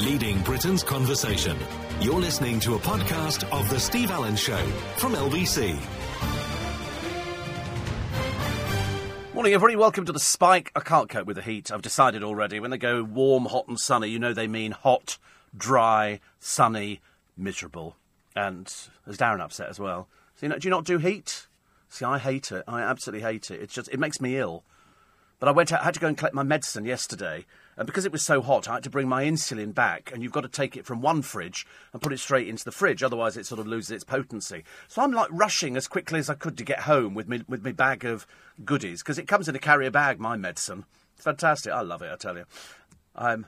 leading Britain's conversation. You're listening to a podcast of The Steve Allen Show from LBC. Morning, everybody. Welcome to the Spike. I can't cope with the heat. I've decided already. When they go warm, hot, and sunny, you know they mean hot, dry, sunny, miserable. And there's Darren upset as well. So, you know, do you not do heat? See, I hate it. I absolutely hate it. It's just, it makes me ill. But I went out, I had to go and collect my medicine yesterday, and because it was so hot, I had to bring my insulin back, and you've got to take it from one fridge and put it straight into the fridge, otherwise it sort of loses its potency. So I'm like rushing as quickly as I could to get home with me with my bag of goodies because it comes in a carrier bag. My medicine, it's fantastic. I love it. I tell you. I'm.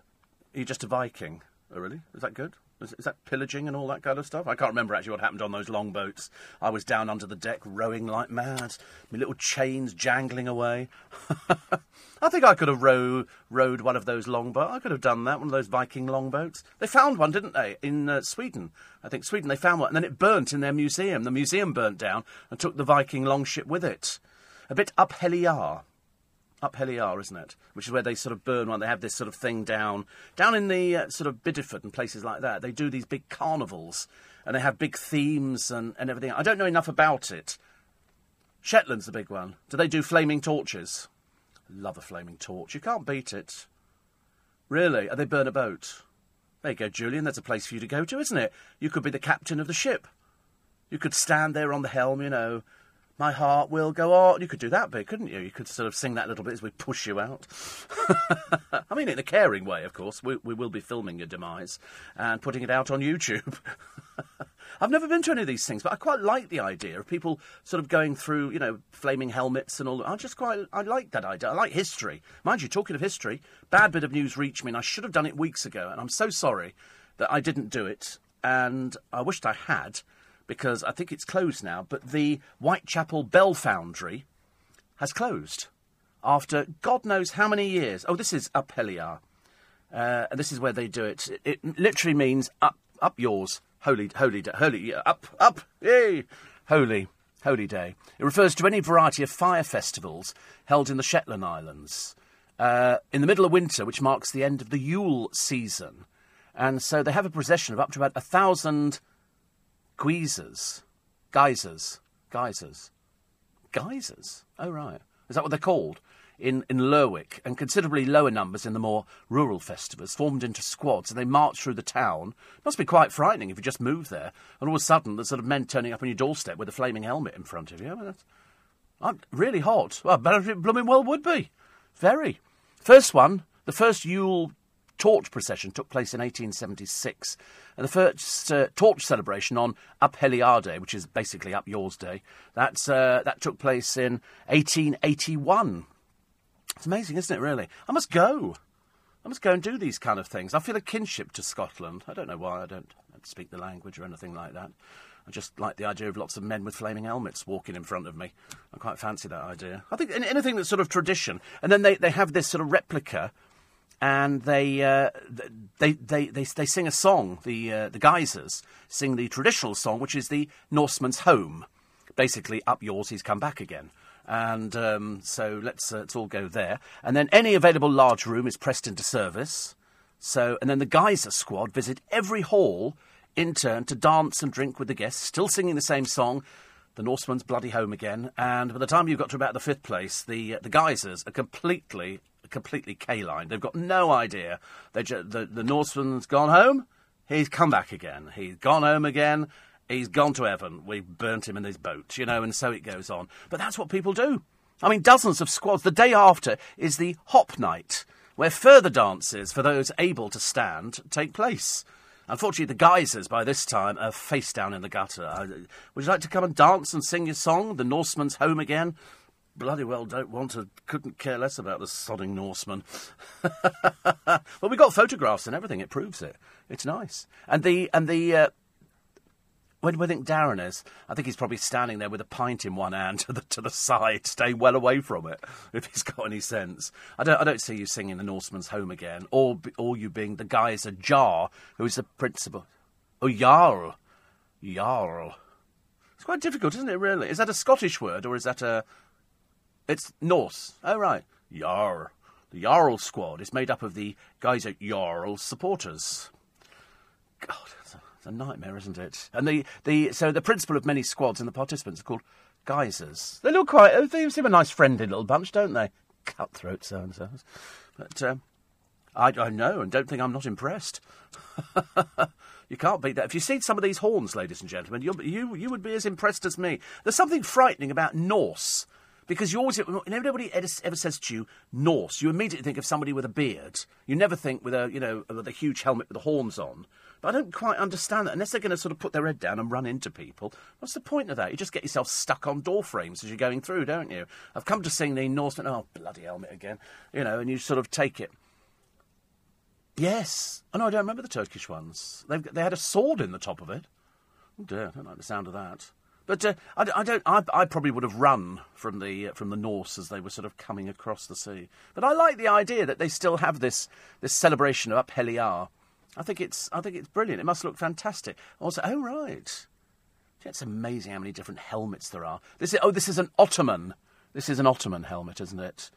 Are you just a Viking? Oh, really? Is that good? Is, is, that pillaging and all that kind of stuff? I can't remember actually what happened on those long boats. I was down under the deck rowing like mad, my little chains jangling away. I think I could have row, rowed one of those longboats. I could have done that, one of those Viking longboats. They found one, didn't they, in uh, Sweden? I think Sweden, they found one, and then it burnt in their museum. The museum burnt down and took the Viking longship with it. A bit up Helly Aa up Helly Aa, isn't it? Which is where they sort of burn one. They have this sort of thing down down in the uh, sort of Bideford and places like that. They do these big carnivals and they have big themes and, and everything. I don't know enough about it. Shetland's the big one. Do they do flaming torches? Love a flaming torch. You can't beat it. Really? Are they burn a boat? There you go, Julian. There's a place for you to go to, isn't it? You could be the captain of the ship. You could stand there on the helm, you know, my heart will go on. You could do that bit, couldn't you? You could sort of sing that little bit as we push you out. I mean, in a caring way, of course. We, we will be filming your demise and putting it out on YouTube. I've never been to any of these things, but I quite like the idea of people sort of going through, you know, flaming helmets and all. That. I just quite, I like that idea. I like history. Mind you, talking of history, bad bit of news reached me, and I should have done it weeks ago, and I'm so sorry that I didn't do it, and I wished I had because I think it's closed now, but the Whitechapel Bell Foundry has closed after God knows how many years. Oh, this is up Helly Aa. Uh, and this is where they do it. it. It literally means up, up yours, holy, holy, holy, up, up, yay, holy, holy day. It refers to any variety of fire festivals held in the Shetland Islands uh, in the middle of winter, which marks the end of the Yule season. And so they have a procession of up to about a thousand Guizers. Guizers. Guizers. Guizers? Oh, right. Is that what they're called? In, in Lerwick, and considerably lower numbers in the more rural festivals, formed into squads, and they march through the town. It must be quite frightening if you just move there, and all of a sudden there's sort of men turning up on your doorstep with a flaming helmet in front of you. I mean, that's I'm really hot. Well, blooming well would be. Very. First one, the first Yule torch procession took place in 1876. And the first uh, torch celebration on Up Helly Aa Day, which is basically Up Yours Day, that's, uh, that took place in 1881. It's amazing, isn't it, really? I must go. I must go and do these kind of things. I feel a kinship to Scotland. I don't know why. I don't speak the language or anything like that. I just like the idea of lots of men with flaming helmets walking in front of me. I quite fancy that idea. I think anything that's sort of tradition. And then they, they have this sort of replica and they, uh, they, they, they, they sing a song. The, uh, the Guizers sing the traditional song, which is the Norseman's Home. Basically, up yours, he's come back again. And um, so let's, uh, let's all go there. And then any available large room is pressed into service. So, and then the Guizer squad visit every hall in turn to dance and drink with the guests, still singing the same song. The Norseman's bloody home again, and by the time you've got to about the fifth place, the uh, the Guizers are completely completely K-line. They've got no idea. Ju- the, the Norseman's gone home. He's come back again. He's gone home again. He's gone to heaven. We've burnt him in his boat, you know, and so it goes on. But that's what people do. I mean, dozens of squads. The day after is the hop night, where further dances for those able to stand take place. Unfortunately, the guizers by this time are face down in the gutter. Uh, would you like to come and dance and sing your song, The Norseman's Home Again? Bloody well don't want to, couldn't care less about the sodding Norseman. well, we got photographs and everything. It proves it. It's nice. And the and the uh, when we think Darren is, I think he's probably standing there with a pint in one hand to the to the side, staying well away from it, if he's got any sense. I don't I don't see you singing the Norseman's Home again, or or you being the Guizer Jarl who is the principal. Oh, Jarl, Jarl. It's quite difficult, isn't it? Really, is that a Scottish word or is that a it's Norse. Oh, right. Jarl. The Jarl squad is made up of the Guizer Jarl supporters. God, it's a, nightmare, isn't it? And the, the so the principal of many squads and the participants are called guizers. They look quite. They seem a nice, friendly little bunch, don't they? Cutthroat so and so. But um, I, I know, and don't think I'm not impressed. you can't beat that. If you see some of these horns, ladies and gentlemen, you you you would be as impressed as me. There's something frightening about Norse. Because you always, ever ever says to you Norse, you immediately think of somebody with a beard. You never think with a, you know, with a huge helmet with the horns on. But I don't quite understand that. Unless they're going to sort of put their head down and run into people, what's the point of that? You just get yourself stuck on door frames as you're going through, don't you? I've come to sing the Norseman. Oh, bloody helmet again. You know, and you sort of take it. Yes. Oh, no, I don't remember the Turkish ones. They've, they had a sword in the top of it. Oh, dear. I don't like the sound of that. But uh, I, I, don't. I, I, probably would have run from the uh, from the Norse as they were sort of coming across the sea. But I like the idea that they still have this this celebration of Up Helly Aa. I think it's I think it's brilliant. It must look fantastic. Also, oh right, it's amazing how many different helmets there are. This is oh this is an Ottoman. This is an Ottoman helmet, isn't it?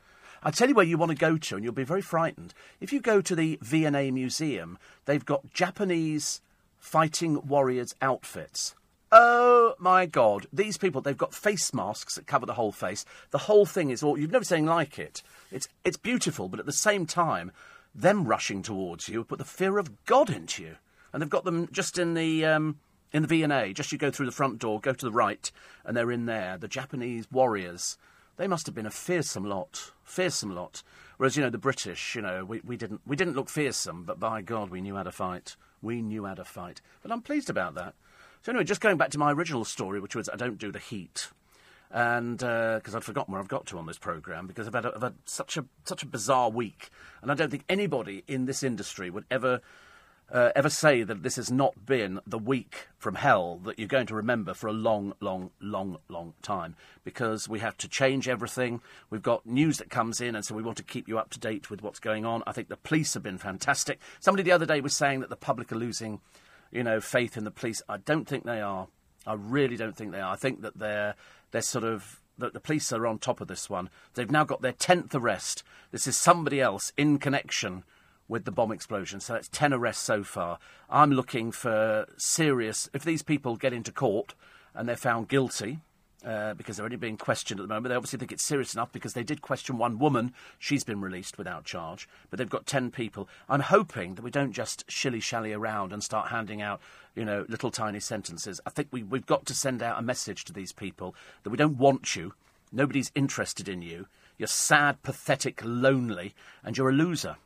I tell you where you want to go to, and you'll be very frightened. If you go to the V&A Museum, they've got Japanese fighting warriors outfits. Oh my God! These people, they've got face masks that cover the whole face. The whole thing is all. You've never seen like it. It's it's beautiful, but at the same time, them rushing towards you put the fear of God into you. And they've got them just in the um, in the V&A. Just you go through the front door, go to the right, and they're in there. The Japanese warriors. They must have been a fearsome lot, fearsome lot. Whereas you know the British, you know, we, we didn't we didn't look fearsome, but by God, we knew how to fight. We knew how to fight. But I'm pleased about that. So anyway, just going back to my original story, which was I don't do the heat, and because uh, I'd forgotten where I've got to on this program, because I've had, a, I've had such a such a bizarre week, and I don't think anybody in this industry would ever uh, ever say that this has not been the week from hell that you're going to remember for a long, long, long, long time because we have to change everything. We've got news that comes in, and so we want to keep you up to date with what's going on. I think the police have been fantastic. Somebody the other day was saying that the public are losing, you know, faith in the police. I don't think they are. I really don't think they are. I think that they're they're sort of that the police are on top of this one. They've now got their tenth arrest. This is somebody else in connection with the bomb explosion. So that's 10 arrests so far. I'm looking for serious. If these people get into court and they're found guilty, uh, because they're only being questioned at the moment. They obviously think it's serious enough because they did question one woman. She's been released without charge, but they've got 10 people. I'm hoping that we don't just shilly shally around and start handing out, you know, little tiny sentences. I think we, we've got to send out a message to these people that we don't want you, nobody's interested in you, you're sad, pathetic, lonely, and you're a loser.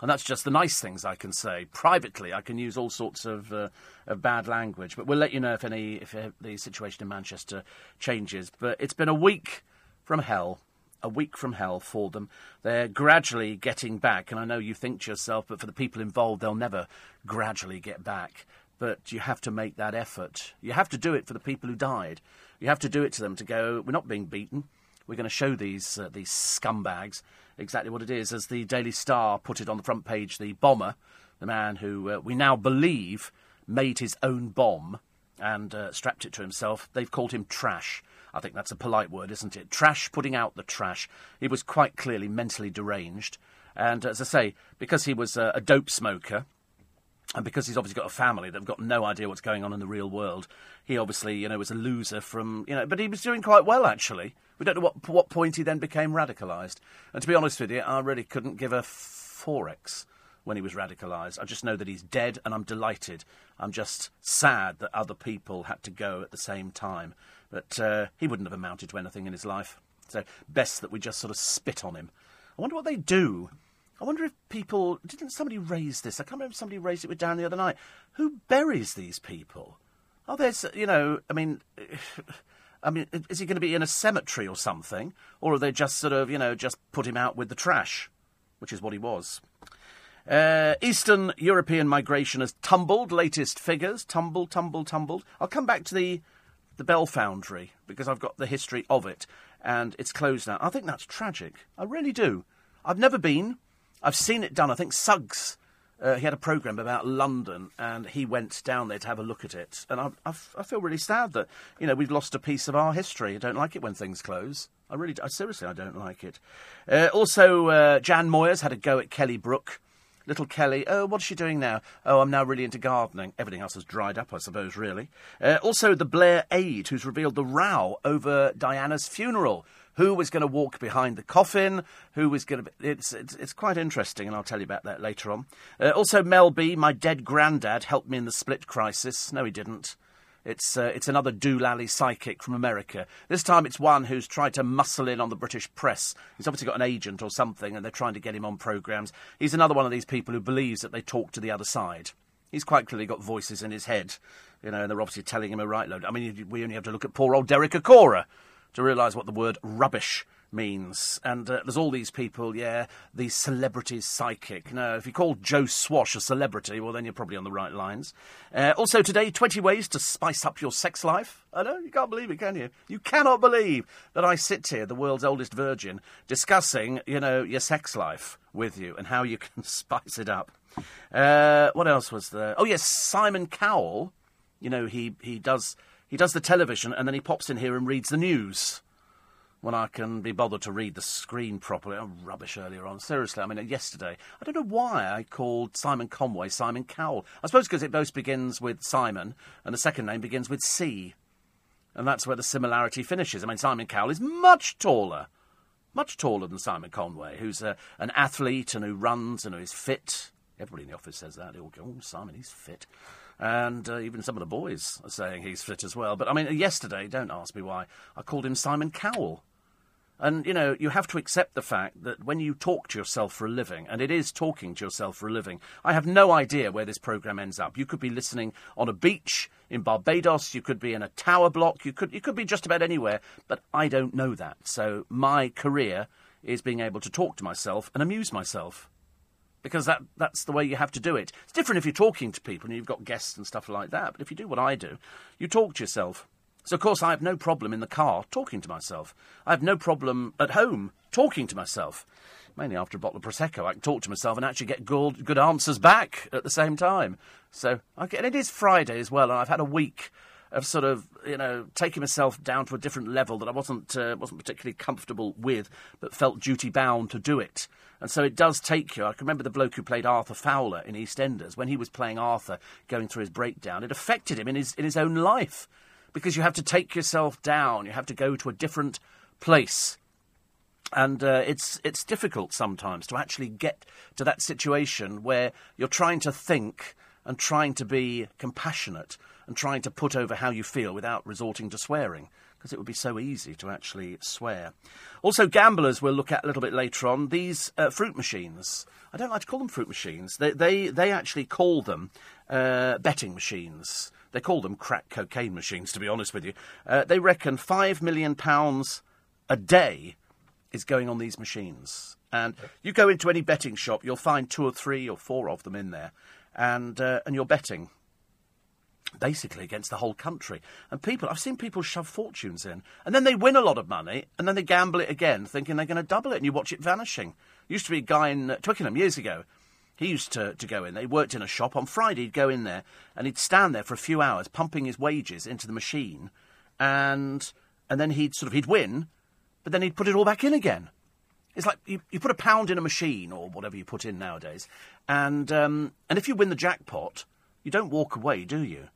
And that's just the nice things I can say. Privately, I can use all sorts of, uh, of bad language, but we'll let you know if any if uh, the situation in Manchester changes. But it's been a week from hell, a week from hell for them. They're gradually getting back, and I know you think to yourself, but for the people involved, they'll never gradually get back. But you have to make that effort. You have to do it for the people who died. You have to do it to them to go. We're not being beaten. We're going to show these uh, these scumbags exactly what it is. As the Daily Star put it on the front page, the bomber, the man who uh, we now believe made his own bomb and uh, strapped it to himself, they've called him trash. I think that's a polite word, isn't it? Trash, putting out the trash. He was quite clearly mentally deranged. And as I say, because he was uh, a dope smoker, and because he's obviously got a family that've got no idea what's going on in the real world, he obviously, you know, was a loser from, you know, but he was doing quite well actually. We don't know what what point he then became radicalised. And to be honest with you, I really couldn't give a forex when he was radicalised. I just know that he's dead, and I'm delighted. I'm just sad that other people had to go at the same time. But uh, he wouldn't have amounted to anything in his life. So best that we just sort of spit on him. I wonder what they do I wonder if people didn't somebody raise this? I can't remember somebody raised it with Dan the other night. Who buries these people? Oh, there's you know, I mean, I mean, is he going to be in a cemetery or something, or are they just sort of you know just put him out with the trash, which is what he was. Uh, Eastern European migration has tumbled. Latest figures tumbled, tumbled, tumbled. I'll come back to the the Bell Foundry because I've got the history of it, and it's closed now. I think that's tragic. I really do. I've never been. I've seen it done. I think Suggs, uh, he had a programme about London, and he went down there to have a look at it. And I, I, I, feel really sad that you know we've lost a piece of our history. I don't like it when things close. I really, I, seriously, I don't like it. Uh, also, uh, Jan Moir's had a go at Kelly Brook. Little Kelly, oh, what's she doing now? Oh, I'm now really into gardening. Everything else has dried up, I suppose, really. Uh, also, the Blair aide, who's revealed the row over Diana's funeral. Who was going to walk behind the coffin? Who was going to? It's, it's it's quite interesting, and I'll tell you about that later on. Uh, also, Mel B, my dead granddad, helped me in the split crisis. No, he didn't. It's, uh, it's another doolally psychic from America. This time it's one who's tried to muscle in on the British press. He's obviously got an agent or something, and they're trying to get him on programmes. He's another one of these people who believes that they talk to the other side. He's quite clearly got voices in his head, you know, and they're obviously telling him a right load. I mean, we only have to look at poor old Derek Acorah to realise what the word rubbish means. And uh, there's all these people, yeah, the celebrities psychic. Now, if you call Joe Swash a celebrity, well, then you're probably on the right lines. Uh, also today, 20 ways to spice up your sex life. I know, you can't believe it, can you? You cannot believe that I sit here, the world's oldest virgin, discussing, you know, your sex life with you and how you can spice it up. Uh, what else was there? Oh, yes, Simon Cowell. You know, he, he does he does the television and then he pops in here and reads the news when I can be bothered to read the screen properly. Oh, rubbish earlier on. Seriously, I mean, yesterday, I don't know why I called Simon Conway Simon Cowell. I suppose because it both begins with Simon and the second name begins with C. And that's where the similarity finishes. I mean, Simon Cowell is much taller. Much taller than Simon Conway, who's a, an athlete and who runs and who is fit. Everybody in the office says that. They all go, oh, Simon, he's fit and uh, even some of the boys are saying he's fit as well. But I mean, yesterday, don't ask me why, I called him Simon Cowell. And, you know, you have to accept the fact that when you talk to yourself for a living, and it is talking to yourself for a living, I have no idea where this programme ends up. You could be listening on a beach in Barbados, you could be in a tower block, you could, you could be just about anywhere, but I don't know that. So my career is being able to talk to myself and amuse myself because that, that's the way you have to do it. It's different if you're talking to people and you've got guests and stuff like that, but if you do what I do, you talk to yourself. So, of course, I have no problem in the car talking to myself. I have no problem at home talking to myself. Mainly after a bottle of Prosecco, I can talk to myself and actually get good, good answers back at the same time. So, and it is Friday as well, and I've had a week of sort of you know taking myself down to a different level that I wasn't uh, wasn't particularly comfortable with, but felt duty bound to do it. And so it does take you. I can remember the bloke who played Arthur Fowler in EastEnders when he was playing Arthur, going through his breakdown. It affected him in his in his own life because you have to take yourself down. You have to go to a different place. And uh, it's it's difficult sometimes to actually get to that situation where you're trying to think and trying to be compassionate and trying to put over how you feel without resorting to swearing, because it would be so easy to actually swear. Also, gamblers we'll look at a little bit later on. These uh, fruit machines. I don't like to call them fruit machines. They, they, they actually call them uh, betting machines. They call them crack cocaine machines, to be honest with you. Uh, they reckon £5 million a day is going on these machines. And you go into any betting shop, you'll find two or three or four of them in there, and, uh, and you're betting basically against the whole country. And people, I've seen people shove fortunes in, and then they win a lot of money, and then they gamble it again, thinking they're going to double it, and you watch it vanishing. Used to be a guy in uh, Twickenham years ago. He used to, to go in there. He worked in a shop. On Friday, he'd go in there, and he'd stand there for a few hours, pumping his wages into the machine, and and then he'd sort of he'd win, but then he'd put it all back in again. It's like you, you put a pound in a machine or whatever you put in nowadays, and um, and if you win the jackpot, you don't walk away, do you?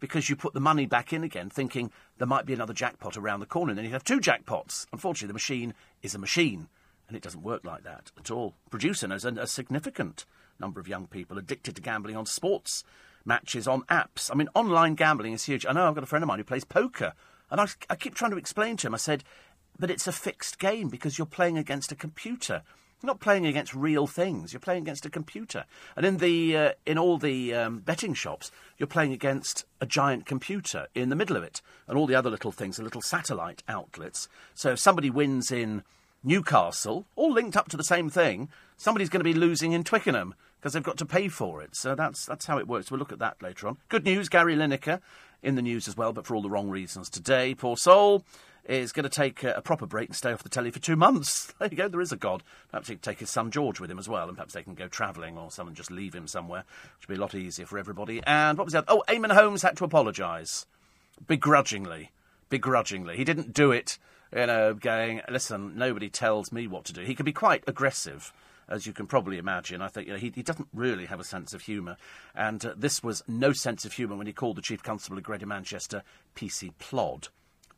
Because you put the money back in again, thinking there might be another jackpot around the corner, and then you have two jackpots. Unfortunately, the machine is a machine, and it doesn't work like that at all. Producer knows a, significant number of young people addicted to gambling on sports matches on apps. I mean, online gambling is huge. I know I've got a friend of mine who plays poker, and I, I keep trying to explain to him. I said, but it's a fixed game because you're playing against a computer. You're not playing against real things. You're playing against a computer. And in the uh, in all the um, betting shops, you're playing against a giant computer in the middle of it, and all the other little things are little satellite outlets. So if somebody wins in Newcastle, all linked up to the same thing, somebody's going to be losing in Twickenham because they've got to pay for it. So that's that's how it works. We'll look at that later on. Good news, Gary Lineker in the news as well, but for all the wrong reasons today. Poor soul is going to take a, a, proper break and stay off the telly for two months. There you go, there is a God. Perhaps he can take his son George with him as well, and perhaps they can go travelling or someone just leave him somewhere, which would be a lot easier for everybody. And what was that? Oh, Eamonn Holmes had to apologise. Begrudgingly. Begrudgingly. He didn't do it, you know, going, listen, nobody tells me what to do. He could be quite aggressive as you can probably imagine. I think you know, he, he doesn't really have a sense of humour, and uh, this was no sense of humour when he called the chief constable of Greater Manchester PC Plod.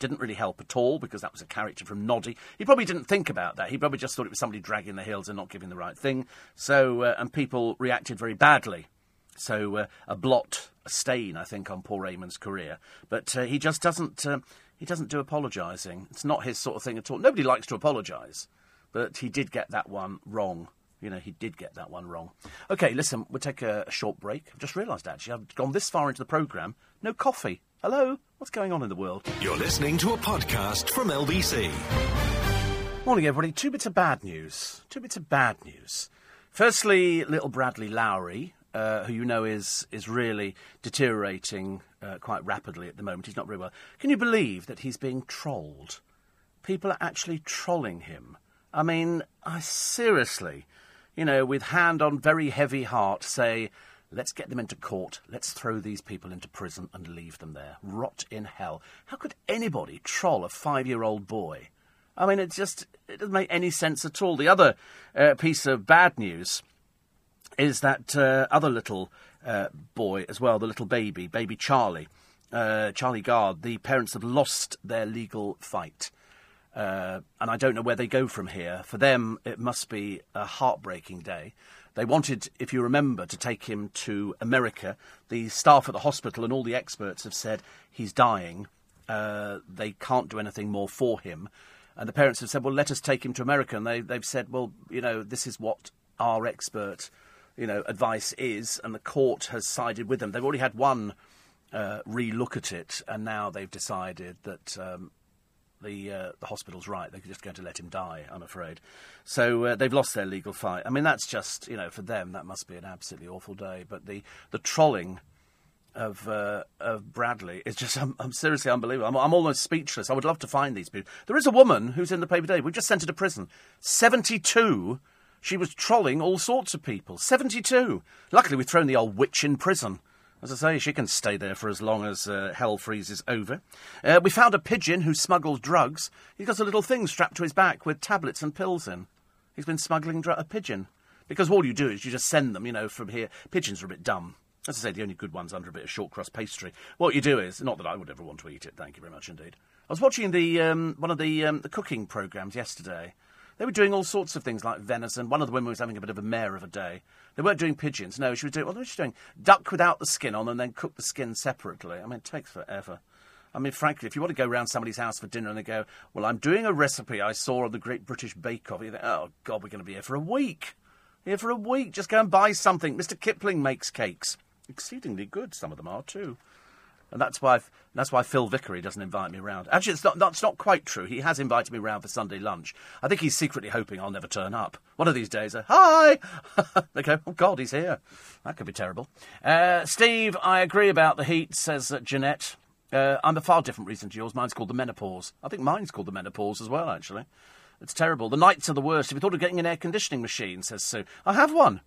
Didn't really help at all because that was a character from Noddy. He probably didn't think about that. He probably just thought it was somebody dragging the heels and not giving the right thing. So, uh, and people reacted very badly. So, uh, a blot, a stain, I think, on Paul Raymond's career. But uh, he just doesn't. Uh, he doesn't do apologising. It's not his sort of thing at all. Nobody likes to apologise, but he did get that one wrong. You know, he did get that one wrong. Okay, listen, we'll take a, a short break. I've just realised, actually, I've gone this far into the programme. No coffee. Hello? What's going on in the world? You're listening to a podcast from LBC. Morning, everybody. Two bits of bad news. Two bits of bad news. Firstly, little Bradley Lowery, uh, who you know is is really deteriorating uh, quite rapidly at the moment. He's not very well. Can you believe that he's being trolled? People are actually trolling him. I mean, I seriously, you know, with hand on very heavy heart, say, let's get them into court, let's throw these people into prison and leave them there. Rot in hell. How could anybody troll a five year old boy? I mean, it just it doesn't make any sense at all. The other uh, piece of bad news is that uh, other little uh, boy as well, the little baby, baby Charlie, uh, Charlie Gard. The parents have lost their legal fight. Uh, and I don't know where they go from here. For them, it must be a heartbreaking day. They wanted, if you remember, to take him to America. The staff at the hospital and all the experts have said he's dying. Uh, they can't do anything more for him. And the parents have said, well, let us take him to America. And they, they've said, well, you know, this is what our expert you know, advice is, and the court has sided with them. They've already had one uh, re-look at it, and now they've decided that um, the uh, the hospital's right. They're just going to let him die. I'm afraid. So uh, they've lost their legal fight. I mean, that's just you know for them that must be an absolutely awful day. But the the trolling of uh, of Bradley is just I'm, I'm seriously unbelievable. I'm, I'm, almost speechless. I would love to find these people. There is a woman who's in the paper today. We've just sent her to prison. Seventy two she was trolling all sorts of people. 72. Luckily, we've thrown the old witch in prison. As I say, she can stay there for as long as uh, hell freezes over. Uh, we found a pigeon who smuggled drugs. He's got a little thing strapped to his back with tablets and pills in. He's been smuggling dr- a pigeon. Because all you do is you just send them, you know, from here. Pigeons are a bit dumb. As I say, the only good ones under a bit of short crust pastry. What you do is, not that I would ever want to eat it, thank you very much indeed. I was watching the um, one of the um, the cooking programs yesterday, they were doing all sorts of things like venison. One of the women was having a bit of a mare of a day. They weren't doing pigeons. No, she was doing, what was she doing? Duck without the skin on and then cook the skin separately. I mean, it takes forever. I mean, frankly, if you want to go round somebody's house for dinner and they go, well, I'm doing a recipe I saw on the Great British Bake Off, you think, oh, God, we're going to be here for a week. Here for a week. Just go and buy something. Mr. Kipling makes cakes. Exceedingly good, some of them are, too and that's why that's why Phil Vickery doesn't invite me round. Actually, it's not that's not quite true. He has invited me round for Sunday lunch. I think he's secretly hoping I'll never turn up. One of these days, uh, hi. they go, oh God, he's here. That could be terrible. Uh, Steve, I agree about the heat. Says uh, Jeanette. Uh, I'm a far different reason to yours. Mine's called the menopause. I think mine's called the menopause as well. Actually, it's terrible. The nights are the worst. Have you thought of getting an air conditioning machine? Says Sue. I have one.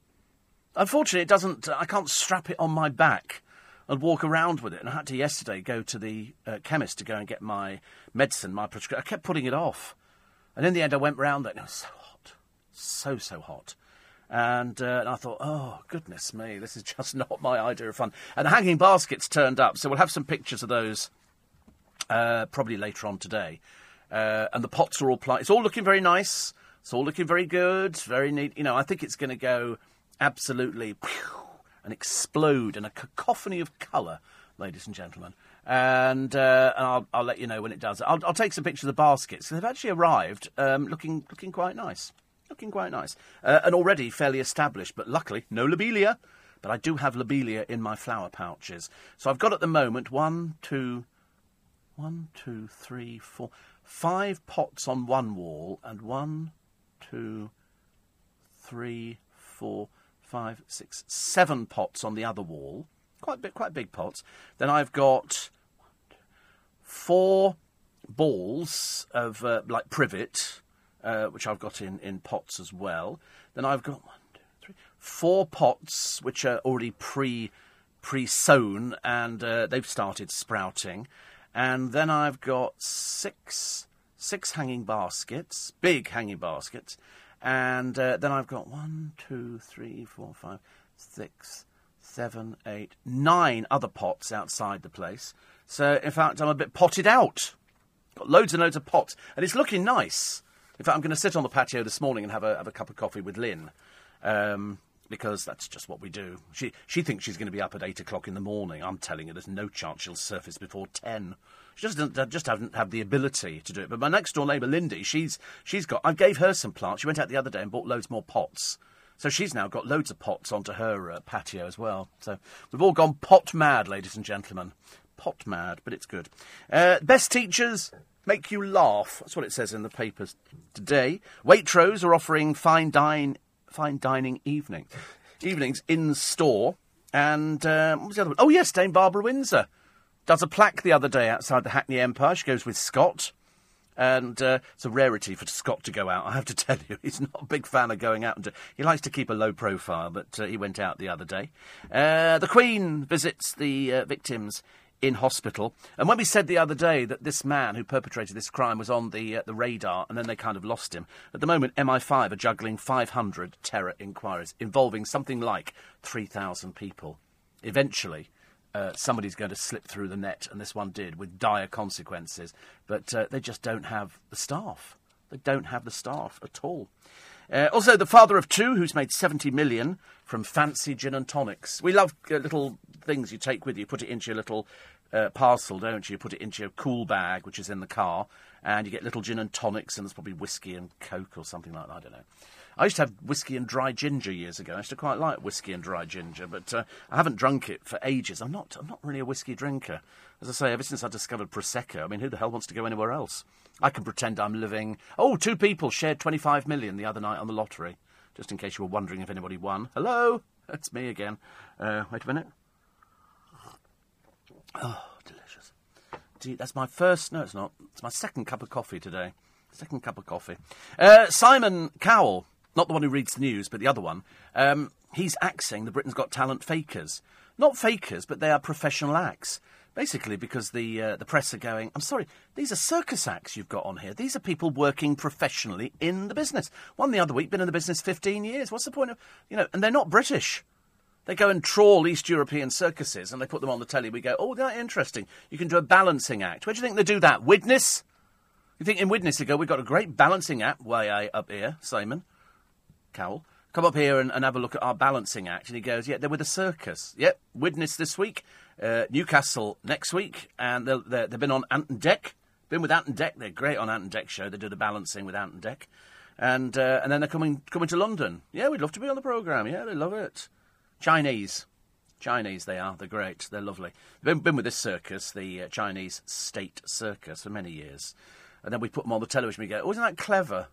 Unfortunately, it doesn't. I can't strap it on my back and walk around with it. And I had to yesterday go to the uh, chemist to go and get my medicine, my prescription. I kept putting it off. And in the end, I went round there and it was so hot. So, so hot. And, uh, and I thought, oh, goodness me, this is just not my idea of fun. And the hanging baskets turned up, so we'll have some pictures of those uh, probably later on today. Uh, and the pots are all pl- It's all looking very nice. It's all looking very good, very neat. You know, I think it's going to go absolutely. And explode in a cacophony of colour, ladies and gentlemen. And, uh, and I'll, I'll, let you know when it does. I'll, I'll take some pictures of the baskets. They've actually arrived um, looking, looking quite nice. Looking quite nice. Uh, and already fairly established, but luckily, no lobelia. But I do have lobelia in my flower pouches. So I've got at the moment one, two, one, two, three, four, five pots on one wall, and one, two, three, four, five, six, seven pots on the other wall. Quite big, quite big pots. Then I've got four balls of uh, like privet, uh, which I've got in, in pots as well. Then I've got one, two, three, four pots which are already pre pre sown and uh, they've started sprouting. And then I've got six six hanging baskets, big hanging baskets, And uh, then I've got one, two, three, four, five, six, seven, eight, nine other pots outside the place. So, in fact, I'm a bit potted out. Got loads and loads of pots. And it's looking nice. In fact, I'm going to sit on the patio this morning and have a, have a cup of coffee with Lynn. Um, because that's just what we do. She she thinks she's going to be up at eight o'clock in the morning. I'm telling her there's no chance she'll surface before ten. She just doesn't just haven't have the ability to do it. But my next door neighbour Lindy, she's she's got. I gave her some plants. She went out the other day and bought loads more pots. So she's now got loads of pots onto her uh, patio as well. So we've all gone pot mad, ladies and gentlemen. Pot mad, but it's good. Uh, best teachers make you laugh. That's what it says in the papers today. Waitrose are offering fine dine fine dining evening. Evenings in store. And um, what was the other one? Oh, yes, Dame Barbara Windsor does a plaque the other day outside the Hackney Empire. She goes with Scott. And uh, it's a rarity for Scott to go out, I have to tell you. He's not a big fan of going out. And do, he likes to keep a low profile, but uh, he went out the other day. Uh, the Queen visits the uh, victims in hospital. And when we said the other day that this man who perpetrated this crime was on the uh, the radar, and then they kind of lost him, at the moment MI5 are juggling 500 terror inquiries involving something like 3,000 people. Eventually. Uh, somebody's going to slip through the net, and this one did, with dire consequences. But uh, they just don't have the staff. They don't have the staff at all. Uh, also, the father of two, who's made 70 million from fancy gin and tonics. We love uh, little things you take with you, put it into your little uh, parcel, don't you? Put it into your cool bag, which is in the car, and you get little gin and tonics, and there's probably whiskey and coke or something like that. I don't know. I used to have whiskey and dry ginger years ago. I used to quite like whiskey and dry ginger, but uh, I haven't drunk it for ages. I'm not. I'm not really a whiskey drinker. As I say, ever since I discovered prosecco, I mean, who the hell wants to go anywhere else? I can pretend I'm living. Oh, two people shared 25 million the other night on the lottery. Just in case you were wondering if anybody won. Hello, that's me again. Uh, wait a minute. Oh, delicious. Gee, that's my first. No, it's not. It's my second cup of coffee today. Second cup of coffee. Uh, Simon Cowell, not the one who reads the news, but the other one. Um, he's axing the Britain's Got Talent fakers. Not fakers, but they are professional acts. Basically, because the uh, the press are going, I'm sorry, these are circus acts you've got on here. These are people working professionally in the business. One the other week, been in the business 15 years. What's the point of, you know, and they're not British. They go and trawl East European circuses and they put them on the telly. We go, oh, that's interesting. You can do a balancing act. Where do you think they do that? Widnes? You think in Widnes they go, we've got a great balancing act way up here, Simon Cowell. Come up here and, and, have a look at our balancing act. And he goes, yeah, they're with a circus. Yep, Widnes this week, uh, Newcastle next week, and they have been on Ant and Dec. Been with Ant and Dec. They're great on Ant and Dec show. They do the balancing with Ant and Dec. And, uh, and then they're coming, coming to London. Yeah, we'd love to be on the programme. Yeah, they love it. Chinese. Chinese, they are. They're great. They're lovely. Been, been with this circus, the uh, Chinese State Circus, for many years. And then we put them on the television. We go, oh, isn't that clever?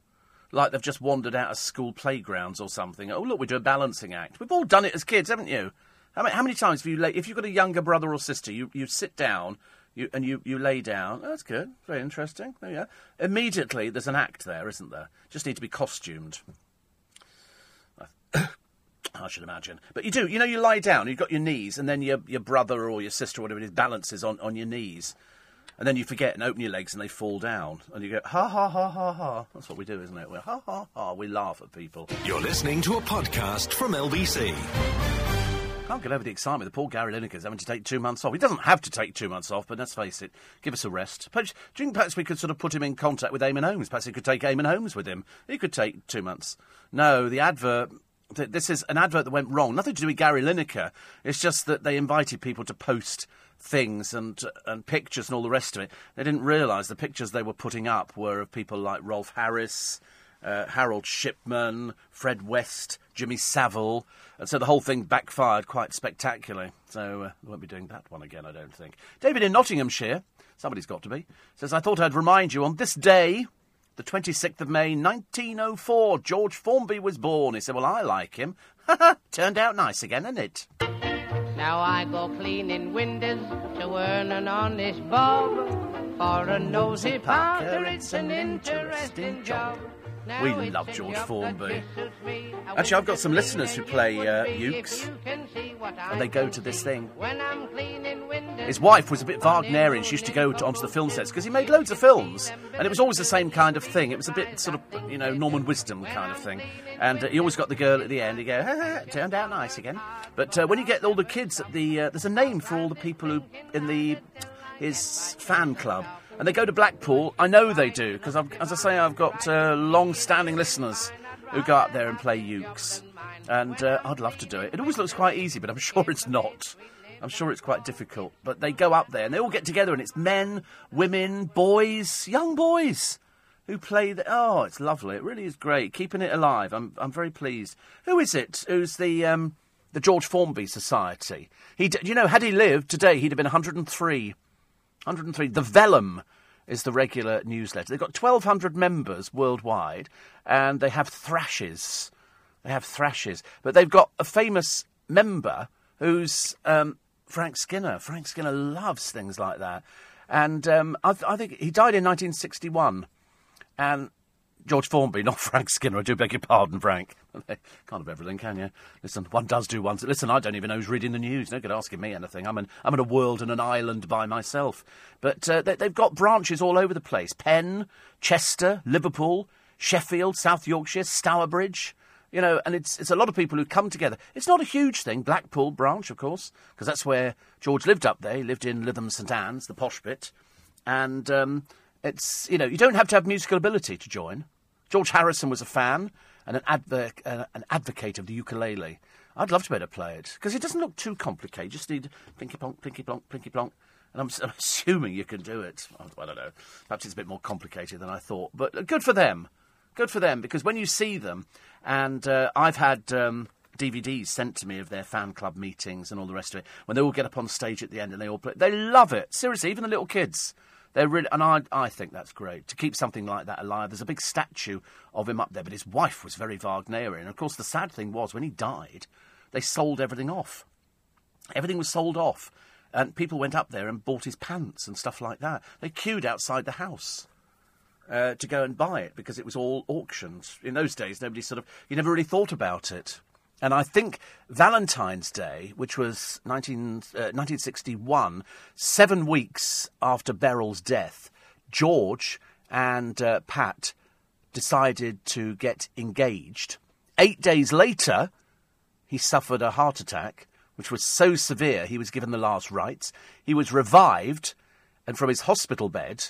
Like they've just wandered out of school playgrounds or something. Oh, look, we do a balancing act. We've all done it as kids, haven't you? How many, how many times have you, lay, if you've got a younger brother or sister, you, you sit down you, and you, you lay down. Oh, that's good. Very interesting. There you go. Immediately, there's an act there, isn't there? Just need to be costumed. I should imagine. But you do, you know, you lie down, you've got your knees, and then your, your brother or your sister or whatever it is balances on, on your knees. And then you forget and open your legs and they fall down. And you go, ha ha ha ha ha. That's what we do, isn't it? We're ha ha ha. We laugh at people. You're listening to a podcast from LBC. Can't get over the excitement that poor Gary Lineker's having to take two months off. He doesn't have to take two months off, but let's face it, give us a rest. Perhaps, do you think perhaps we could sort of put him in contact with Eamonn Holmes? Perhaps he could take Eamonn Holmes with him. He could take two months. No, the advert this is an advert that went wrong. Nothing to do with Gary Lineker. It's just that they invited people to post things and and pictures and all the rest of it. They didn't realise the pictures they were putting up were of people like Rolf Harris, uh, Harold Shipman, Fred West, Jimmy Savile, and so the whole thing backfired quite spectacularly. So uh, we won't be doing that one again, I don't think. David in Nottinghamshire, somebody's got to be, says I thought I'd remind you on this day the 26th of May 1904, George Formby was born. He said, Well, I like him. Turned out nice again, didn't it? Now I go cleaning windows to earn an honest bob. For a nosy Parker, it's an interesting job. We love George Formby. Actually, I've got some listeners who play uh, ukes, and they go to this thing. His wife was a bit Wagnerian. She used to go to, onto the film sets because he made loads of films, and it was always the same kind of thing. It was a bit sort of, you know, Norman Wisdom kind of thing. And uh, he always got the girl at the end. He go, ha, ha, turned out nice again. But uh, when you get all the kids at the, uh, there's a name for all the people who in the his fan club and they go to Blackpool. I know they do because, as I say, I've got uh, long-standing listeners who go up there and play ukes, and uh, I'd love to do it. It always looks quite easy, but I'm sure it's not. I'm sure it's quite difficult. But they go up there and they all get together, and it's men, women, boys, young boys who play the. Oh, it's lovely. It really is great. Keeping it alive. I'm I'm very pleased. Who is it? Who's the um, the George Formby Society? He, you know, had he lived today, he'd have been 103. 103. The Vellum is the regular newsletter. They've got 1,200 members worldwide, and they have thrashes. They have thrashes. But they've got a famous member who's um, Frank Skinner. Frank Skinner loves things like that. And um, I, I think he died in 1961. And George Formby, not Frank Skinner. I do beg your pardon, Frank. Can't have everything, can you? Listen, one does do one. Listen, I don't even know who's reading the news. No good asking me anything. I'm in, I'm in a world and an island by myself. But uh, they, they've got branches all over the place Penn, Chester, Liverpool, Sheffield, South Yorkshire, Stourbridge. You know, and it's, it's a lot of people who come together. It's not a huge thing, Blackpool branch, of course, because that's where George lived up there. He lived in Lytham St Anne's, the posh bit. And um, it's, you know, you don't have to have musical ability to join. George Harrison was a fan and an, uh, an advocate of the ukulele. I'd love to be able to play it because it doesn't look too complicated. You just need plinky plonk, plinky plonk, plinky plonk. And I'm, I'm, assuming you can do it. I don't know. Perhaps it's a bit more complicated than I thought. But good for them. Good for them because when you see them, and uh, I've had um, DVDs sent to me of their fan club meetings and all the rest of it, when they all get up on stage at the end and they all play, they love it. Seriously, even the little kids. They're really, and I, I think that's great to keep something like that alive. There's a big statue of him up there, but his wife was very Wagnerian. Of course, the sad thing was when he died, they sold everything off. Everything was sold off, and people went up there and bought his pants and stuff like that. They queued outside the house. Uh, to go and buy it because it was all auctioned. In those days, nobody sort of, you never really thought about it. And I think Valentine's Day, which was 19, uh, 1961, seven weeks after Beryl's death, George and uh, Pat decided to get engaged. Eight days later, he suffered a heart attack, which was so severe he was given the last rites. He was revived, and from his hospital bed,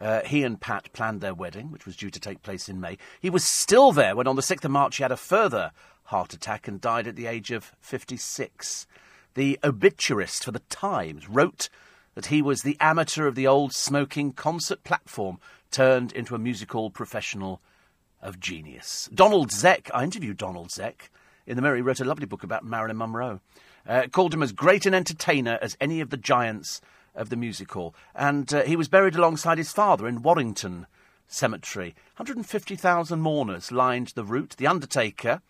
uh, he and Pat planned their wedding, which was due to take place in May. He was still there when on the 6th of March he had a further heart attack and died at the age of 56. The obituarist for the Times wrote that he was the amateur of the old smoking concert platform turned into a musical professional of genius. Donald Zec, I interviewed Donald Zec in the. He wrote a lovely book about Marilyn Monroe. Uh, called him as great an entertainer as any of the giants of the music hall. And uh, he was buried alongside his father in Warrington Cemetery. 150,000 mourners lined the route. The undertaker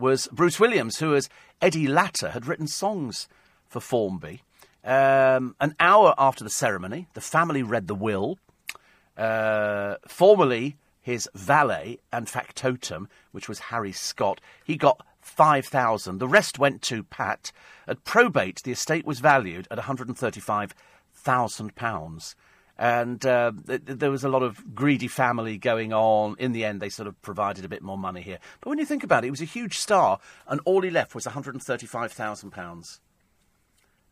was Bruce Williams, who, as Eddie Latta, had written songs for Formby. Um, an hour after the ceremony, the family read the will. Uh, formerly his valet and factotum, which was Harry Scott, he got 5,000. The rest went to Pat. At probate, the estate was valued at 135,000 pounds and uh, th- there was a lot of greedy family going on. In the end, they sort of provided a bit more money here. But when you think about it, he was a huge star, and all he left was £135,000.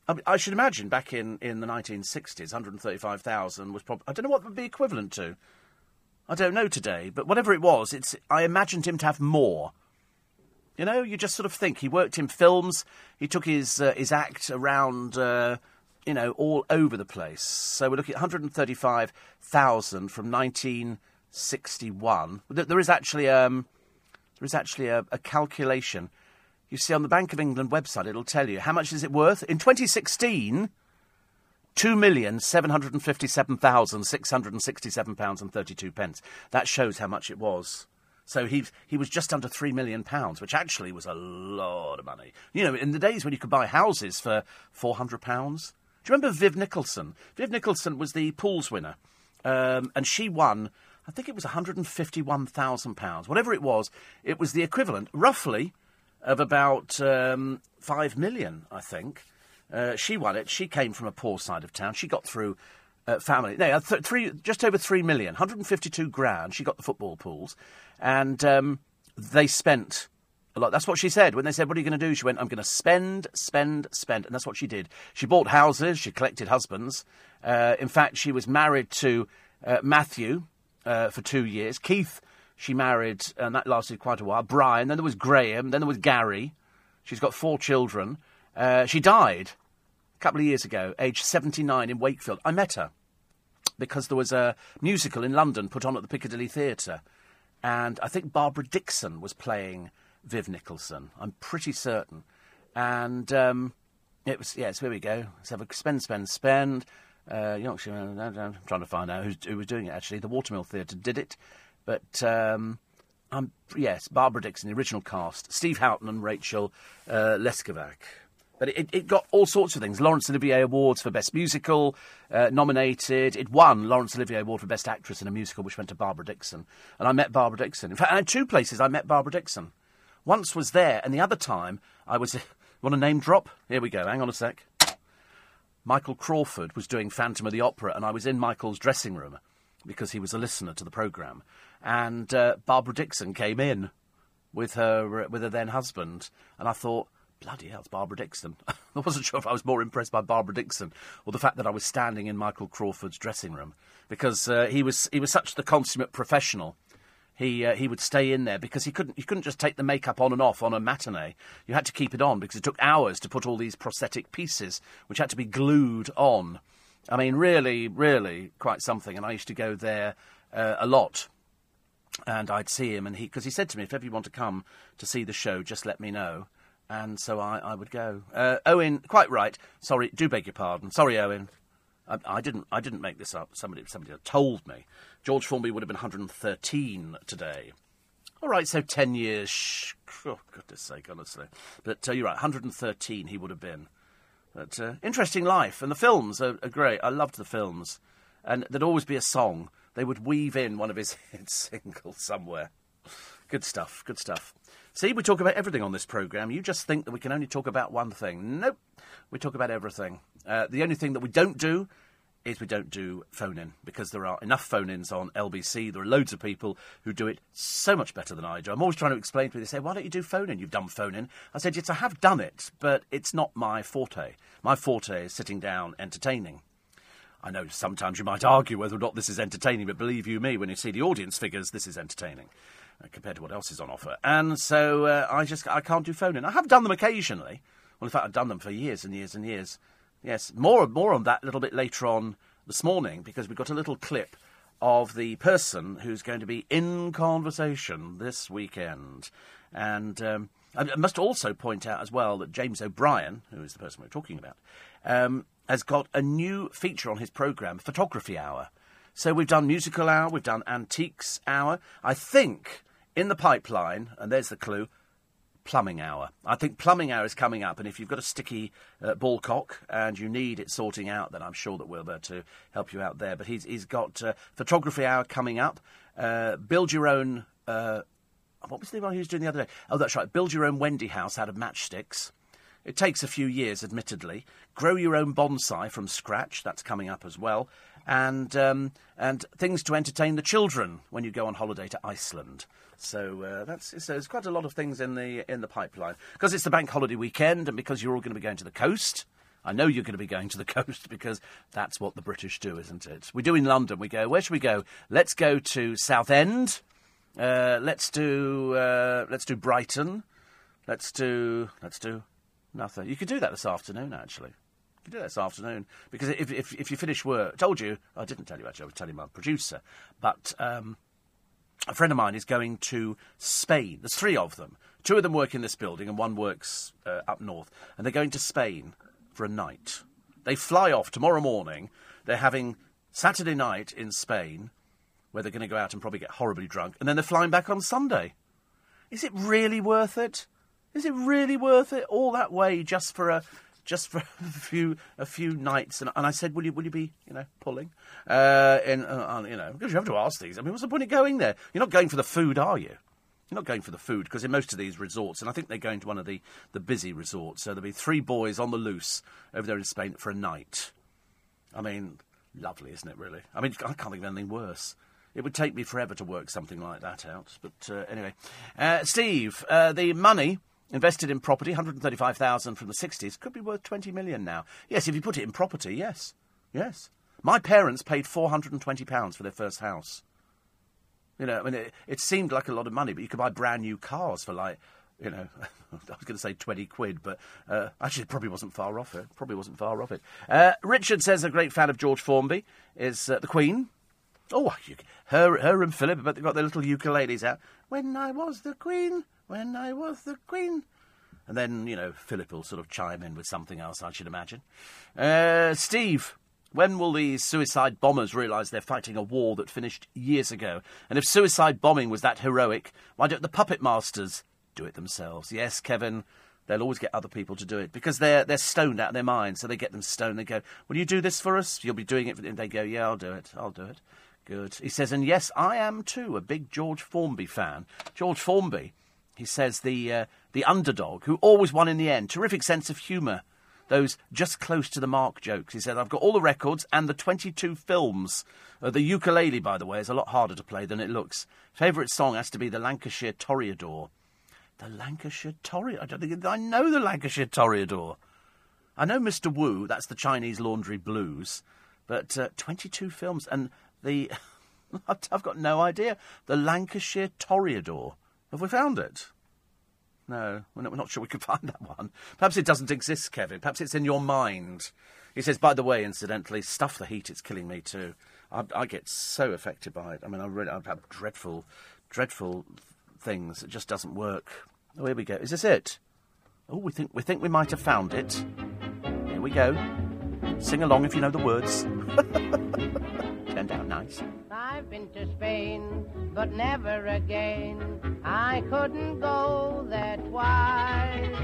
I, mean, I should imagine back in, in the 1960s, 135,000 was probably. I don't know what would be equivalent to. I don't know today, but whatever it was, it's. I imagined him to have more. You know, you just sort of think he worked in films. He took his uh, his act around. Uh, you know, all over the place. So we're looking at 135,000 from 1961. There is actually um, there is actually a, a calculation. You see on the Bank of England website, it'll tell you how much is it worth in 2016. Two million seven hundred and fifty-seven thousand six hundred and sixty-seven pounds and thirty-two pence. That shows how much it was. So he he was just under three million pounds, which actually was a lot of money. You know, in the days when you could buy houses for four hundred pounds, do you remember Viv Nicholson? Viv Nicholson was the pools winner, um, and she won. I think it was £151,000. Whatever it was, it was the equivalent, roughly, of about um, 5 million, I think. Uh, she won it. She came from a poor side of town. She got through uh, family. No, th- three, just over 3 million, 152 grand. She got the football pools. And um, they spent a lot. That's what she said. When they said, What are you going to do? She went, I'm going to spend, spend, spend. And that's what she did. She bought houses, she collected husbands. Uh, in fact, she was married to uh, Matthew uh, for two years. Keith, she married, and that lasted quite a while. Brian, then there was Graham, then there was Gary. She's got four children. Uh, she died a couple of years ago, aged 79 in Wakefield. I met her because there was a musical in London put on at the Piccadilly Theatre. And I think Barbara Dixon was playing Viv Nicholson. I'm pretty certain. And um, it was, yes, here we go. Let's have a spend, spend, spend. Uh, Yorkshire, I'm trying to find out who was doing it actually. The Watermill Theatre did it. But um, yes, Barbara Dickson, the original cast. Steve Houghton and Rachel uh, Leskovac. But it, it, got all sorts of things. Laurence Olivier Awards for Best Musical, uh, nominated. It won Laurence Olivier Award for Best Actress in a Musical, which went to Barbara Dickson. And I met Barbara Dickson. In fact, I had two places I met Barbara Dickson. Once was there, and the other time I was. Want a name drop? Here we go. Hang on a sec. Michael Crawford was doing Phantom of the Opera, and I was in Michael's dressing room because he was a listener to the programme. And uh, Barbara Dickson came in with her uh, with her then husband, and I thought, bloody hell, it's Barbara Dickson. I wasn't sure if I was more impressed by Barbara Dickson or the fact that I was standing in Michael Crawford's dressing room because uh, he was he was such the consummate professional. He uh, he would stay in there because he couldn't you couldn't just take the makeup on and off on a matinee. You had to keep it on because it took hours to put all these prosthetic pieces, which had to be glued on. I mean, really, really quite something. And I used to go there uh, a lot and I'd see him, and he because he said to me, if ever you want to come to see the show, just let me know. And so I, I would go. Uh, Owen, quite right. Sorry, do beg your pardon. Sorry, Owen. I, didn't. I didn't make this up. Somebody, somebody told me. George Formby would have been 113 today. All right, so 10 years. Shh, oh, goodness sake, honestly. But uh, you're right, 113 he would have been. But uh, interesting life, and the films are, are great. I loved the films, and there'd always be a song they would weave in one of his hit singles somewhere. Good stuff, good stuff. See, we talk about everything on this programme. You just think that we can only talk about one thing. Nope, we talk about everything. Uh, the only thing that we don't do is we don't do phone in because there are enough phone ins on LBC. There are loads of people who do it so much better than I do. I'm always trying to explain to people, they say, why don't you do phone in? You've done phone in. I said, yes, I have done it, but it's not my forte. My forte is sitting down entertaining. I know sometimes you might argue whether or not this is entertaining, but believe you me, when you see the audience figures, this is entertaining compared to what else is on offer. And so uh, I just I can't do phoning. I have done them occasionally. Well, in fact, I've done them for years and years and years. Yes, more more on that a little bit later on this morning because we've got a little clip of the person who's going to be in conversation this weekend. And um, I must also point out as well that James O'Brien, who is the person we're talking about, um, has got a new feature on his programme, Photography Hour. So we've done Musical Hour, we've done Antiques Hour. I think in the pipeline, and there's the clue, Plumbing Hour. I think Plumbing Hour is coming up, and if you've got a sticky uh, ball cock and you need it sorting out, then I'm sure that be able to help you out there. But he's, he's got uh, Photography Hour coming up. Uh, build your own. Uh, what was the one he was doing the other day? Oh, that's right. Build your own Wendy house out of matchsticks. It takes a few years, admittedly. Grow your own bonsai from scratch. That's coming up as well. And um, and things to entertain the children when you go on holiday to Iceland. So uh, that's so there's quite a lot of things in the in the pipeline because it's the bank holiday weekend and because you're all going to be going to the coast. I know you're going to be going to the coast because that's what the British do, isn't it? We do in London. We go. Where should we go? Let's go to Southend. Uh, let's do uh, let's do Brighton. Let's do let's do Nothing. You could do that this afternoon, actually. Could do that this afternoon because if if, if you finish work, I told you I didn't tell you actually. I was telling my producer, but um, a friend of mine is going to Spain. There's three of them. Two of them work in this building, and one works uh, up north. And they're going to Spain for a night. They fly off tomorrow morning. They're having Saturday night in Spain, where they're going to go out and probably get horribly drunk, and then they're flying back on Sunday. Is it really worth it? Is it really worth it all that way just for a just for a few a few nights, and, and I said, "Will you will you be you know pulling?" Uh, in uh, you know because you have to ask these. I mean, what's the point of going there? You're not going for the food, are you? You're not going for the food because in most of these resorts, and I think they're going to one of the, the busy resorts, so there'll be three boys on the loose over there in Spain for a night. I mean, lovely, isn't it, really? I mean, I can't think of anything worse. It would take me forever to work something like that out. But uh, anyway. Uh, Steve, uh, the money invested in property, 135,000 from the 60s, could be worth 20 million now. Yes, if you put it in property, yes. Yes. My parents paid £420 for their first house. You know, I mean, it, it seemed like a lot of money, but you could buy brand new cars for like, you know, I was going to say 20 quid, but uh, actually it probably wasn't far off it. Probably wasn't far off it. Uh, Richard says a great fan of George Formby is uh, the Queen. Oh, her, her and Philip, but they've got their little ukuleles out. When I was the Queen, when I was the Queen. And then, you know, Philip will sort of chime in with something else, I should imagine. Uh, Steve, when will these suicide bombers realise they're fighting a war that finished years ago? And if suicide bombing was that heroic, why don't the puppet masters do it themselves? Yes, Kevin, they'll always get other people to do it because they're they're stoned out of their minds. So they get them stoned. They go, "Will you do this for us?" You'll be doing it. For them. They go, "Yeah, I'll do it. I'll do it." Good. He says, and yes, I am too a big George Formby fan. George Formby, he says, the uh, the underdog who always won in the end. Terrific sense of humour those just close to the mark jokes. He said, I've got all the records and the 22 films. Uh, the ukulele, by the way, is a lot harder to play than it looks. Favourite song has to be the Lancashire Toreador. The Lancashire Toreador? I don't think I know the Lancashire Toreador. I know Mr. Wu, that's the Chinese Laundry Blues, but uh, 22 films and the. I've got no idea. The Lancashire Toreador. Have we found it? No, we're not, sure we could find that one. Perhaps it doesn't exist, Kevin. Perhaps it's in your mind. He says, by the way, incidentally, stuff the heat, it's killing me too. I, I get so affected by it. I mean, I really, I have had dreadful, dreadful things. It just doesn't work. Oh, here we go. Is this it? Oh, we think we think we might have found it. Here we go. Sing along if you know the words. Turned out nice. I've been to Spain, but never again. I couldn't go there twice.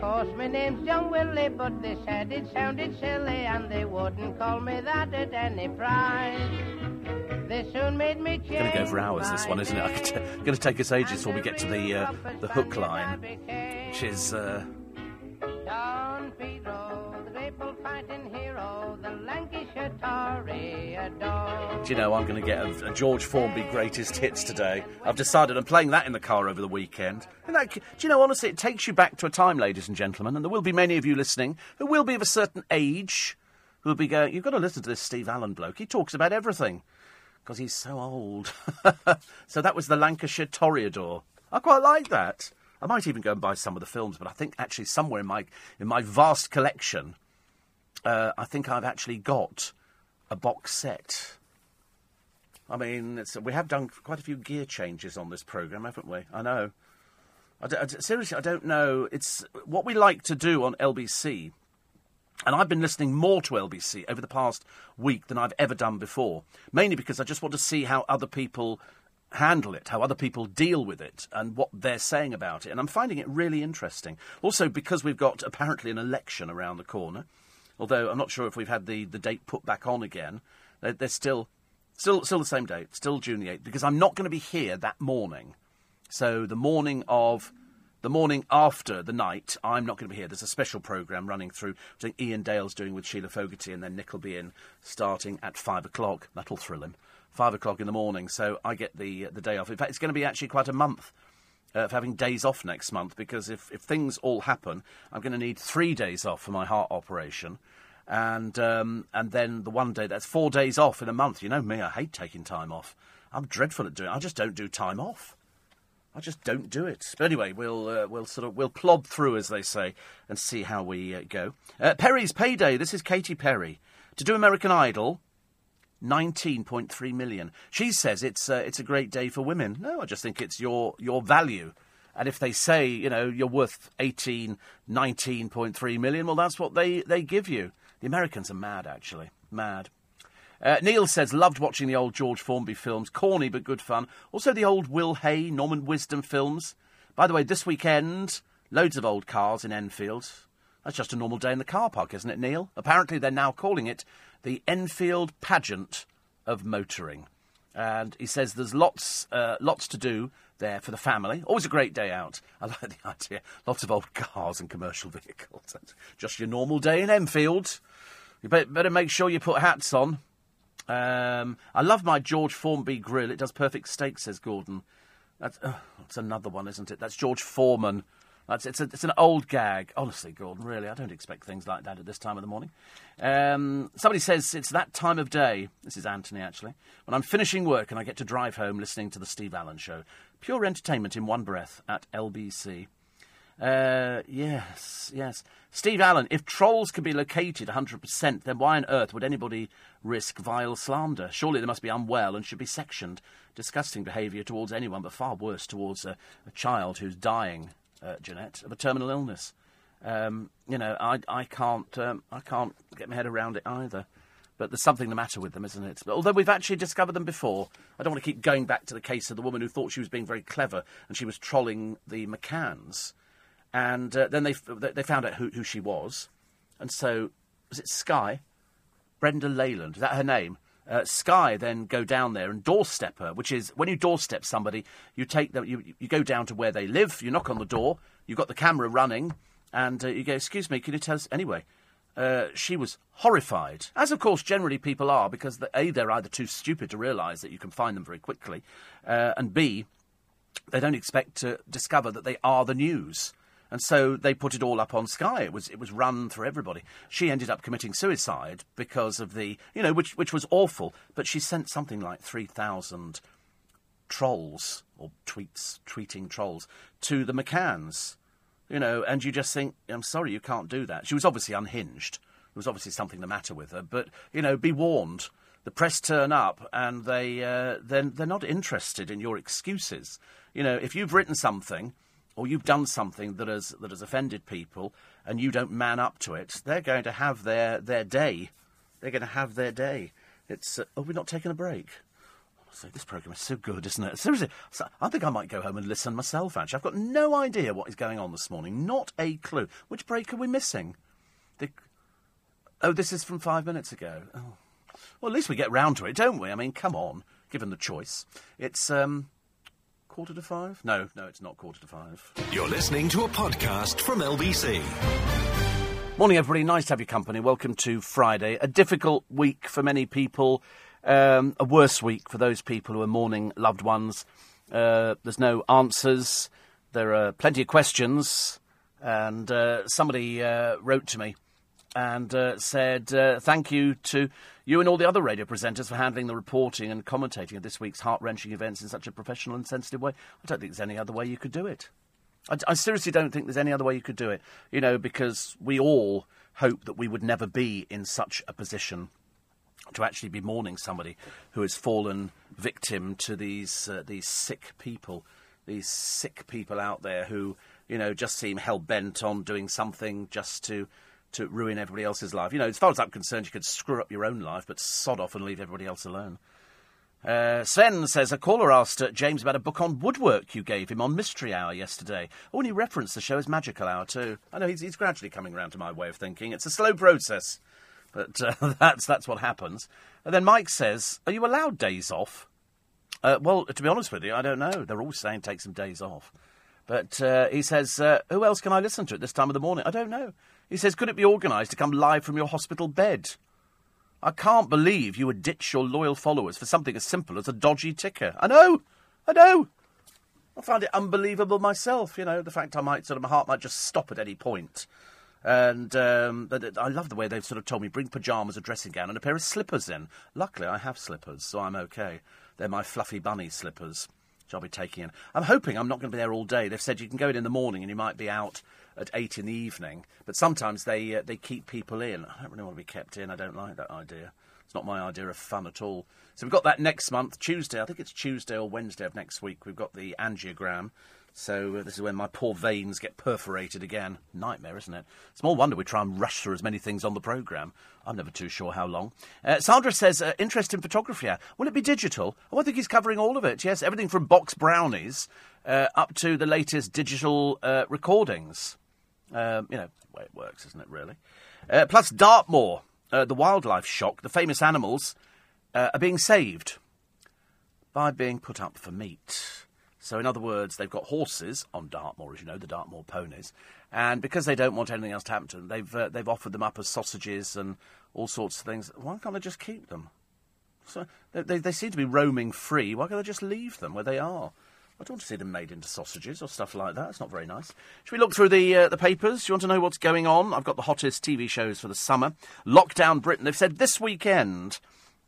Course my name's John Willie, but they said it sounded silly, and they wouldn't call me that at any price. They soon made me change. Going to go for hours, this one, isn't it? It's going to take us ages before we get to the uh, the hook line, which is. Uh... Don Pedro, the great bullfighting hero, the Lancashire Toreador. Do you know, I'm going to get a, a, George Formby greatest hits today. I've decided I'm playing that in the car over the weekend. And that, do you know, honestly, it takes you back to a time, ladies and gentlemen, and there will be many of you listening who will be of a certain age who will be going, you've got to listen to this Steve Allen bloke. He talks about everything because he's so old. so that was the Lancashire Toreador. I quite like that. I might even go and buy some of the films, but I think actually somewhere in my in my vast collection, uh, I think I've actually got a box set. I mean, we have done quite a few gear changes on this program, haven't we? I know. I I seriously, I don't know. It's what we like to do on LBC, and I've been listening more to LBC over the past week than I've ever done before. Mainly because I just want to see how other people handle it, how other people deal with it, and what they're saying about it. And I'm finding it really interesting. Also, because we've got apparently an election around the corner, although I'm not sure if we've had the, the date put back on again. They're, they're still, still, still the same date, still June the 8th, because I'm not going to be here that morning. So the morning of. The morning after the night, I'm not going to be here. There's a special programme running through, which I think Iain Dale's doing with Sheila Fogarty, and then Nick will be in starting at five o'clock. That'll thrill him five o'clock in the morning, so I get the the day off. In fact, it's going to be actually quite a month uh, of having days off next month because if, if things all happen, I'm going to need three days off for my heart operation. And um, and then the one day that's four days off in a month. You know me, I hate taking time off. I'm dreadful at doing. it. I just don't do time off. I just don't do it. But anyway, we'll uh, we'll sort of we'll plod through, as they say, and see how we uh, go. Uh, Perry's payday. This is Katy Perry to do American Idol. 19.3 million. She says it's uh, it's a great day for women. No, I just think it's your your value. And if they say, you know, you're worth 18, 19.3 million, well, that's what they, they give you. The Americans are mad, actually. Mad. Uh, Neil says, loved watching the old George Formby films. Corny, but good fun. Also, the old Will Hay, Norman Wisdom films. By the way, this weekend, loads of old cars in Enfield. That's just a normal day in the car park, isn't it, Neil? Apparently, they're now calling it the Enfield Pageant of Motoring. And he says there's lots, uh, lots to do there for the family. Always a great day out. I like the idea. Lots of old cars and commercial vehicles. Just your normal day in Enfield. You better make sure you put hats on. Um, I love my George Formby grill. It does perfect steak, says Gordon. That's, that's another one, isn't it? That's George Foreman. That's, it's, a, it's an old gag. Honestly, Gordon, really, I don't expect things like that at this time of the morning. Um, somebody says it's that time of day. This is Anthony, actually. When I'm finishing work and I get to drive home listening to the Steve Allen Show. Pure entertainment in one breath at LBC. Uh, yes, yes. Steve Allen, if trolls can be located 100%, then why on earth would anybody risk vile slander? Surely they must be unwell and should be sectioned. Disgusting behaviour towards anyone, but far worse towards a, a child who's dying, uh, Jeanette, of a terminal illness. Um, you know, I, I can't, um, I can't get my head around it either. But there's something the matter with them, isn't it? Although we've actually discovered them before, I don't want to keep going back to the case of the woman who thought she was being very clever and she was trolling the McCanns and uh, then they they found out who, who she was, and so was it Sky, Brenda Leyland? Is that her name? Uh, Sky then go down there and doorstep her, which is when you doorstep somebody, you take them, you you go down to where they live, you knock on the door, you've got the camera running, and uh, you go, "Excuse me, can you tell us anyway?" Uh, she was horrified, as of course generally people are, because the, a they're either too stupid to realise that you can find them very quickly, uh, and b they don't expect to discover that they are the news. And so they put it all up on Sky. It was it was run for everybody. She ended up committing suicide because of the you know which which was awful. But she sent something like three thousand trolls or tweets tweeting trolls to the McCanns, you know, and you just think I'm sorry you can't do that. She was obviously unhinged. There was obviously something the matter with her. But you know, be warned. The press turn up and they uh, then they're not interested in your excuses. You know, if you've written something or you've done something that has that has offended people and you don't man up to it, they're going to have their their day. They're going to have their day. It's uh, oh, we're not taking a break. So this program is so good, isn't it? Seriously, I think I might go home and listen myself. Actually, I've got no idea what is going on this morning. Not a clue. Which break are we missing? The... Oh, this is from five minutes ago. Oh. Well, at least we get round to it, don't we? I mean, come on. Given the choice, it's um, quarter to five? No, no, it's not quarter to five. You're listening to a podcast from LBC. Morning, everybody. Nice to have your company. Welcome to Friday. A difficult week for many people. Um, a worse week for those people who are mourning loved ones. Uh, there's no answers. There are plenty of questions. And uh, somebody uh, wrote to me and uh, said uh, thank you to you and all the other radio presenters for handling the reporting and commentating of this week's heart wrenching events in such a professional and sensitive way. I don't think there's any other way you could do it. I, I, seriously don't think there's any other way you could do it. You know, because we all hope that we would never be in such a position to actually be mourning somebody who has fallen victim to these uh, these sick people, these sick people out there who you know just seem hell bent on doing something just to to ruin everybody else's life. You know, as far as I'm concerned, you could screw up your own life, but sod off and leave everybody else alone. Uh, Sven says a caller asked uh, James about a book on woodwork you gave him on Mystery Hour yesterday. Oh, and he referenced the show as Magical Hour too. I know he's, he's gradually coming around to my way of thinking. It's a slow process, but uh, that's that's what happens. And then Mike says, "Are you allowed days off?" Uh, well, to be honest with you, I don't know. They're all saying take some days off, but uh, he says, uh, "Who else can I listen to at this time of the morning?" I don't know. He says, Could it be organised to come live from your hospital bed? I can't believe you would ditch your loyal followers for something as simple as a dodgy ticker. I know! I know! I find it unbelievable myself, you know, the fact I might sort of, my heart might just stop at any point. And um, I love the way they've sort of told me bring pyjamas, a dressing gown, and a pair of slippers in. Luckily, I have slippers, so I'm okay. They're my fluffy bunny slippers, which I'll be taking in. I'm hoping I'm not going to be there all day. They've said you can go in in the morning and you might be out at eight in the evening. But sometimes they uh, they keep people in. I don't really want to be kept in. I don't like that idea. It's not my idea of fun at all. So we've got that next month, Tuesday. I think it's Tuesday or Wednesday of next week. We've got the angiogram. So uh, this is when my poor veins get perforated again. Nightmare, isn't it? Small wonder we try and rush through as many things on the programme. I'm never too sure how long. Uh, Sandra says, uh, interest in photography. Will it be digital? Oh, I think he's covering all of it. Yes, everything from box brownies uh, up to the latest digital uh, recordings. Um, you know, the way it works, isn't it, really? Uh, plus, Dartmoor, uh, the wildlife shock, the famous animals uh, are being saved by being put up for meat. So, in other words, they've got horses on Dartmoor, as you know, the Dartmoor ponies, and because they don't want anything else to happen to them, they've uh, they've offered them up as sausages and all sorts of things. Why can't they just keep them? So they, they, they seem to be roaming free. Why can't they just leave them where they are? I don't want to see them made into sausages or stuff like that. It's not very nice. Should we look through the uh, the papers? Do you want to know what's going on? I've got the hottest TV shows for the summer. Lockdown Britain. They've said this weekend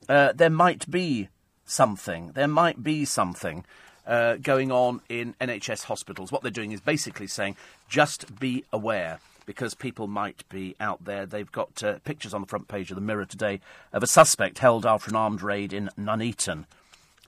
uh, there might be something. There might be something uh, going on in NHS hospitals. What they're doing is basically saying just be aware because people might be out there. They've got uh, pictures on the front page of the Mirror today of a suspect held after an armed raid in Nuneaton.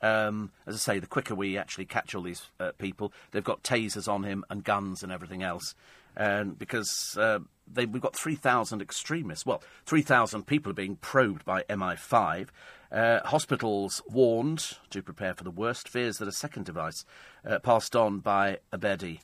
Um, as I say, the quicker we actually catch all these uh, people, they've got tasers on him and guns and everything else. And because uh, they, we've got 3,000 extremists. Well, 3,000 people are being probed by MI5. Uh, hospitals warned to prepare for the worst. Fears that a second device uh, passed on by Abedi.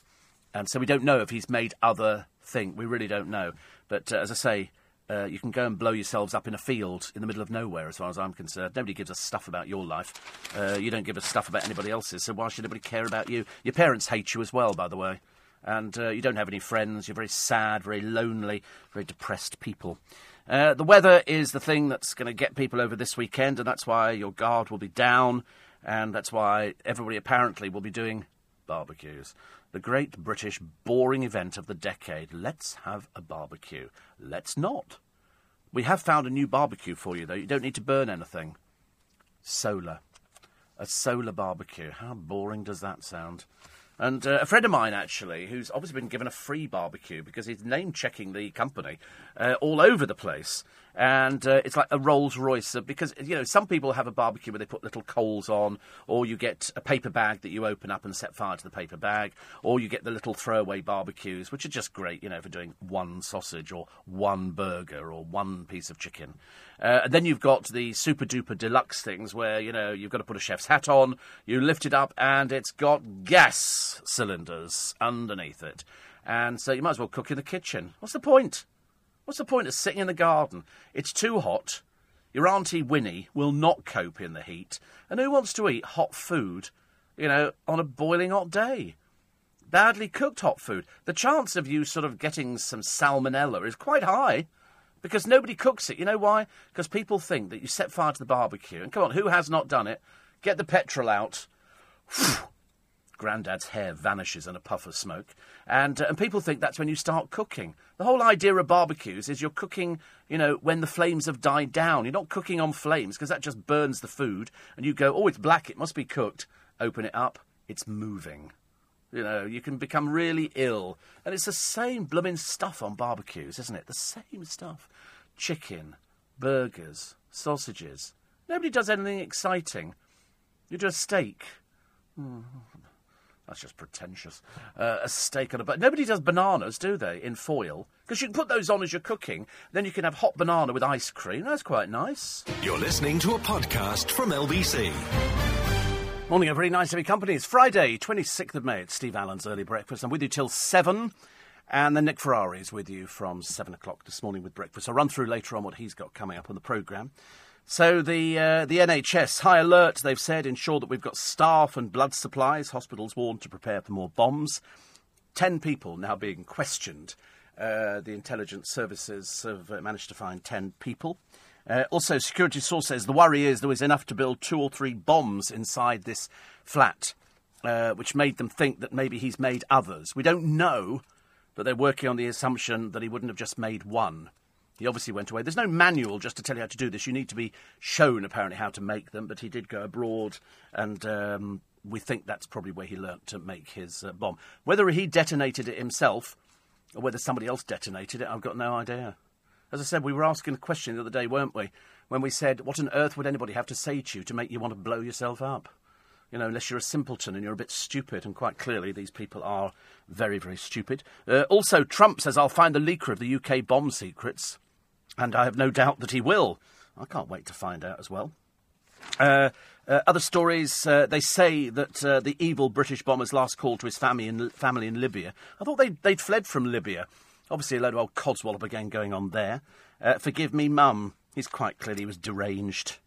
And so we don't know if he's made other thing. We really don't know. But uh, as I say, uh, you can go and blow yourselves up in a field in the middle of nowhere, as far as I'm concerned. Nobody gives a stuff about your life. Uh, you don't give a stuff about anybody else's, so why should anybody care about you? Your parents hate you as well, by the way. And uh, you don't have any friends. You're very sad, very lonely, very depressed people. Uh, the weather is the thing that's going to get people over this weekend, and that's why your guard will be down, and that's why everybody apparently will be doing barbecues. The great British boring event of the decade. Let's have a barbecue. Let's not. We have found a new barbecue for you, though. You don't need to burn anything. Solar. A solar barbecue. How boring does that sound? And uh, a friend of mine, actually, who's obviously been given a free barbecue because he's name checking the company uh, all over the place. And uh, it's like a Rolls Royce because, you know, some people have a barbecue where they put little coals on, or you get a paper bag that you open up and set fire to the paper bag, or you get the little throwaway barbecues, which are just great, you know, for doing one sausage or one burger or one piece of chicken. Uh, and then you've got the super duper deluxe things where, you know, you've got to put a chef's hat on, you lift it up, and it's got gas cylinders underneath it. And so you might as well cook in the kitchen. What's the point? What's the point of sitting in the garden? It's too hot. Your Auntie Winnie will not cope in the heat. And who wants to eat hot food, you know, on a boiling hot day? Badly cooked hot food. The chance of you sort of getting some salmonella is quite high because nobody cooks it. You know why? Because people think that you set fire to the barbecue. And come on, who has not done it? Get the petrol out. Grandad's hair vanishes in a puff of smoke. And, uh, and people think that's when you start cooking. The whole idea of barbecues is you're cooking, you know, when the flames have died down. You're not cooking on flames because that just burns the food. And you go, oh, it's black, it must be cooked. Open it up, it's moving. You know, you can become really ill. And it's the same blooming stuff on barbecues, isn't it? The same stuff. Chicken, burgers, sausages. Nobody does anything exciting. You do a steak. Mm, that's just pretentious. Uh, a steak and a but nobody does bananas, do they? In foil, because you can put those on as you're cooking. Then you can have hot banana with ice cream. That's quite nice. You're listening to a podcast from LBC. Morning, very nice to be company. It's Friday, 26th of May. It's Steve Allen's early breakfast. I'm with you till seven. And then Nick Ferrari is with you from seven o'clock this morning with breakfast. I'll run through later on what he's got coming up on the programme. So the uh, the NHS high alert. They've said ensure that we've got staff and blood supplies. Hospitals warned to prepare for more bombs. Ten people now being questioned. Uh, the intelligence services have uh, managed to find ten people. Uh, also, security source says the worry is there was enough to build two or three bombs inside this flat, uh, which made them think that maybe he's made others. We don't know, but they're working on the assumption that he wouldn't have just made one. He obviously went away. There's no manual just to tell you how to do this. You need to be shown, apparently, how to make them. But he did go abroad, and um, we think that's probably where he learnt to make his uh, bomb. Whether he detonated it himself or whether somebody else detonated it, I've got no idea. As I said, we were asking a question the other day, weren't we? When we said, what on earth would anybody have to say to you to make you want to blow yourself up? You know, unless you're a simpleton and you're a bit stupid, and quite clearly these people are very, very stupid. Uh, also, Trump says, I'll find the leaker of the UK bomb secrets. And I have no doubt that he will. I can't wait to find out as well. Uh, uh, other stories, uh, they say that uh, the evil British bomber's last call to his family in, family in Libya. I thought they'd, they'd fled from Libya. Obviously, a load of old codswallop again going on there. Uh, forgive me, mum. He's quite clearly he was deranged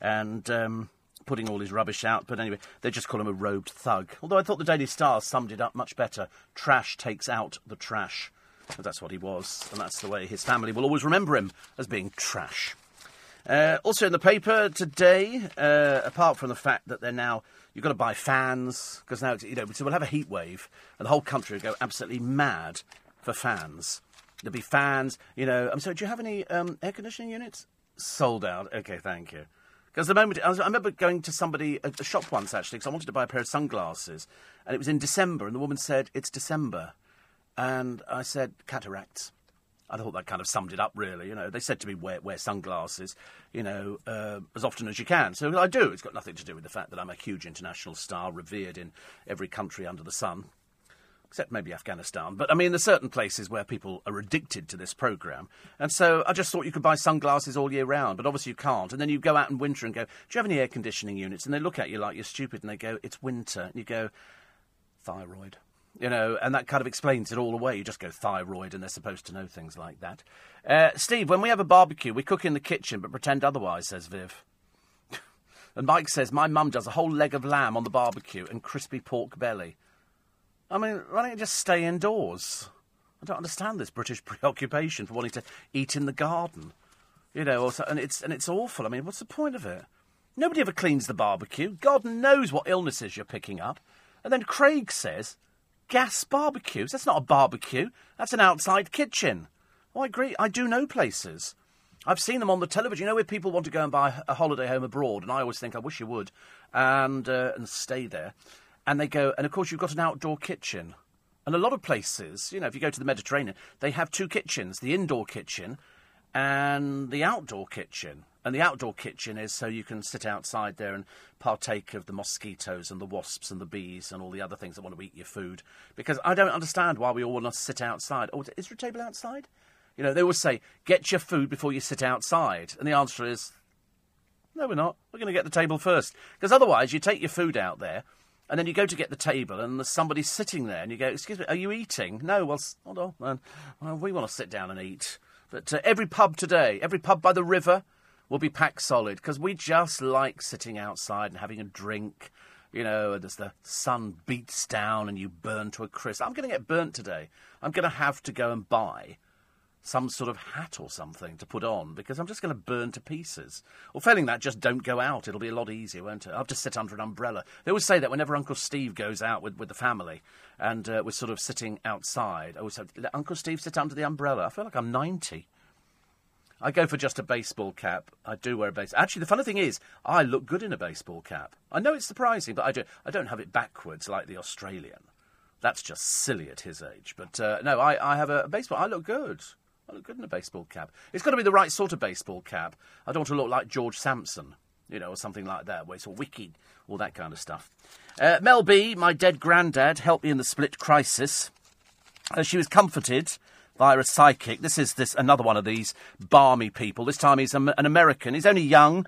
and um, putting all his rubbish out. But anyway, they just call him a robed thug. Although I thought the Daily Star summed it up much better. Trash takes out the trash. That's what he was, and that's the way his family will always remember him as being trash. Uh, also in the paper today, uh, apart from the fact that they're now you've got to buy fans because now you know so we'll have a heat wave and the whole country will go absolutely mad for fans. There'll be fans, you know. I'm sorry, do you have any um, air conditioning units? Sold out. Okay, thank you. Because the moment I, was, I, remember going to somebody a shop once actually because I wanted to buy a pair of sunglasses, and it was in December, and the woman said it's December, and I said cataracts. I thought that kind of summed it up, really. You know, they said to me, wear, wear sunglasses, you know, uh, as often as you can. So I do. It's got nothing to do with the fact that I'm a huge international star, revered in every country under the sun except maybe Afghanistan. But I mean, there's certain places where people are addicted to this program, and so I just thought you could buy sunglasses all year round, but obviously you can't. And then you go out in winter and go, "Do you have any air conditioning units?" And they look at you like you're stupid, and they go, "It's winter," and you go, "Thyroid." You know, and that kind of explains it all away. You just go thyroid, and they're supposed to know things like that. Uh, Steve, when we have a barbecue, we cook in the kitchen, but pretend otherwise, says Viv. and Mike says, My mum does a whole leg of lamb on the barbecue and crispy pork belly. I mean, why don't you just stay indoors? I don't understand this British preoccupation for wanting to eat in the garden. You know, and it's and it's awful. I mean, what's the point of it? Nobody ever cleans the barbecue. God knows what illnesses you're picking up. And then Craig says, gas barbecues. That's not a barbecue. That's an outside kitchen. Oh, I agree. I do know places. I've seen them on the television. You know, where people want to go and buy a holiday home abroad, and I always think, I wish you would, and uh, and stay there and they go, and of course you've got an outdoor kitchen. And a lot of places, you know, if you go to the Mediterranean, they have two kitchens the indoor kitchen and the outdoor kitchen. And the outdoor kitchen is so you can sit outside there and partake of the mosquitoes and the wasps and the bees and all the other things that want to eat your food. Because I don't understand why we all want to sit outside. Oh, is there a table outside? You know, they always say, get your food before you sit outside. And the answer is, no, we're not. We're going to get the table first. Because otherwise, you take your food out there and then you go to get the table, and there's somebody sitting there, and you go, "Excuse me, are you eating?" No, well, hold on, man. Well, we want to sit down and eat. But uh, every pub today, every pub by the river, will be packed solid because we just like sitting outside and having a drink. You know, as the sun beats down and you burn to a crisp. I'm going to get burnt today. I'm going to have to go and buy some sort of hat or something to put on because I'm just going to burn to pieces. Or failing that, just don't go out. It'll be a lot easier, won't it? I'll just sit under an umbrella. They always say that whenever Uncle Steve goes out with, with the family and uh, we're sort of sitting outside, I always say, let Uncle Steve sit under the umbrella. I feel like I'm 90. I go for just a baseball cap. I do wear a base. Actually, the funny thing is, I look good in a baseball cap. I know it's surprising, but I do. I don't have it backwards like the Australian. That's just silly at his age. But uh, no, I, I have a, a baseball. I look good. I look good in a baseball cap. It's got to be the right sort of baseball cap. I don't want to look like George Sampson, you know, or something like that, where it's all wicked, all that kind of stuff. Uh, Mel B, my dead granddad, helped me in the split crisis. Uh, she was comforted via a psychic. This is this another one of these balmy people. This time he's an American. He's only young.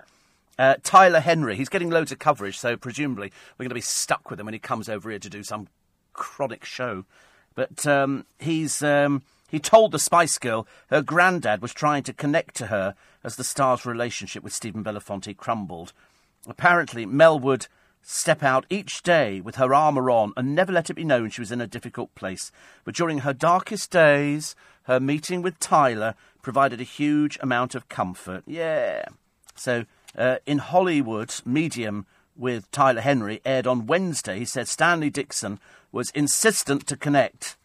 Uh, Tyler Henry. He's getting loads of coverage, so presumably we're going to be stuck with him when he comes over here to do some chronic show. But um, he's um, he told the Spice Girl her granddad was trying to connect to her as the star's relationship with Stephen Belafonte crumbled. Apparently, Mel would step out each day with her armour on and never let it be known she was in a difficult place. But during her darkest days, her meeting with Tyler provided a huge amount of comfort. Yeah. So, uh, in Hollywood, Medium with Tyler Henry aired on Wednesday. He said Stanley Dixon was insistent to connect.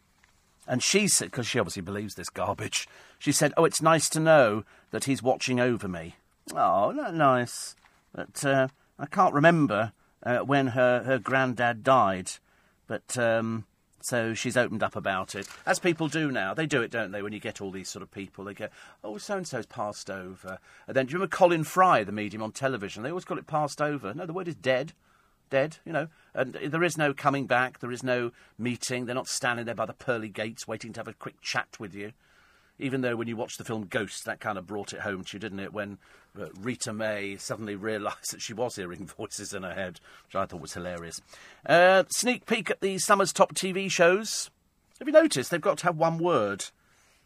And she said, because she obviously believes this garbage, she said, Oh, it's nice to know that he's watching over me. Oh, not nice. But uh, I can't remember uh, when her, her granddad died. But um, so she's opened up about it, as people do now. They do it, don't they? When you get all these sort of people, they go, "Oh, so and so's passed over." And then do you remember Colin Fry, the medium on television? They always call it passed over. No, the word is dead dead, you know, and there is no coming back, there is no meeting, they're not standing there by the pearly gates waiting to have a quick chat with you. Even though when you watch the film Ghost, that kind of brought it home to you, didn't it? When uh, Rita May suddenly realised that she was hearing voices in her head, which I thought was hilarious. Uh, sneak peek at the summer's top TV shows. Have you noticed they've got to have one word?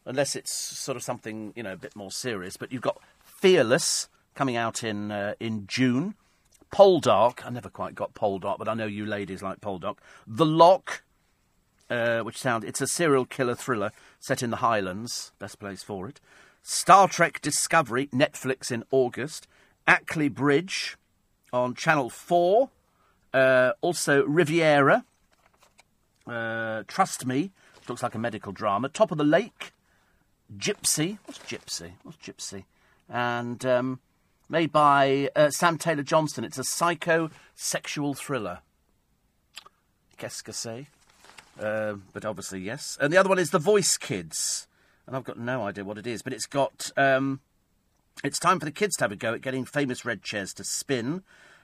unless it's sort of something you know a bit more serious. But you've got Fearless coming out in uh, in June. Poldark, I never quite got Poldark, but I know you ladies like Poldark. The Lock, uh, which sound it's a serial killer thriller set in the Highlands, best place for it. Star Trek Discovery, Netflix in August. Ackley Bridge on Channel Four. Uh, also Riviera. Uh, Trust Me, looks like a medical drama. Top of the Lake. Gypsy. What's Gypsy? What's Gypsy? And um, made by uh, Sam Taylor Johnson. It's a psycho-sexual thriller. Qu'est-ce que c'est? Uh, but obviously, yes. And the other one is The Voice Kids. And I've got no idea what it is, but it's got. Um, it's time for the kids to have a go at getting famous red chairs to spin.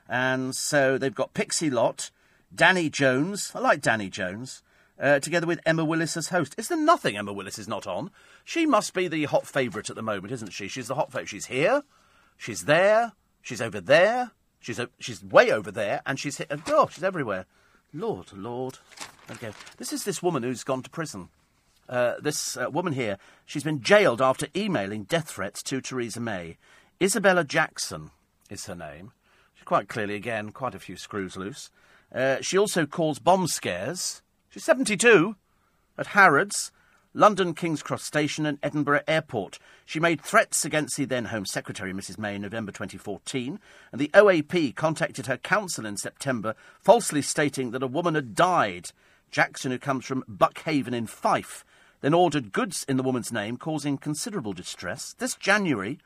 And so they've got Pixie Lott, Danny Jones. I like Danny Jones. Uh, together with Emma Willis as host. Is there nothing Emma Willis is not on? She must be the hot favourite at the moment, isn't she? She's the hot favourite. She's here, she's there, she's over there, she's she's way over there, and she's hit. Oh, she's everywhere. Lord, Lord. Okay, this is this woman who's gone to prison. Uh, this uh, woman here, she's been jailed after emailing death threats to Theresa May. Isabella Jackson is her name. She's quite clearly, again, quite a few screws loose. Uh, she also calls bomb scares. She's 72 at Harrods, London King's Cross Station, and Edinburgh Airport. She made threats against the then Home Secretary, Mrs May, in November 2014, and the OAP contacted her counsel in September, falsely stating that a woman had died. Jackson, who comes from Buckhaven in Fife, then ordered goods in the woman's name, causing considerable distress. This January,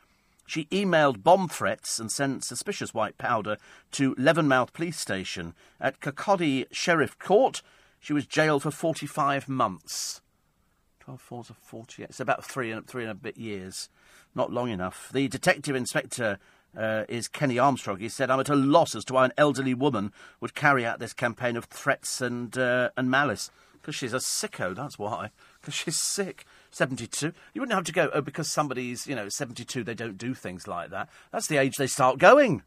she emailed bomb threats and sent suspicious white powder to Levenmouth Police Station. At Kirkcaldy Sheriff Court, she was jailed for 45 months. 12 fours of 48. It's about three and, three and a bit years. Not long enough. The detective inspector uh, is Kenny Armstrong. He said, I'm at a loss as to why an elderly woman would carry out this campaign of threats and, uh, and malice. Because she's a sicko, that's why. Because she's sick. 72. You wouldn't have to go, oh, because somebody's, you know, 72, they don't do things like that. That's the age they start going.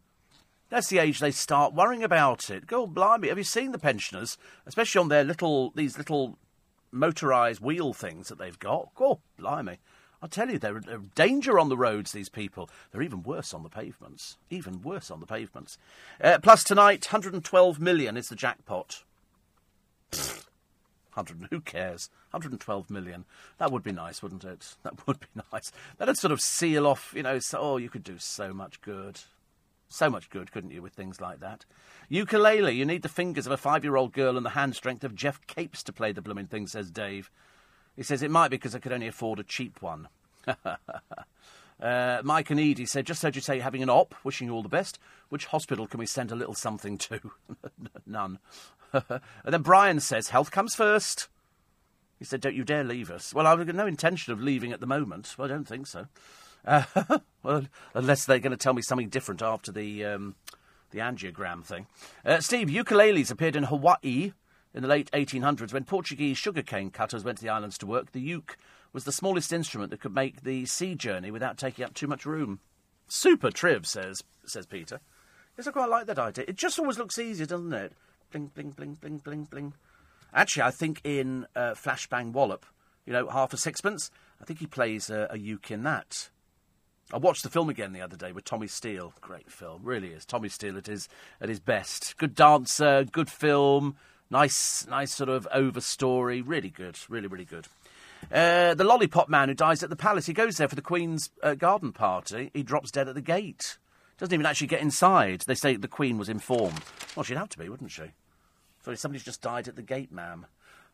That's the age they start worrying about it. God blimey, have you seen the pensioners, especially on their little, these little motorised wheel things that they've got? Oh, blimey. I tell you, they're a danger on the roads, these people. They're even worse on the pavements. Even worse on the pavements. Uh, plus, tonight, 112 million is the jackpot. 100, who cares? 112 million. That would be nice, wouldn't it? That would be nice. That'd sort of seal off, you know, so, oh, you could do so much good. So much good, couldn't you, with things like that? Ukulele, you need the fingers of a five year old girl and the hand strength of Geoff Capes to play the blooming thing, says Dave. He says it might be because I could only afford a cheap one. uh, Mike and Edie said, just heard you say having an op, wishing you all the best. Which hospital can we send a little something to? None. and then Brian says, health comes first. He said, don't you dare leave us. Well, I've no intention of leaving at the moment. Well, I don't think so. Uh, well, unless they're going to tell me something different after the um, the angiogram thing. Uh, Steve, ukuleles appeared in Hawaii in the late 1800s when Portuguese sugarcane cutters went to the islands to work. The uke was the smallest instrument that could make the sea journey without taking up too much room. Super triv, says says Peter. Yes, I quite like that idea. It just always looks easier, doesn't it? Bling, bling, bling, bling, bling, bling. Actually, I think in uh, Flashbang Wallop, you know, half a sixpence, I think he plays a, a uke in that. I watched the film again the other day with Tommy Steele. Great film, really is. Tommy Steele at his at his best. Good dancer, good film, nice nice sort of over story. Really good, really really good. Uh, the lollipop man who dies at the palace. He goes there for the Queen's uh, garden party. He drops dead at the gate. Doesn't even actually get inside. They say the Queen was informed. Well, she'd have to be, wouldn't she? Sorry, somebody's just died at the gate, ma'am.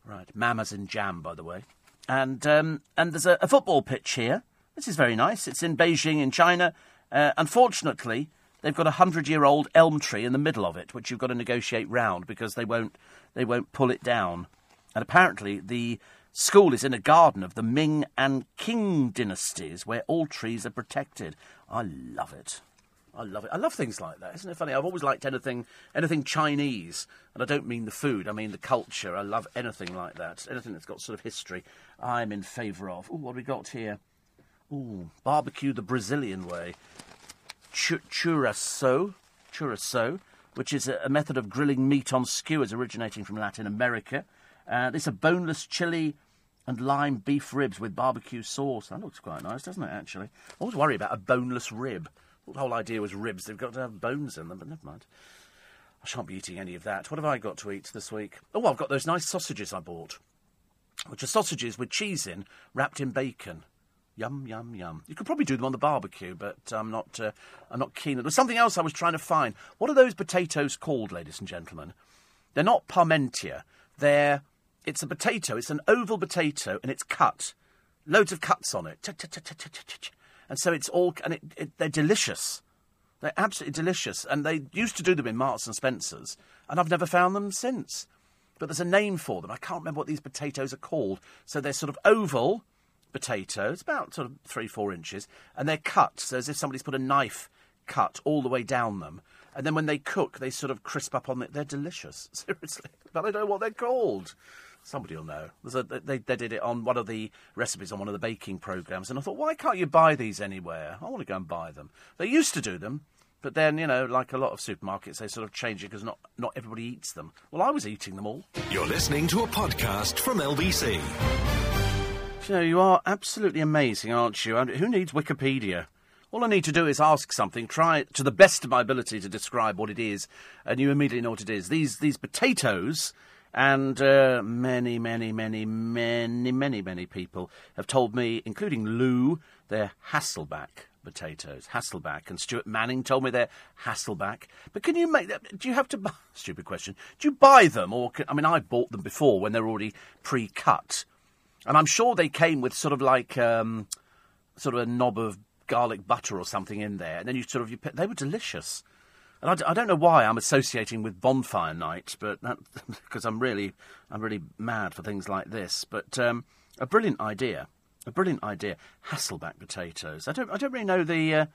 Right, mama's in jam, by the way. And um, and there's a, a football pitch here. This is very nice. It's in Beijing, in China. Uh, unfortunately, they've got a hundred-year-old elm tree in the middle of it, which you've got to negotiate round because they won't they won't pull it down. And apparently, the school is in a garden of the Ming and Qing dynasties, where all trees are protected. I love it. I love it. I love things like that. Isn't it funny? I've always liked anything, anything Chinese, and I don't mean the food. I mean the culture. I love anything like that. Anything that's got sort of history. I'm in favour of. Ooh, what have we got here? Ooh, barbecue the Brazilian way. Ch- churrasco, which is a, a, method of grilling meat on skewers originating from Latin America. Uh, is a boneless chili and lime beef ribs with barbecue sauce. That looks quite nice, doesn't it, actually? I always worry about a boneless rib. The whole idea was ribs, they've got to have bones in them, but never mind. I shan't be eating any of that. What have I got to eat this week? Oh, I've got those nice sausages I bought, which are sausages with cheese in, wrapped in bacon. Yum, yum, yum. You could probably do them on the barbecue, but I'm not, uh, I'm not keen. There was something else I was trying to find. What are those potatoes called, ladies and gentlemen? They're not parmentier. They're it's a potato. It's an oval potato, and it's cut. Loads of cuts on it. And so it's all, and it, it, they're delicious. They're absolutely delicious. And they used to do them in Marks and Spencer's, and I've never found them since. But there's a name for them. I can't remember what these potatoes are called. So they're sort of oval potatoes, about sort of three, four inches, and they're cut. So as if somebody's put a knife cut all the way down them. And then when they cook, they sort of crisp up on it. They're delicious, seriously. But I don't know what they're called. Somebody will know. A, they, they did it on one of the recipes on one of the baking programs, and I thought, why can't you buy these anywhere? I want to go and buy them. They used to do them, but then you know, like a lot of supermarkets, they sort of change it because not not everybody eats them. Well, I was eating them all. You're listening to a podcast from LBC. You know, you are absolutely amazing, aren't you? who needs Wikipedia? All I need to do is ask something, try to the best of my ability to describe what it is, and you immediately know what it is. These these potatoes and uh, many, many, many, many, many, many people have told me, including Lou, they're Hasselback potatoes. Hasselback. And Stuart Manning told me they're Hasselback. But can you make that? Do you have to buy. Stupid question. Do you buy them? Or, can, I mean, I bought them before when they're already pre cut. And I'm sure they came with sort of like. Um, sort of a knob of garlic butter or something in there. And then you sort of. You, they were delicious. And I d- I don't know why I'm associating with bonfire night, but because I'm really, I'm really mad for things like this. But um, a brilliant idea, a brilliant idea. Hasselback potatoes. I don't, I don't really know the, uh,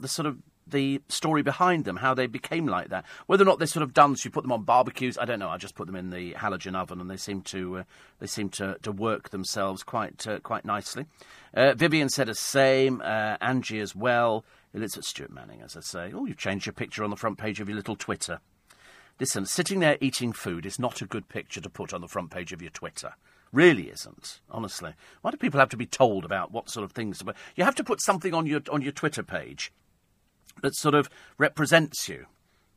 the sort of the story behind them, how they became like that. Whether or not they're sort of done, so you put them on barbecues, I don't know. I just put them in the halogen oven, and they seem to uh, they seem to, to work themselves quite uh, quite nicely. Uh, Vivian said the same. Uh, Angie as well. Elizabeth Stuart Manning, as I say. Oh, you've changed your picture on the front page of your little Twitter. Listen, sitting there eating food is not a good picture to put on the front page of your Twitter. Really isn't, honestly. Why do people have to be told about what sort of things? You have to put something on your on your Twitter page that sort of represents you.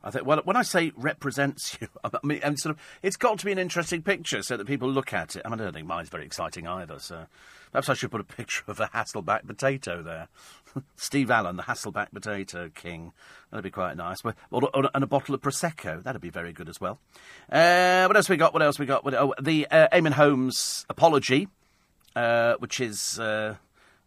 I think, well, when I say represents you, I mean, and sort of, it's got to be an interesting picture so that people look at it. I, mean, I don't think mine's very exciting either, so perhaps I should put a picture of a Hasselback potato there. Steve Allen, the Hasselback potato king. That'd be quite nice. Or, or, and a bottle of Prosecco. That'd be very good as well. Uh, what else we got? What else we got? What, oh, the uh, Eamonn Holmes apology, uh, which is uh,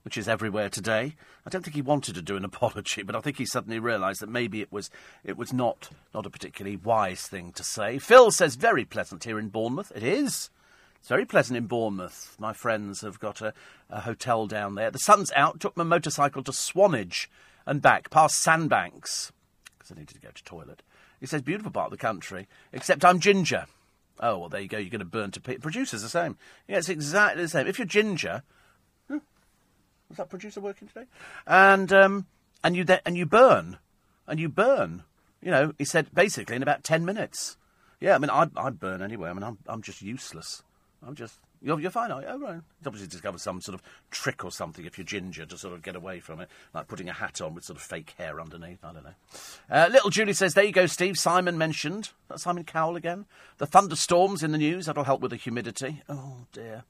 which is everywhere today. I don't think he wanted to do an apology, but I think he suddenly realised that maybe it was it was not not a particularly wise thing to say. Phil says very pleasant here in Bournemouth. It is. It's very pleasant in Bournemouth. My friends have got a, a hotel down there. The sun's out. Took my motorcycle to Swanage and back past Sandbanks because I needed to go to toilet. He says beautiful part of the country, except I'm ginger. Oh well, there you go. You're going to burn to pe- producers the same. Yeah, it's exactly the same. If you're ginger, was that producer working today? And um, and you and you burn, and you burn. You know, he said basically in about ten minutes. Yeah, I mean, I I burn anyway. I mean, I'm I'm just useless. I'm just you're, you're fine, are you? Oh, right. He's obviously discovered some sort of trick or something if you're ginger to sort of get away from it, like putting a hat on with sort of fake hair underneath. I don't know. Uh, little Julie says, There you go, Steve. Simon mentioned. That's Simon Cowell again. The thunderstorms in the news. That'll help with the humidity. Oh, dear.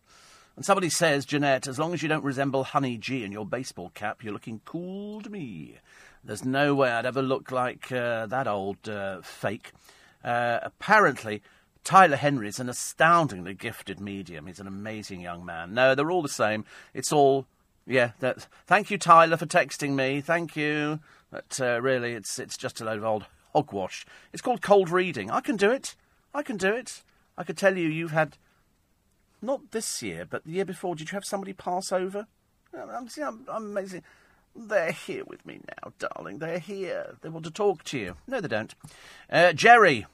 And somebody says, Jeanette, as long as you don't resemble Honey G in your baseball cap, you're looking cool to me. There's no way I'd ever look like uh, that old uh, fake. Uh, apparently, Tyler Henry is an astoundingly gifted medium. He's an amazing young man. No, they're all the same. It's all, yeah. Thank you, Tyler, for texting me. Thank you. But uh, really, it's it's just a load of old hogwash. It's called cold reading. I can do it. I can do it. I could tell you you've had not this year, but the year before, did you have somebody pass over? I'm, I'm, I'm amazing. They're here with me now, darling. They're here. They want to talk to you. No, they don't. Uh, Jerry,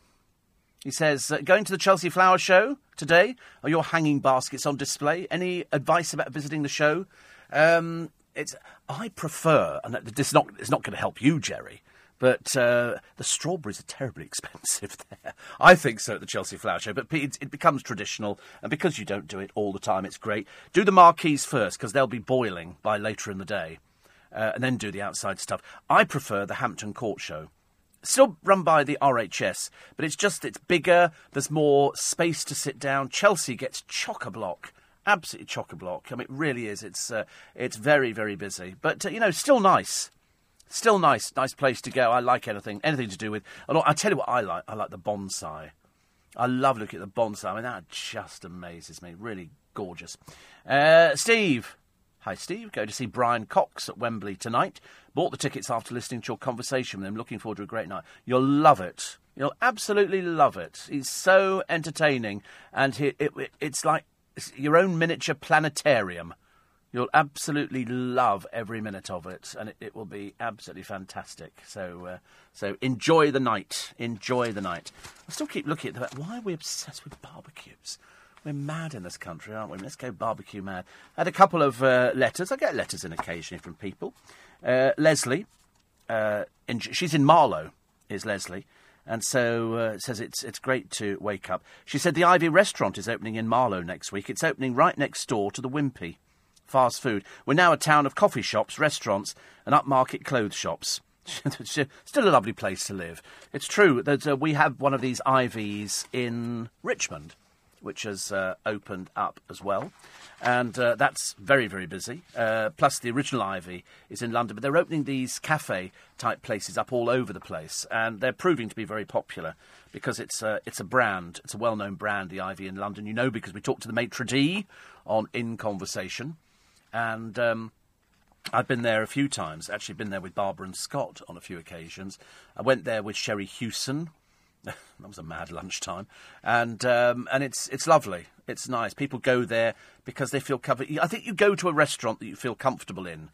he says, uh, going to the Chelsea Flower Show today. Are your hanging baskets on display? Any advice about visiting the show? Um, it's I prefer, and this is not it's not going to help you, Jerry, But uh, the strawberries are terribly expensive there. I think so at the Chelsea Flower Show, but it, it, becomes traditional, and because you don't do it all the time, it's great. Do the marquees first, because they'll be boiling by later in the day, uh, and then do the outside stuff. I prefer the Hampton Court Show. Still run by the RHS, but it's just, it's bigger, there's more space to sit down. Chelsea gets chock a block absolutely chock a block. I mean, it really is. It's uh, it's very very busy, but uh, you know, still nice. Still nice, nice place to go. I like anything, anything to do with. I tell you what, I like. I like the bonsai. I love looking at the bonsai. I mean, that just amazes me. Really gorgeous. Uh, Steve, hi Steve. Going to see Brian Cox at Wembley tonight. Bought the tickets after listening to your conversation with him. Looking forward to a great night. You'll love it. You'll absolutely love it. He's so entertaining, and he, it, it, it's like your own miniature planetarium. You'll absolutely love every minute of it, and it, it will be absolutely fantastic. So, uh, so enjoy the night. Enjoy the night. I still keep looking at the why are we obsessed with barbecues? We're mad in this country, aren't we? Let's go barbecue mad. I had a couple of uh, letters. I get letters in occasionally from people. Uh, Leslie, uh, in, she's in Marlow, is Leslie, and so uh, says it's it's great to wake up. She said the Ivy restaurant is opening in Marlow next week. It's opening right next door to the Wimpy fast food. We're now a town of coffee shops, restaurants, and upmarket clothes shops. Still a lovely place to live. It's true that uh, we have one of these IVs in Richmond, which has uh, opened up as well. And uh, that's very, very busy. Uh, plus, the original Ivy is in London, but they're opening these cafe type places up all over the place, and they're proving to be very popular because it's a, it's a brand, it's a well known brand, the Ivy in London. You know, because we talked to the maitre d' on In Conversation and um, I've been there a few times. Actually, been there with Barbara and Scott on a few occasions. I went there with Sherrie Hewson. that was a mad lunchtime, and um, and it's it's lovely. It's nice. People go there because they feel covered. I think you go to a restaurant that you feel comfortable in,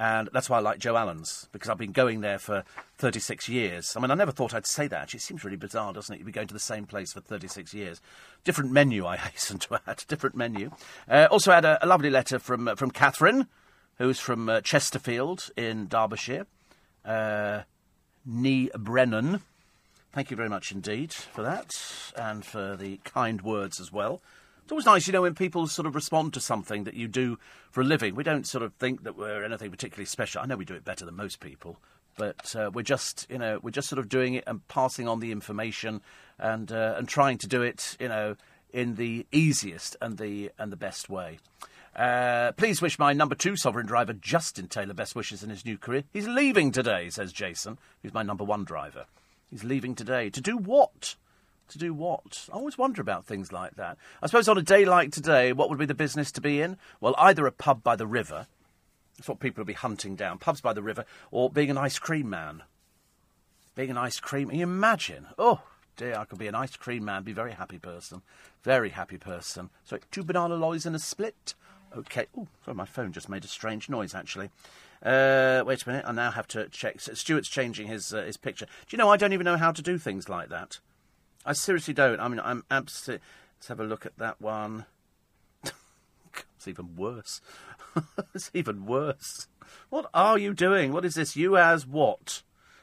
and that's why I like Joe Allen's because I've been going there for 36 years. I mean, I never thought I'd say that. Actually, it seems really bizarre, doesn't it? You'd be going to the same place for 36 years. Different menu, I hasten to add. Different menu. Uh, also had a, a, lovely letter from uh, from Catherine, who's from uh, Chesterfield in Derbyshire. Uh, Nee Brennan. Thank you very much indeed for that, and for the kind words as well. It's always nice, you know, when people sort of respond to something that you do for a living. We don't sort of think that we're anything particularly special. I know we do it better than most people, but uh, we're just, you know, we're just sort of doing it and passing on the information and uh, and trying to do it, you know, in the easiest and the and the best way. Uh, please wish my number two sovereign driver, Justin Taylor, best wishes in his new career. He's leaving today, says Jason, who's my number one driver. He's leaving today. To do what? To do what? I always wonder about things like that. I suppose on a day like today, what would be the business to be in? Well, either a pub by the river. That's what people would be hunting down. Pubs by the river. Or being an ice cream man. Being an ice cream. Can you imagine? Oh, dear, I could be an ice cream man, be a very happy person. Very happy person. So, two banana lollies and a split. Okay. Oh, sorry, my phone just made a strange noise, actually. Uh, wait a minute, I now have to check. Stuart's changing his uh, his picture. Do you know, I don't even know how to do things like that. I seriously don't. I mean, I'm absolutely. Let's have a look at that one. it's even worse. it's even worse. What are you doing? What is this? You as what?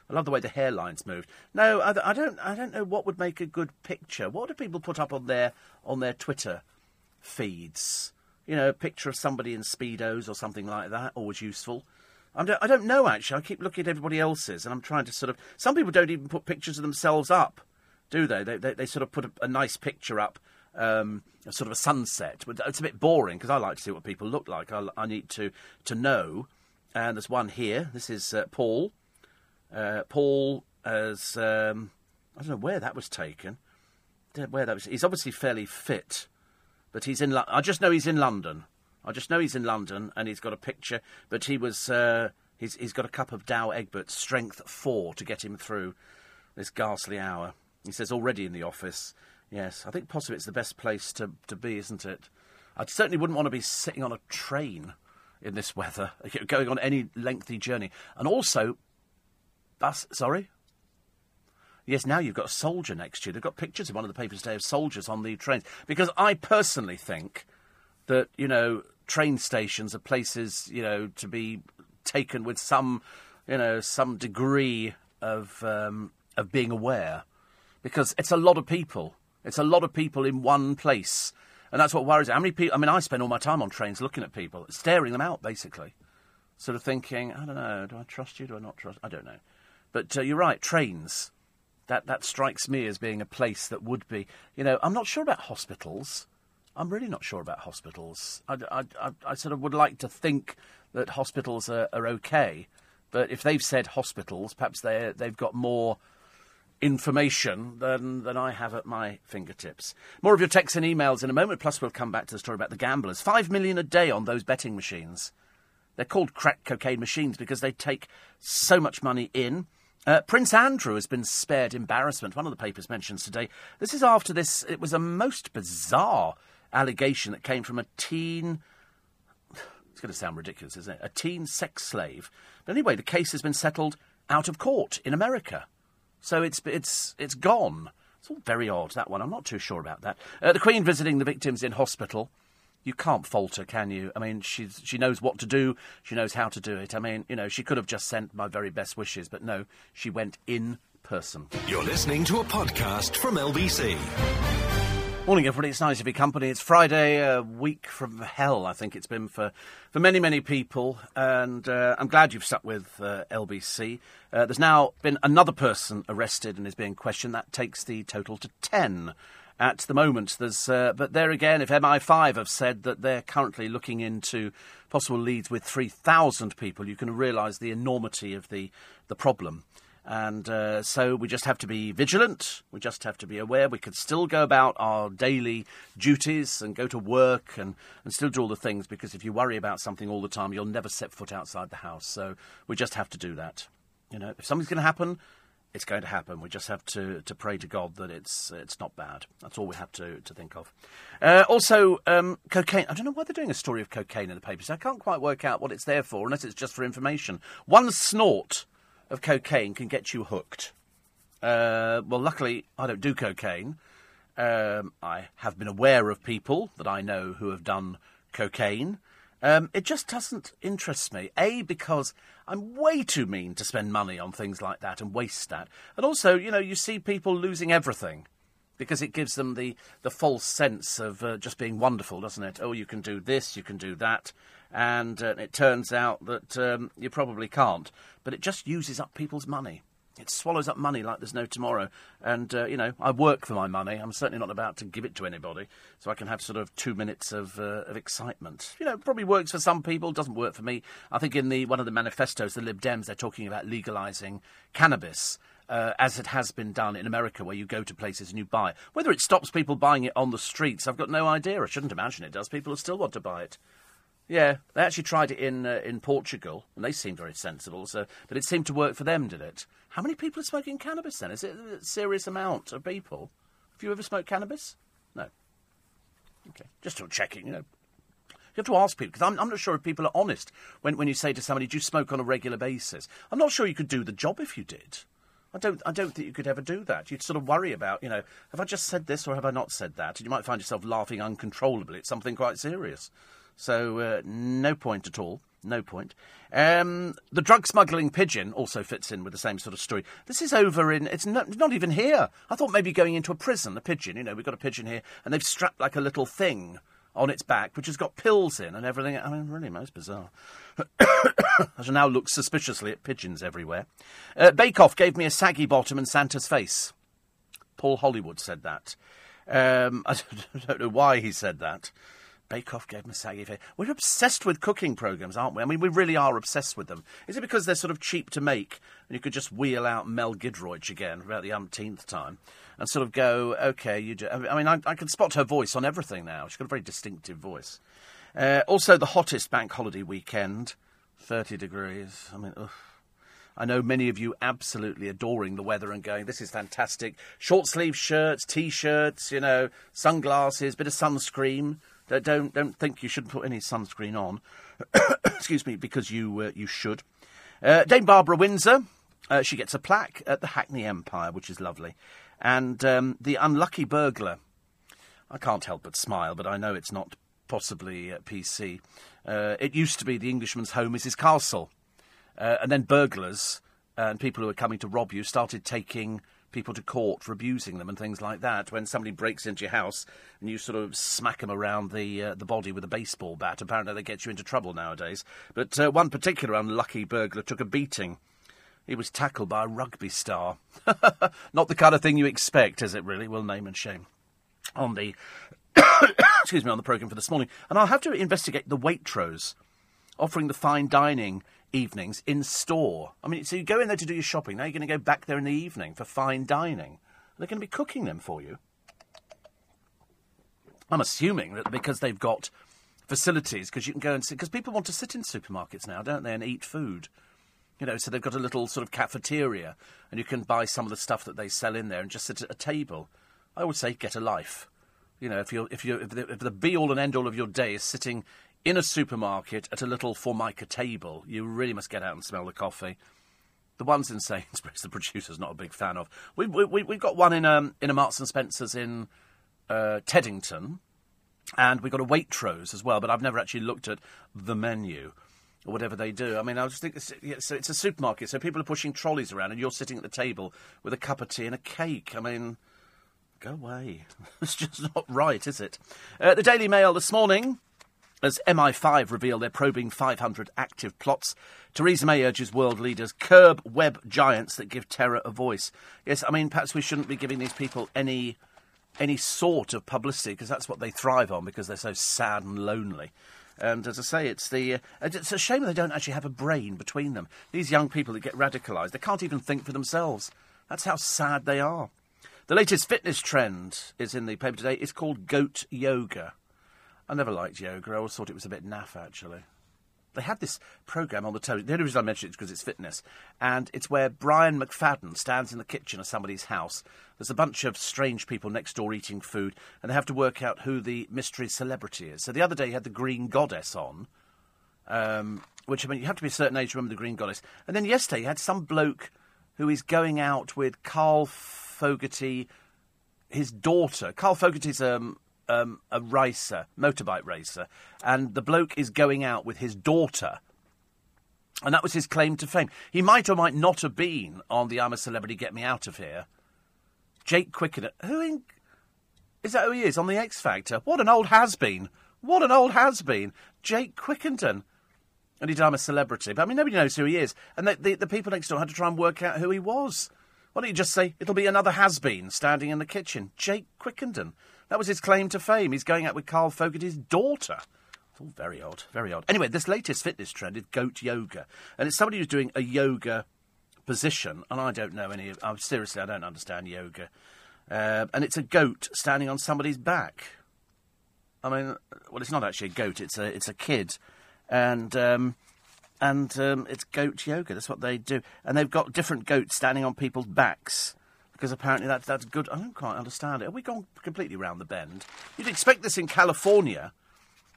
I love the way the hairlines moved. No, I, I, don't. I don't know what would make a good picture. What do people put up on their on their Twitter feeds? You know, a picture of somebody in speedos or something like that. Always useful. I don't, I don't know actually. I keep looking at everybody else's, and I'm trying to sort of. Some people don't even put pictures of themselves up, do they? They, they, they sort of put a, a nice picture up, um, sort of a sunset. It's a bit boring because I like to see what people look like. I, I need to to know. And there's one here. This is uh, Paul. Uh, Paul as um, I don't know where that was taken. Where that was. He's obviously fairly fit, but he's in. I just know he's in London. I just know he's in London and he's got a picture, but he was. Uh, he's, he's got a cup of Douwe Egbert, strength four, to get him through this ghastly hour. He says already in the office. Yes, I think possibly it's the best place to, to be, isn't it? I certainly wouldn't want to be sitting on a train in this weather, going on any lengthy journey. And also, bus. Sorry? Yes, now you've got a soldier next to you. They've got pictures in one of the papers today of soldiers on the trains. Because I personally think that, you know, train stations are places, you know, to be taken with some, you know, some degree of um, of being aware, because it's a lot of people. It's a lot of people in one place, and that's what worries me. How many people? I mean, I spend all my time on trains looking at people, staring them out, basically, sort of thinking, I don't know, do I trust you? Do I not trust? I don't know. But uh, you're right, trains. That that strikes me as being a place that would be. You know, I'm not sure about hospitals. I'm really not sure about hospitals. I, I, I, I sort of would like to think that hospitals are, are okay, but if they've said hospitals, perhaps they they've got more information than, than I have at my fingertips. More of your texts and emails in a moment, plus we'll come back to the story about the gamblers. Five million a day on those betting machines. They're called crack cocaine machines because they take so much money in. Uh, Prince Andrew has been spared embarrassment. One of the papers mentions today. This is after this. It was a most bizarre allegation that came from a teen. It's going to sound ridiculous, isn't it? A teen sex slave. But anyway, the case has been settled out of court in America. So it's it's it's gone. It's all very odd that one. I'm not too sure about that. Uh, the Queen visiting the victims in hospital. You can't falter, can you? I mean, she's she knows what to do. She knows how to do it. I mean, you know, she could have just sent my very best wishes, but no, she went in person. You're listening to a podcast from LBC. Morning, everybody. It's nice to be company. It's Friday, a week from hell. I think it's been for, for many, many people, and uh, I'm glad you've stuck with uh, LBC. Uh, there's now been another person arrested and is being questioned. That takes the total to ten at the moment. There's, uh, but there again, if MI5 have said that they're currently looking into possible leads with 3,000 people, you can realise the enormity of the the problem. And uh, so we just have to be vigilant. We just have to be aware. We could still go about our daily duties and go to work and, and still do all the things because if you worry about something all the time, you'll never set foot outside the house. So we just have to do that. You know, if something's going to happen, it's going to happen. We just have to, to pray to God that it's it's not bad. That's all we have to, to think of. Uh, also, um, cocaine. I don't know why they're doing a story of cocaine in the papers. I can't quite work out what it's there for, unless it's just for information. One snort of cocaine can get you hooked. Uh, well, luckily, I don't do cocaine. Um, I have been aware of people that I know who have done cocaine. Um, it just doesn't interest me. A, because I'm way too mean to spend money on things like that and waste that. And also, you know, you see people losing everything because it gives them the, the false sense of uh, just being wonderful, doesn't it? Oh, you can do this, you can do that and uh, it turns out that um, you probably can't. But it just uses up people's money. It swallows up money like there's no tomorrow. And, uh, you know, I work for my money. I'm certainly not about to give it to anybody. So I can have sort of two minutes of, uh, of excitement. You know, probably works for some people, doesn't work for me. I think in the one of the manifestos, the Lib Dems, they're talking about legalising cannabis. Uh, as it has been done in America, where you go to places and you buy. Whether it stops people buying it on the streets, I've got no idea. I shouldn't imagine it does. People still want to buy it. Yeah, they actually tried it in uh, in Portugal, and they seemed very sensible. So, but it seemed to work for them, did it? How many people are smoking cannabis then? Is it a serious amount of people? Have you ever smoked cannabis? No. Okay, just checking. You know, you have to ask people because I'm, I'm not sure if people are honest when when you say to somebody, "Do you smoke on a regular basis?" I'm not sure you could do the job if you did. I don't, I don't think you could ever do that. You'd sort of worry about, you know, have I just said this or have I not said that? And you might find yourself laughing uncontrollably at something quite serious. So uh, no point at all. No point. Um, the drug smuggling pigeon also fits in with the same sort of story. This is over in. It's not, not even here. I thought maybe going into a prison, a pigeon. You know, we've got a pigeon here, and they've strapped like a little thing on its back, which has got pills in and everything. I mean, really most bizarre. I shall now look suspiciously at pigeons everywhere. Uh, Bake Off gave me a saggy bottom and Santa's face. Paul Hollywood said that. Um, I don't know why he said that. Bake Off gave face. We're obsessed with cooking programmes, aren't we? I mean, we really are obsessed with them. Is it because they're sort of cheap to make and you could just wheel out Mel Giedroyc again about the umpteenth time and sort of go, okay, you do. I mean, I, I can spot her voice on everything now. She's got a very distinctive voice. Uh, also, the hottest bank holiday weekend, 30 degrees. I mean, ugh. I know many of you absolutely adoring the weather and going, this is fantastic. Short sleeve shirts, t shirts, you know, sunglasses, bit of sunscreen. Don't don't think you shouldn't put any sunscreen on. Excuse me, because you uh, you should. Uh, Dame Barbara Windsor, uh, she gets a plaque at the Hackney Empire, which is lovely. And um, the unlucky burglar, I can't help but smile, but I know it's not possibly uh, PC. Uh, it used to be the Englishman's home is his castle, uh, and then burglars and people who were coming to rob you started taking people to court for abusing them and things like that. When somebody breaks into your house and you sort of smack them around the uh, the body with a baseball bat, apparently that gets you into trouble nowadays. But uh, one particular unlucky burglar took a beating. He was tackled by a rugby star. Not the kind of thing you expect, is it really? Well, name and shame. On the excuse me on the programme for this morning, and I'll have to investigate the Waitrose offering the fine dining evenings in store. I mean, so you go in there to do your shopping. Now you're going to go back there in the evening for fine dining. They're going to be cooking them for you. I'm assuming that because they've got facilities, because you can go and sit, because people want to sit in supermarkets now, don't they, and eat food. You know, so they've got a little sort of cafeteria, and you can buy some of the stuff that they sell in there and just sit at a table. I would say get a life. You know, if you're if you if the, if the be all and end all of your day is sitting in a supermarket at a little formica table, you really must get out and smell the coffee. The ones in Sainsbury's, the producer's not a big fan of. We, we, we've got one in, um, in a Marks and Spencer's in uh, Teddington, and we've got a Waitrose as well, but I've never actually looked at the menu or whatever they do. I mean, I just think it's, it's, it's a supermarket, so people are pushing trolleys around, and you're sitting at the table with a cup of tea and a cake. I mean, go away. it's just not right, is it? Uh, the Daily Mail this morning. As MI5 reveal they're probing 500 active plots, Theresa May urges world leaders curb web giants that give terror a voice. Yes, I mean perhaps we shouldn't be giving these people any any sort of publicity because that's what they thrive on because they're so sad and lonely. And as I say, it's the uh, it's a shame they don't actually have a brain between them. These young people that get radicalised, they can't even think for themselves. That's how sad they are. The latest fitness trend is in the paper today. It's called goat yoga. I never liked yoga. I always thought it was a bit naff, actually. They had this program on the television. The only reason I mention it is because it's fitness, and it's where Brian McFadden stands in the kitchen of somebody's house. There's a bunch of strange people next door eating food, and they have to work out who the mystery celebrity is. So the other day, he had the Green Goddess on, um, which I mean, you have to be a certain age to remember the Green Goddess. And then yesterday, he had some bloke who is going out with Carl Fogarty, his daughter. Carl Fogarty's um, um, a racer, motorbike racer, and the bloke is going out with his daughter. And that was his claim to fame. He might or might not have been on the I'm a Celebrity, Get Me Out of Here. Jake Quicken, who in, is that who he is on the X Factor? What an old has been. What an old has been. Jake Quickenden. And he'd I'm a celebrity. But I mean, nobody knows who he is. And the, the, the people next door had to try and work out who he was. Why don't you just say, it'll be another has been standing in the kitchen? Jake Quickenden. That was his claim to fame. He's going out with Carl Fogarty's daughter. It's all very odd, very odd. Anyway, this latest fitness trend is goat yoga. And it's somebody who's doing a yoga position, and I don't know any uh, Seriously, I don't understand yoga. Uh, and it's a goat standing on somebody's back. I mean, well, it's not actually a goat, it's a, it's a kid. And. Um, and um, it's goat yoga. That's what they do, and they've got different goats standing on people's backs because apparently that's that's good. I don't quite understand it. Have we gone completely round the bend? You'd expect this in California,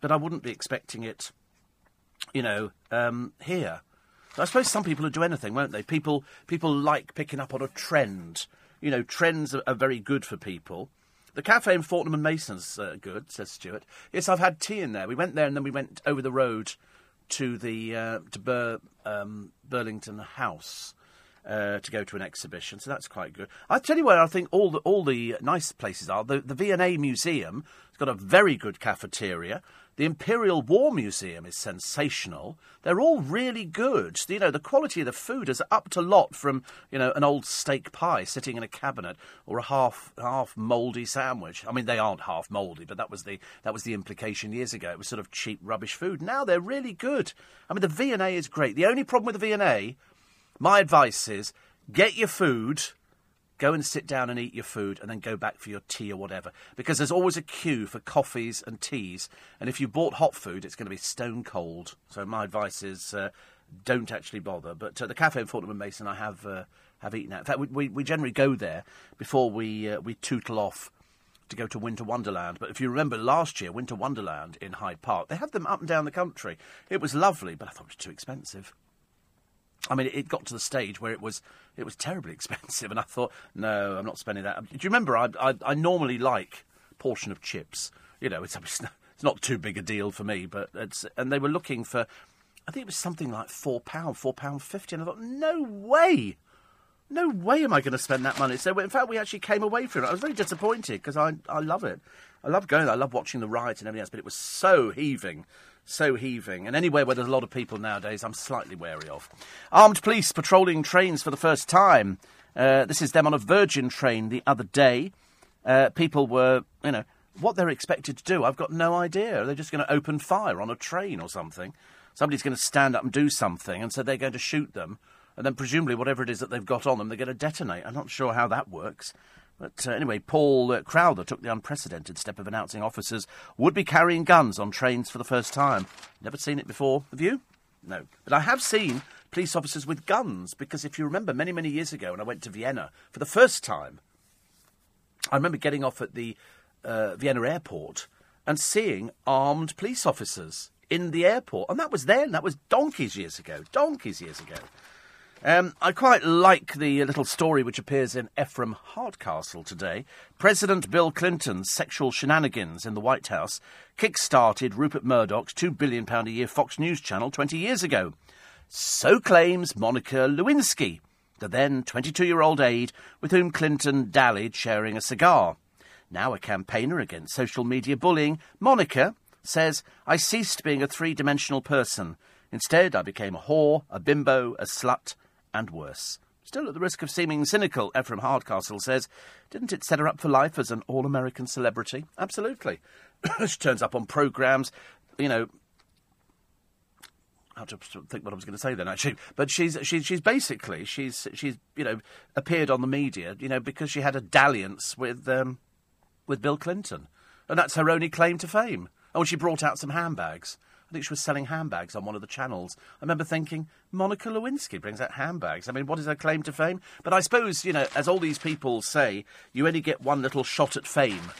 but I wouldn't be expecting it, you know, um, here. I suppose some people would do anything, won't they? People people like picking up on a trend. You know, trends are, are very good for people. The cafe in Fortnum and Mason's uh, good, says Stuart. Yes, I've had tea in there. We went there and then we went over the road to the uh, to Bur, um, Burlington House uh, to go to an exhibition, so that's quite good. I tell you where I think all the all the nice places are. The the V&A Museum has got a very good cafeteria. The Imperial War Museum is sensational. They're all really good. You know, the quality of the food is upped a lot from you know an old steak pie sitting in a cabinet or a half half mouldy sandwich. I mean, they aren't half mouldy, but that was the that was the implication years ago. It was sort of cheap rubbish food. Now they're really good. I mean, the V&A is great. The only problem with the V&A my advice is get your food, go and sit down and eat your food, and then go back for your tea or whatever. Because there's always a queue for coffees and teas, and if you bought hot food, it's going to be stone cold. So my advice is uh, don't actually bother. But uh, the cafe in Fortnum and Mason, I have uh, have eaten at. In fact, we, we, we generally go there before we uh, we tootle off to go to Winter Wonderland. But if you remember last year, Winter Wonderland in Hyde Park, they had them up and down the country. It was lovely, but I thought it was too expensive. I mean, it got to the stage where it was it was terribly expensive, and I thought, no, I'm not spending that. Um, do you remember? I I, I normally like portion of chips. You know, it's it's not too big a deal for me, but it's and they were looking for. I think it was something like £4, £4.50. And I thought, no way! No way am I going to spend that money. So, in fact, we actually came away from it. I was very disappointed because I, I love it. I love going. I love watching the riots and everything else, but it was so heaving. So heaving. And anywhere where there's a lot of people nowadays, I'm slightly wary of. Armed police patrolling trains for the first time. Uh, this is them on a Virgin train the other day. Uh, people were, you know, what they're expected to do, I've got no idea. They're just going to open fire on a train or something. Somebody's going to stand up and do something, and so they're going to shoot them. And then, presumably, whatever it is that they've got on them, they're going to detonate. I'm not sure how that works. But uh, anyway, Paul uh, Crowther took the unprecedented step of announcing officers would be carrying guns on trains for the first time. Never seen it before. Have you? No. But I have seen police officers with guns, because if you remember many, many years ago when I went to Vienna for the first time, I remember getting off at the uh, Vienna airport and seeing armed police officers in the airport. And that was then, that was donkeys years ago. Donkeys years ago. Um, I quite like the little story which appears in Ephraim Hardcastle today. President Bill Clinton's sexual shenanigans in the White House kick-started Rupert Murdoch's £2 billion a year Fox News channel 20 years ago. So claims Monica Lewinsky, the then 22 year old aide with whom Clinton dallied sharing a cigar. Now a campaigner against social media bullying, Monica says, I ceased being a three dimensional person. Instead, I became a whore, a bimbo, a slut, and worse. Still at the risk of seeming cynical, Ephraim Hardcastle says, Didn't it set her up for life as an all American celebrity? Absolutely. she turns up on programmes, you know, I to think what I was going to say then, actually. But she's she's she's basically she's she's you know appeared on the media, you know, because she had a dalliance with um, with Bill Clinton, and that's her only claim to fame. Oh, she brought out some handbags. I think she was selling handbags on one of the channels. I remember thinking, Monica Lewinsky brings out handbags. I mean, what is her claim to fame? But I suppose, you know, as all these people say, you only get one little shot at fame.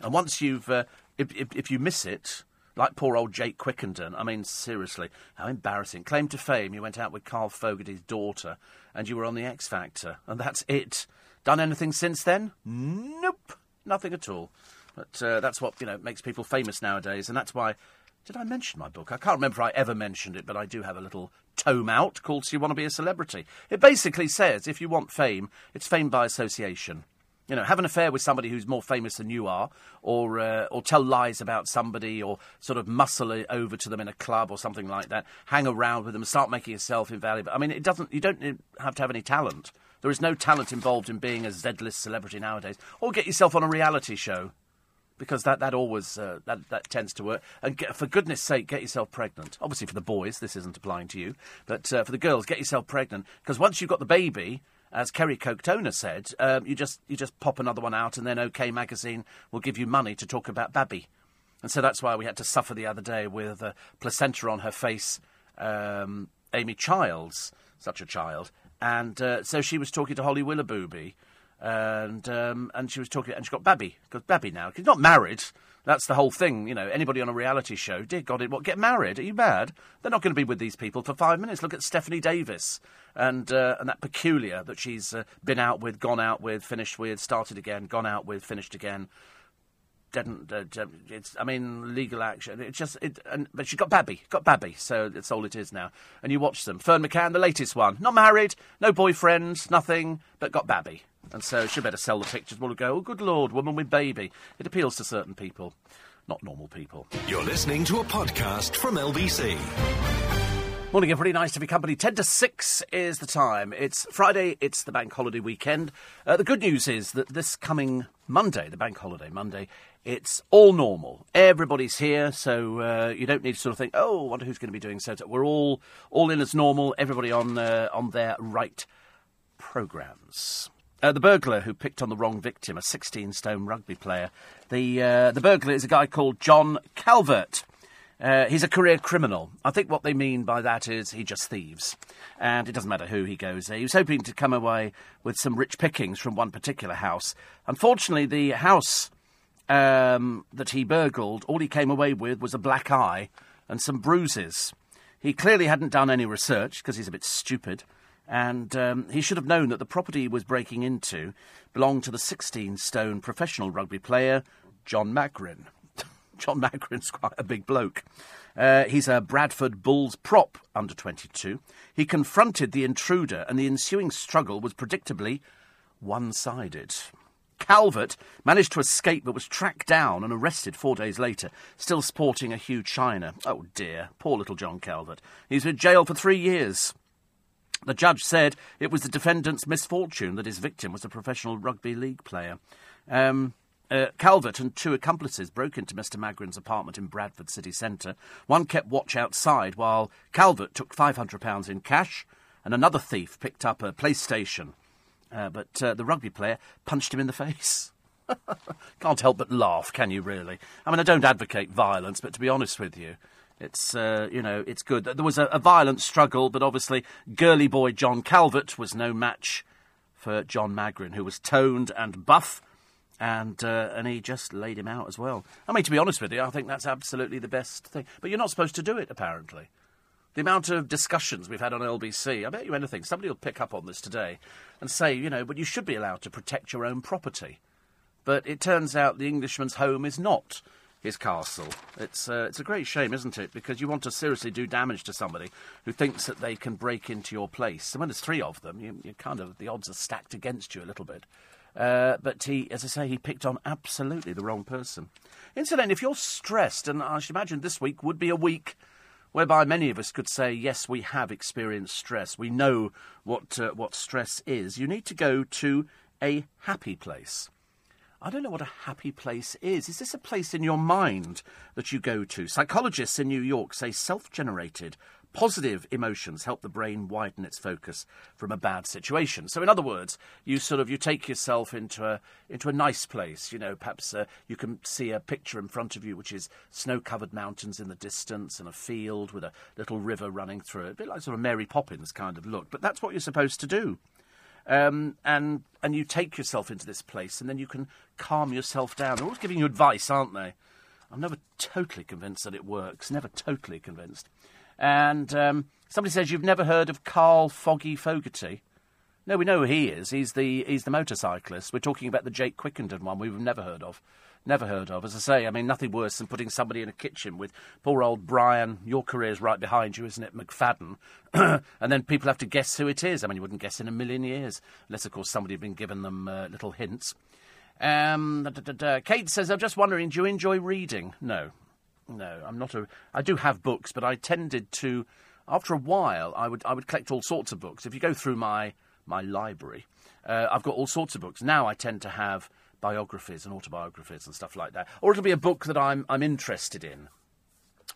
And once you've, uh, if, if, if you miss it, like poor old Jake Quickenden. I mean, seriously, how embarrassing. Claim to fame, you went out with Carl Fogarty's daughter and you were on the X Factor, and that's it. Done anything since then? Nope, nothing at all. But uh, that's what, you know, makes people famous nowadays, and that's why. Did I mention my book? I can't remember if I ever mentioned it, but I do have a little tome out called So You Want to Be a Celebrity. It basically says if you want fame, it's fame by association. You know, have an affair with somebody who's more famous than you are, or uh, or tell lies about somebody, or sort of muscle it over to them in a club or something like that. Hang around with them, start making yourself invaluable. I mean, it doesn't. You don't have to have any talent. There is no talent involved in being a Z-list celebrity nowadays. Or get yourself on a reality show, because that that always uh, that that tends to work. And get, for goodness' sake, get yourself pregnant. Obviously, for the boys, this isn't applying to you, but uh, for the girls, get yourself pregnant because once you've got the baby as Kerry Katona said, um, you just you just pop another one out, and then OK Magazine will give you money to talk about Babby, and so that's why we had to suffer the other day with a placenta on her face, um, Amy Childs, such a child, and uh, so she was talking to Holly Willoughby, and um, and she was talking, and she got Babby, got Babby now. She's not married. That's the whole thing, you know. Anybody on a reality show, dear God, it what get married? Are you mad? They're not going to be with these people for five minutes. Look at Stephanie Davis and uh, and that peculiar that she's uh, been out with, gone out with, finished with, started again, gone out with, finished again. Didn't uh, it's? I mean, legal action. It's just it. And, but she got Babby, got Babby. So that's all it is now. And you watch them. Ferne McCann, the latest one, not married, no boyfriend, nothing, but got Babby. And so she better sell the pictures. We'll go, oh, good lord, woman with baby. It appeals to certain people, not normal people. You're listening to a podcast from LBC. Morning, everybody. Nice to be company. 10 to 6 is the time. It's Friday, it's the bank holiday weekend. Uh, the good news is that this coming Monday, the bank holiday Monday, it's all normal. Everybody's here, so uh, you don't need to sort of think, oh, I wonder who's going to be doing so. We're all all in as normal, everybody on, uh, on their right programmes. Uh, the burglar who picked on the wrong victim, a 16 stone rugby player. The, uh, the burglar is a guy called John Calvert. Uh, he's a career criminal. I think what they mean by that is he just thieves. And it doesn't matter who he goes there. He was hoping to come away with some rich pickings from one particular house. Unfortunately, the house um, that he burgled, all he came away with was a black eye and some bruises. He clearly hadn't done any research because he's a bit stupid and um, he should have known that the property he was breaking into belonged to the 16 stone professional rugby player John Magrin. John Magrin's quite a big bloke. Uh, he's a Bradford Bulls prop under 22. He confronted the intruder, and the ensuing struggle was predictably one sided. Calvert managed to escape but was tracked down and arrested four days later, still sporting a huge shiner. Oh dear, poor little John Calvert. He's in jail for three years. The judge said it was the defendant's misfortune that his victim was a professional rugby league player. Um, uh, Calvert and two accomplices broke into Mr. Magrin's apartment in Bradford city centre. One kept watch outside while Calvert took £500 in cash, and another thief picked up a PlayStation. Uh, but uh, the rugby player punched him in the face. Can't help but laugh, can you really? I mean, I don't advocate violence, but to be honest with you, it's, uh, you know, it's good. There was a, a violent struggle, but obviously girly boy John Calvert was no match for John Magrin, who was toned and buff, and uh, and he just laid him out as well. I mean, to be honest with you, I think that's absolutely the best thing. But you're not supposed to do it, apparently. The amount of discussions we've had on LBC, I bet you anything, somebody will pick up on this today and say, you know, but you should be allowed to protect your own property. But it turns out the Englishman's home is not his castle. It's, uh, it's a great shame, isn't it? Because you want to seriously do damage to somebody who thinks that they can break into your place. And when there's three of them, you, you kind of, the odds are stacked against you a little bit. Uh, but he, as I say, he picked on absolutely the wrong person. Incidentally, if you're stressed, and I should imagine this week would be a week whereby many of us could say, yes, we have experienced stress. We know what, uh, what stress is. You need to go to a happy place. I don't know what a happy place is. Is this a place in your mind that you go to? Psychologists in New York say self generated, positive emotions help the brain widen its focus from a bad situation. So, in other words, you sort of you take yourself into a into a nice place. You know, perhaps uh, you can see a picture in front of you, which is snow-covered mountains in the distance and a field with a little river running through it, a bit like sort of Mary Poppins kind of look. But that's what you're supposed to do. Um, and and you take yourself into this place, and then you can calm yourself down. They're always giving you advice, aren't they? I'm never totally convinced that it works. Never totally convinced. And um, somebody says you've never heard of Carl Foggy Fogarty. No, we know who he is. He's the he's the motorcyclist. We're talking about the Jake Quickenden one. We've never heard of. Never heard of. As I say, I mean, nothing worse than putting somebody in a kitchen with poor old Brian. Your career's right behind you, isn't it, McFadden? and then people have to guess who it is. I mean, you wouldn't guess in a million years, unless, of course, somebody had been given them uh, little hints. Um, da, da, da, Kate says, I'm just wondering, do you enjoy reading? No. No, I'm not a. I do have books, but I tended to. After a while, I would I would collect all sorts of books. If you go through my my library, uh, I've got all sorts of books. Now I tend to have biographies and autobiographies and stuff like that. Or it'll be a book that I'm, I'm interested in.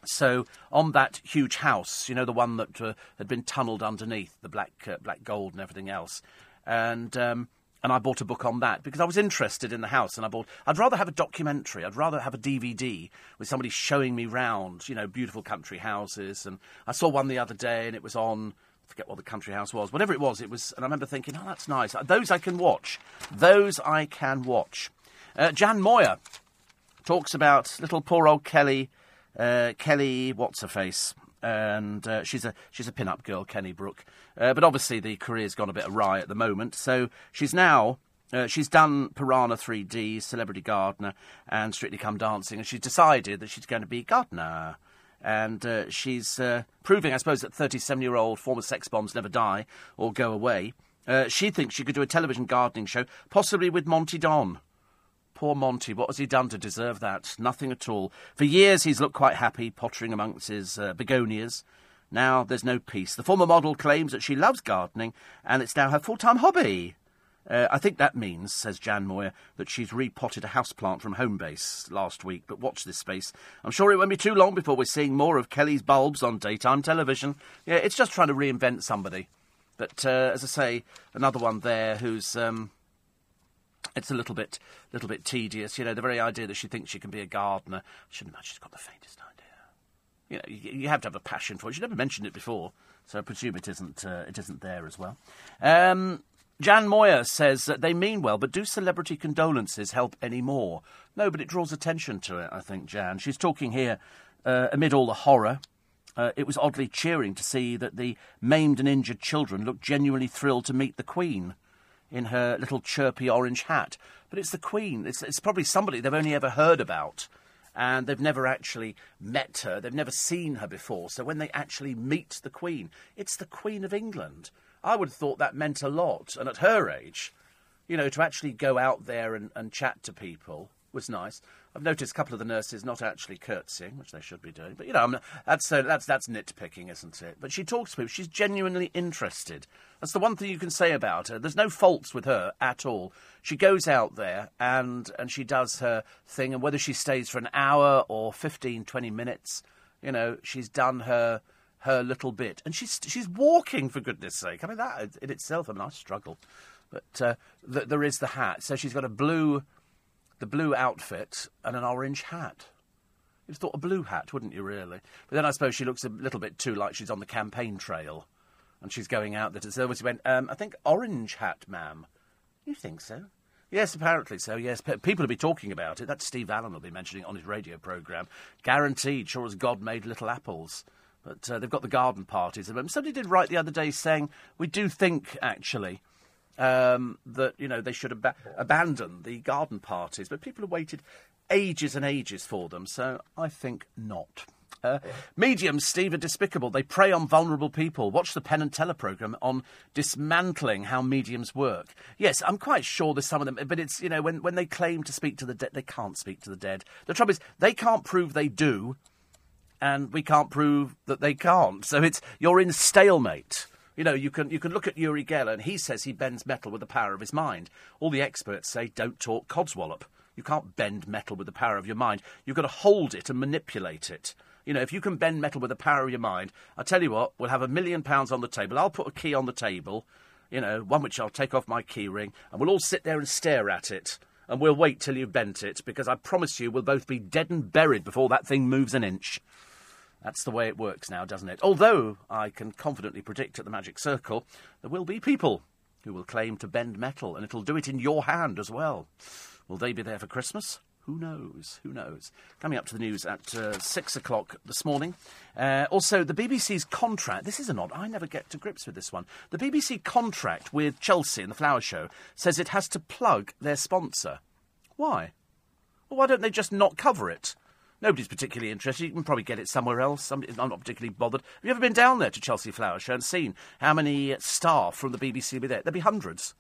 So on that huge house, you know, the one that uh, had been tunnelled underneath, the black, uh, black gold and everything else. And, um, and I bought a book on that because I was interested in the house and I bought, I'd rather have a documentary, I'd rather have a DVD with somebody showing me round, you know, beautiful country houses. And I saw one the other day and it was on forget what the country house was. Whatever it was, it was. And I remember thinking, oh, that's nice. Those I can watch. Those I can watch. Uh, Jan Moir talks about little poor old Kelly, uh, Kelly, what's her face, and uh, she's a she's a pin-up girl, Kelly Brook. Uh, but obviously the career's gone a bit awry at the moment, so she's now. Uh, she's done Piranha 3D, Celebrity Gardener, and Strictly Come Dancing, and she's decided that she's going to be gardener and uh, she's uh, proving, I suppose, that 37 year old former sex bombs never die or go away. Uh, she thinks she could do a television gardening show, possibly with Monty Don. Poor Monty, what has he done to deserve that? Nothing at all. For years he's looked quite happy, pottering amongst his uh, begonias. Now there's no peace. The former model claims that she loves gardening, and it's now her full time hobby. Uh, I think that means, says Jan Moir, that she's repotted a houseplant from Homebase last week. But watch this space. I'm sure it won't be too long before we're seeing more of Kelly's bulbs on daytime television. Yeah, it's just trying to reinvent somebody. But uh, as I say, another one there who's. Um, it's a little bit, little bit tedious. You know, the very idea that she thinks she can be a gardener. I shouldn't imagine she's got the faintest idea. You know, you, you have to have a passion for it. She never mentioned it before, so I presume it isn't. Uh, it isn't there as well. Um, Jan Moir says that they mean well, but do celebrity condolences help any more? No, but it draws attention to it, I think, Jan. She's talking here uh, amid all the horror. Uh, it was oddly cheering to see that the maimed and injured children looked genuinely thrilled to meet the Queen in her little chirpy orange hat. But it's the Queen. It's, it's probably somebody they've only ever heard about. and they've never actually met her. They've never seen her before. So when they actually meet the Queen, it's the Queen of England. I would have thought that meant a lot. And at her age, you know, to actually go out there and, and chat to people was nice. I've noticed a couple of the nurses not actually curtsying, which they should be doing. But you know, that's so that's that's nitpicking, isn't it? But she talks to people. She's genuinely interested. That's the one thing you can say about her. There's no faults with her at all. She goes out there and and she does her thing, and whether she stays for an hour or 15, 20 minutes, you know, she's done her her little bit, and she's she's walking for goodness sake. I mean, that in itself, I mean, I struggle. But uh, th- there is the hat. So she's got a blue the blue outfit and an orange hat. You'd have thought a blue hat, wouldn't you, really? But then I suppose she looks a little bit too like she's on the campaign trail and she's going out there. to So she went, um, I think orange hat, ma'am. You think so? Yes, apparently so. Yes, people will be talking about it. That's Steve Allen will be mentioning on his radio programme. Guaranteed, sure as God made little apples. But uh, they've got the garden parties. Somebody did write the other day saying we do think actually um, that you know they should ab- abandon the garden parties, but people have waited ages and ages for them, so I think not. Uh, mediums, Steve, are despicable. They prey on vulnerable people. Watch the Penn and Teller programme on dismantling how mediums work. Yes, I'm quite sure there's some of them, but it's, you know, when, when they claim to speak to the dead, they can't speak to the dead. The trouble is, they can't prove they do, and we can't prove that they can't. So it's, you're in stalemate. You know, you can you can look at Uri Geller, and he says he bends metal with the power of his mind. All the experts say don't talk codswallop. You can't bend metal with the power of your mind. You've got to hold it and manipulate it. You know, if you can bend metal with the power of your mind, I tell you what, we'll have a million pounds on the table. I'll put a key on the table, you know, one which I'll take off my key ring, and we'll all sit there and stare at it. And we'll wait till you've bent it, because I promise you we'll both be dead and buried before that thing moves an inch. That's the way it works now, doesn't it? Although I can confidently predict at the Magic Circle there will be people who will claim to bend metal, and it'll do it in your hand as well. Will they be there for Christmas? Who knows? Who knows? Coming up to the news at uh, six o'clock this morning. Uh, also, the BBC's contract. This is an odd. I never get to grips with this one. The BBC contract with Chelsea and the Flower Show says it has to plug their sponsor. Why? Well, why don't they just not cover it? Nobody's particularly interested. You can probably get it somewhere else. I'm not particularly bothered. Have you ever been down there to Chelsea Flower Show and seen how many staff from the BBC will be there? There'll be hundreds.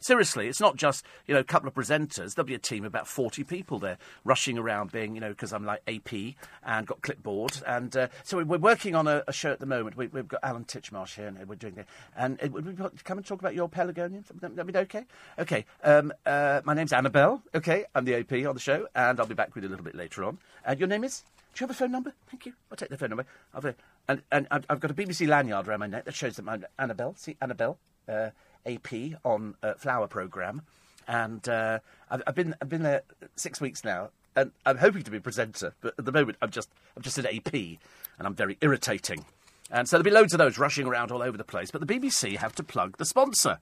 Seriously, it's not just, you know, a couple of presenters. There'll be a team of about 40 people there rushing around being, you know, because I'm like AP and got clipboard. And uh, so we're working on a, a, show at the moment. We, have got Alan Titchmarsh here and we're doing it. And uh, would we come and talk about your Pelargonium? That be okay? Okay. Um, uh, my name's Annabelle. Okay. I'm the AP on the show and I'll be back with you a little bit later on. And your name is? Do you have a phone number? Thank you. I'll take the phone number. I've, and, and I've got a BBC lanyard around my neck that shows that my Annabelle. See, Annabelle. Uh, AP on uh, Flower Programme, and uh, I've, I've, been I've been there six weeks now, and I'm hoping to be a presenter, but at the moment I'm just I'm just an AP, and I'm very irritating, and so there'll be loads of those rushing around all over the place. But the BBC have to plug the sponsor.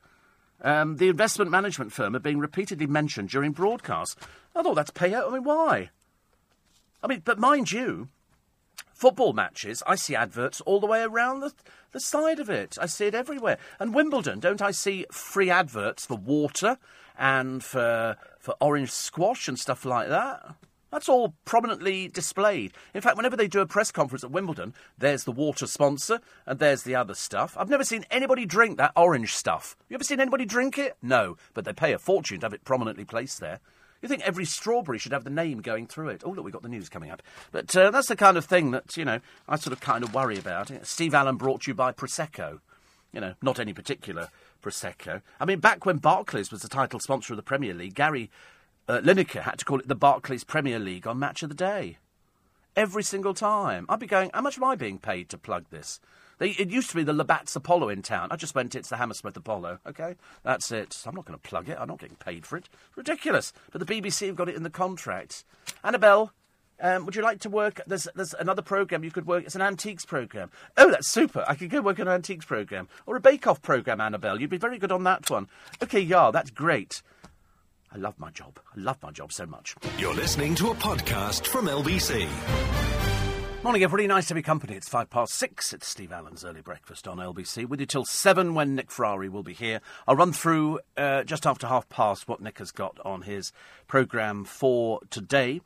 Um, the investment management firm are being repeatedly mentioned during broadcasts. I thought that's payout. I mean, why? I mean, but mind you, football matches, I see adverts all the way around the, the side of it. I see it everywhere. And Wimbledon, don't I see free adverts for water and for, for orange squash and stuff like that? That's all prominently displayed. In fact, whenever they do a press conference at Wimbledon, there's the water sponsor and there's the other stuff. I've never seen anybody drink that orange stuff. You ever seen anybody drink it? No, but they pay a fortune to have it prominently placed there. You think every strawberry should have the name going through it. Oh, look, we've got the news coming up. But uh, that's the kind of thing that, you know, I sort of kind of worry about. Steve Allen brought you by Prosecco. You know, not any particular Prosecco. I mean, back when Barclays was the title sponsor of the Premier League, Gary uh, Lineker had to call it the Barclays Premier League on Match of the Day. Every single time. I'd be going, how much am I being paid to plug this? They, it used to be the Labatt's Apollo in town. I just went, it's the Hammersmith Apollo. Okay, that's it. I'm not going to plug it. I'm not getting paid for it. Ridiculous. But the BBC have got it in the contract. Annabelle, um, would you like to work? There's, there's another programme you could work. It's an antiques programme. Oh, that's super. I could go work on an antiques programme. Or a bake-off programme, Annabelle. You'd be very good on that one. Okay, yeah, that's great. I love my job. I love my job so much. You're listening to a podcast from LBC. Morning, everybody. Nice to be company. It's five past six. It's Steve Allen's early breakfast on LBC. With you till seven when Nick Ferrari will be here. I'll run through uh, just after half past what Nick has got on his programme for today.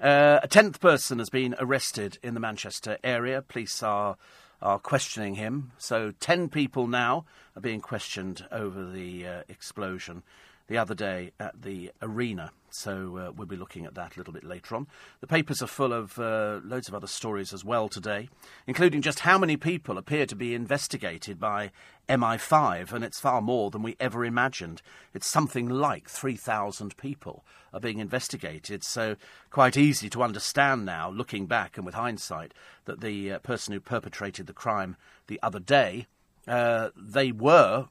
Uh, a tenth person has been arrested in the Manchester area. Police are are questioning him. So ten people now are being questioned over the uh, explosion the other day at the arena. So uh, we'll be looking at that a little bit later on. The papers are full of uh, loads of other stories as well today, including just how many people appear to be investigated by MI5, and it's far more than we ever imagined. It's something like 3,000 people are being investigated, so quite easy to understand now, looking back and with hindsight, that the uh, person who perpetrated the crime the other day, uh, they were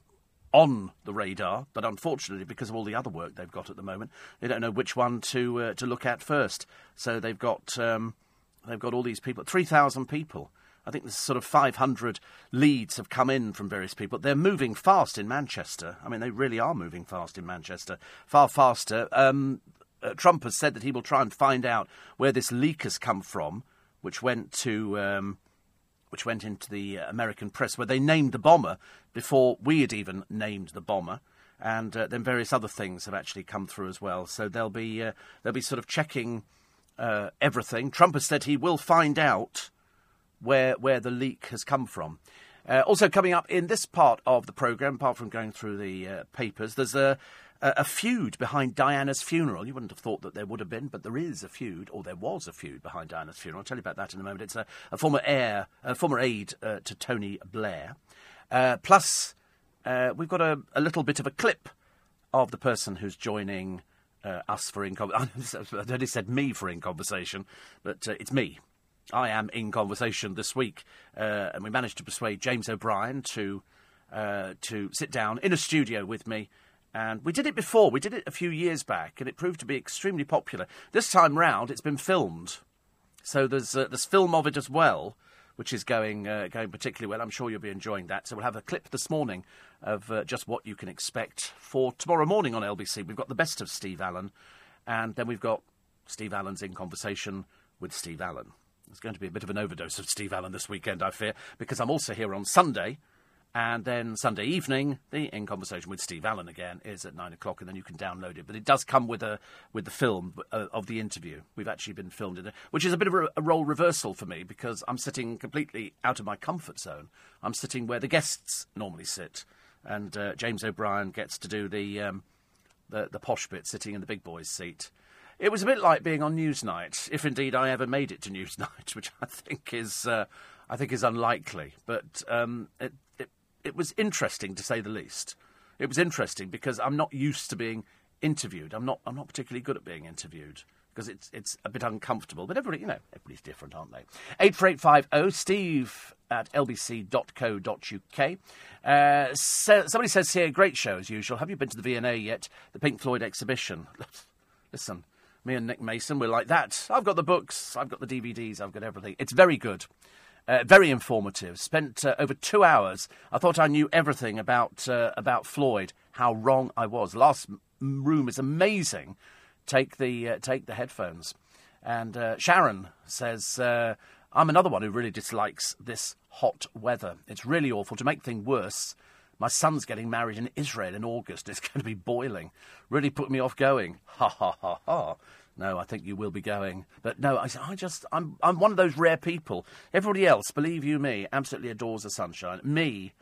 on the radar, but unfortunately, because of all the other work they've got at the moment, they don't know which one to uh, to look at first. So they've got um, they've got all these people, three thousand people. I think there's sort of 500 leads have come in from various people. They're moving fast in Manchester. I mean, they really are moving fast in Manchester, far faster. Um, uh, Trump has said that he will try and find out where this leak has come from, which went to. Um, which went into the uh, American press, where they named the bomber before we had even named the bomber. And uh, then various other things have actually come through as well. So they'll be uh, they'll be sort of checking uh, everything. Trump has said he will find out where where the leak has come from. Uh, also coming up in this part of the programme, apart from going through the uh, papers, there's a, a feud behind Diana's funeral. You wouldn't have thought that there would have been, but there is a feud, or there was a feud behind Diana's funeral. I'll tell you about that in a moment. It's a, a former heir, a former aide uh, to Tony Blair. Uh, plus, uh, we've got a, a, little bit of a clip of the person who's joining uh, us for in. I only said me for in conversation, but uh, it's me. I am in conversation this week, uh, and we managed to persuade James O'Brien to to sit down in a studio with me and we did it before. We did it a few years back, and it proved to be extremely popular. This time round, it's been filmed, so there's uh, there's film of it as well, which is going uh, going particularly well. I'm sure you'll be enjoying that. So we'll have a clip this morning of uh, just what you can expect for tomorrow morning on LBC. We've got the best of Steve Allen, and then we've got Steve Allen's in conversation with Steve Allen. There's going to be a bit of an overdose of Steve Allen this weekend, I fear, because I'm also here on Sunday and then Sunday evening, the In Conversation with Steve Allen again is at nine o'clock, and then you can download it. But it does come with a with the film uh, of the interview. We've actually been filmed in it, which is a bit of a, a, role reversal for me because I'm sitting completely out of my comfort zone. I'm sitting where the guests normally sit, and uh, James O'Brien gets to do the, um, the the posh bit, sitting in the big boys' seat. It was a bit like being on Newsnight, if indeed I ever made it to Newsnight, which I think is uh, I think is unlikely. But um, it, it was interesting to say the least. It was interesting because I'm not used to being interviewed. I'm not I'm not particularly good at being interviewed because it's it's a bit uncomfortable. But everybody, you know, everybody's different, aren't they? Eight four eight five zero. Steve at lbc.co.uk. Uh, so, somebody says here, great show as usual. Have you been to the V&A yet? The Pink Floyd exhibition. Listen, me and Nick Mason, we're like that. I've got the books, I've got the DVDs, I've got everything. It's very good. Uh, very informative. Spent uh, over two hours. I thought I knew everything about uh, about Floyd. How wrong I was. Last room is amazing. Take the uh, take the headphones. And uh, Sharon says, uh, "I'm another one who really dislikes this hot weather. It's really awful. To make things worse, my son's getting married in Israel in August. It's going to be boiling. Really put me off going. Ha ha ha ha." No, I think you will be going. But no, I, I just, I'm, I'm one of those rare people. Everybody else, believe you me, absolutely adores the sunshine. Me,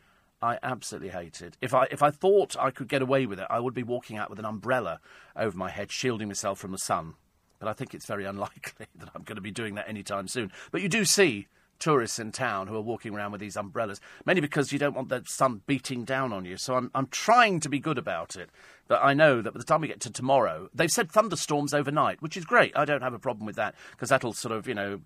I absolutely hate it. If I, if I thought I could get away with it, I would be walking out with an umbrella over my head, shielding myself from the sun. But I think it's very unlikely that I'm going to be doing that anytime soon. But you do see tourists in town who are walking around with these umbrellas, mainly because you don't want the sun beating down on you. So I'm, I'm trying to be good about it. But I know that by the time we get to tomorrow, they've said thunderstorms overnight, which is great. I don't have a problem with that because that'll sort of, you know,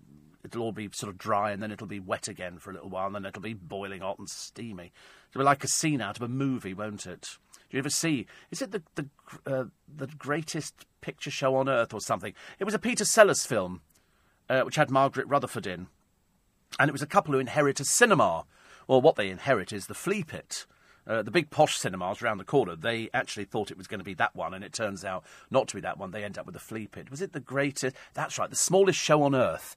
it'll all be sort of dry and then it'll be wet again for a little while and then it'll be boiling hot and steamy. It'll be like a scene out of a movie, won't it? Do you ever see? Is it the the uh, the greatest picture show on earth or something? It was a Peter Sellers film, uh, which had Margaret Rutherford in, and it was a couple who inherit a cinema. Well, what they inherit is the flea pit. Uh, the big posh cinemas around the corner, they actually thought it was going to be that one, and it turns out not to be that one. They end up with the flea pit. Was it the greatest? That's right, the smallest show on earth.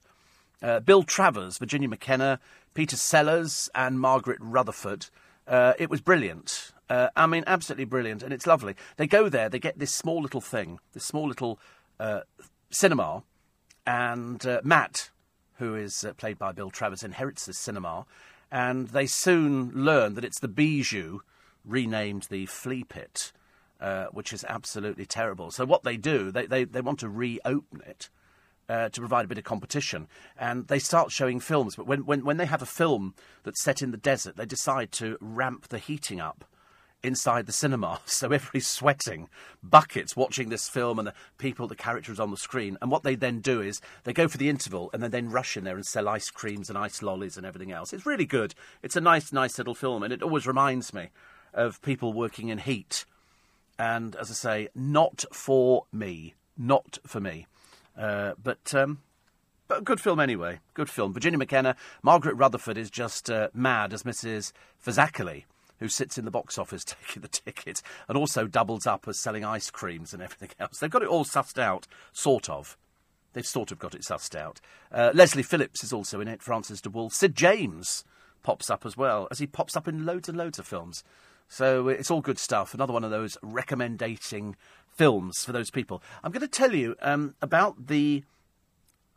Uh, Bill Travers, Virginia McKenna, Peter Sellers, and Margaret Rutherford. Uh, it was brilliant. Uh, I mean, absolutely brilliant, and it's lovely. They go there, they get this small little thing, this small little uh, cinema, and uh, Matt, who is uh, played by Bill Travers, inherits this cinema, and they soon learn that it's the Bijou, renamed the Flea Pit, uh, which is absolutely terrible. So what they do, they, they, they want to reopen it. Uh, to provide a bit of competition. And they start showing films. But when, when, when they have a film that's set in the desert, they decide to ramp the heating up inside the cinema. So everybody's sweating, buckets watching this film, and the people, the characters on the screen. And what they then do is they go for the interval and then, then rush in there and sell ice creams and ice lollies and everything else. It's really good. It's a nice, nice little film. And it always reminds me of people working in heat. And as I say, not for me. Not for me. Uh, but um, but good film anyway. Good film. Virginia McKenna, Margaret Rutherford is just uh, mad as Mrs. Fazakerley, who sits in the box office taking the tickets and also doubles up as selling ice creams and everything else. They've got it all sussed out, sort of. They've sort of got it sussed out. Uh, Leslie Phillips is also in it. Francis de Wolff. Sid James pops up as well, as he pops up in loads and loads of films. So it's all good stuff. Another one of those recommendating films for those people. I'm going to tell you um, about the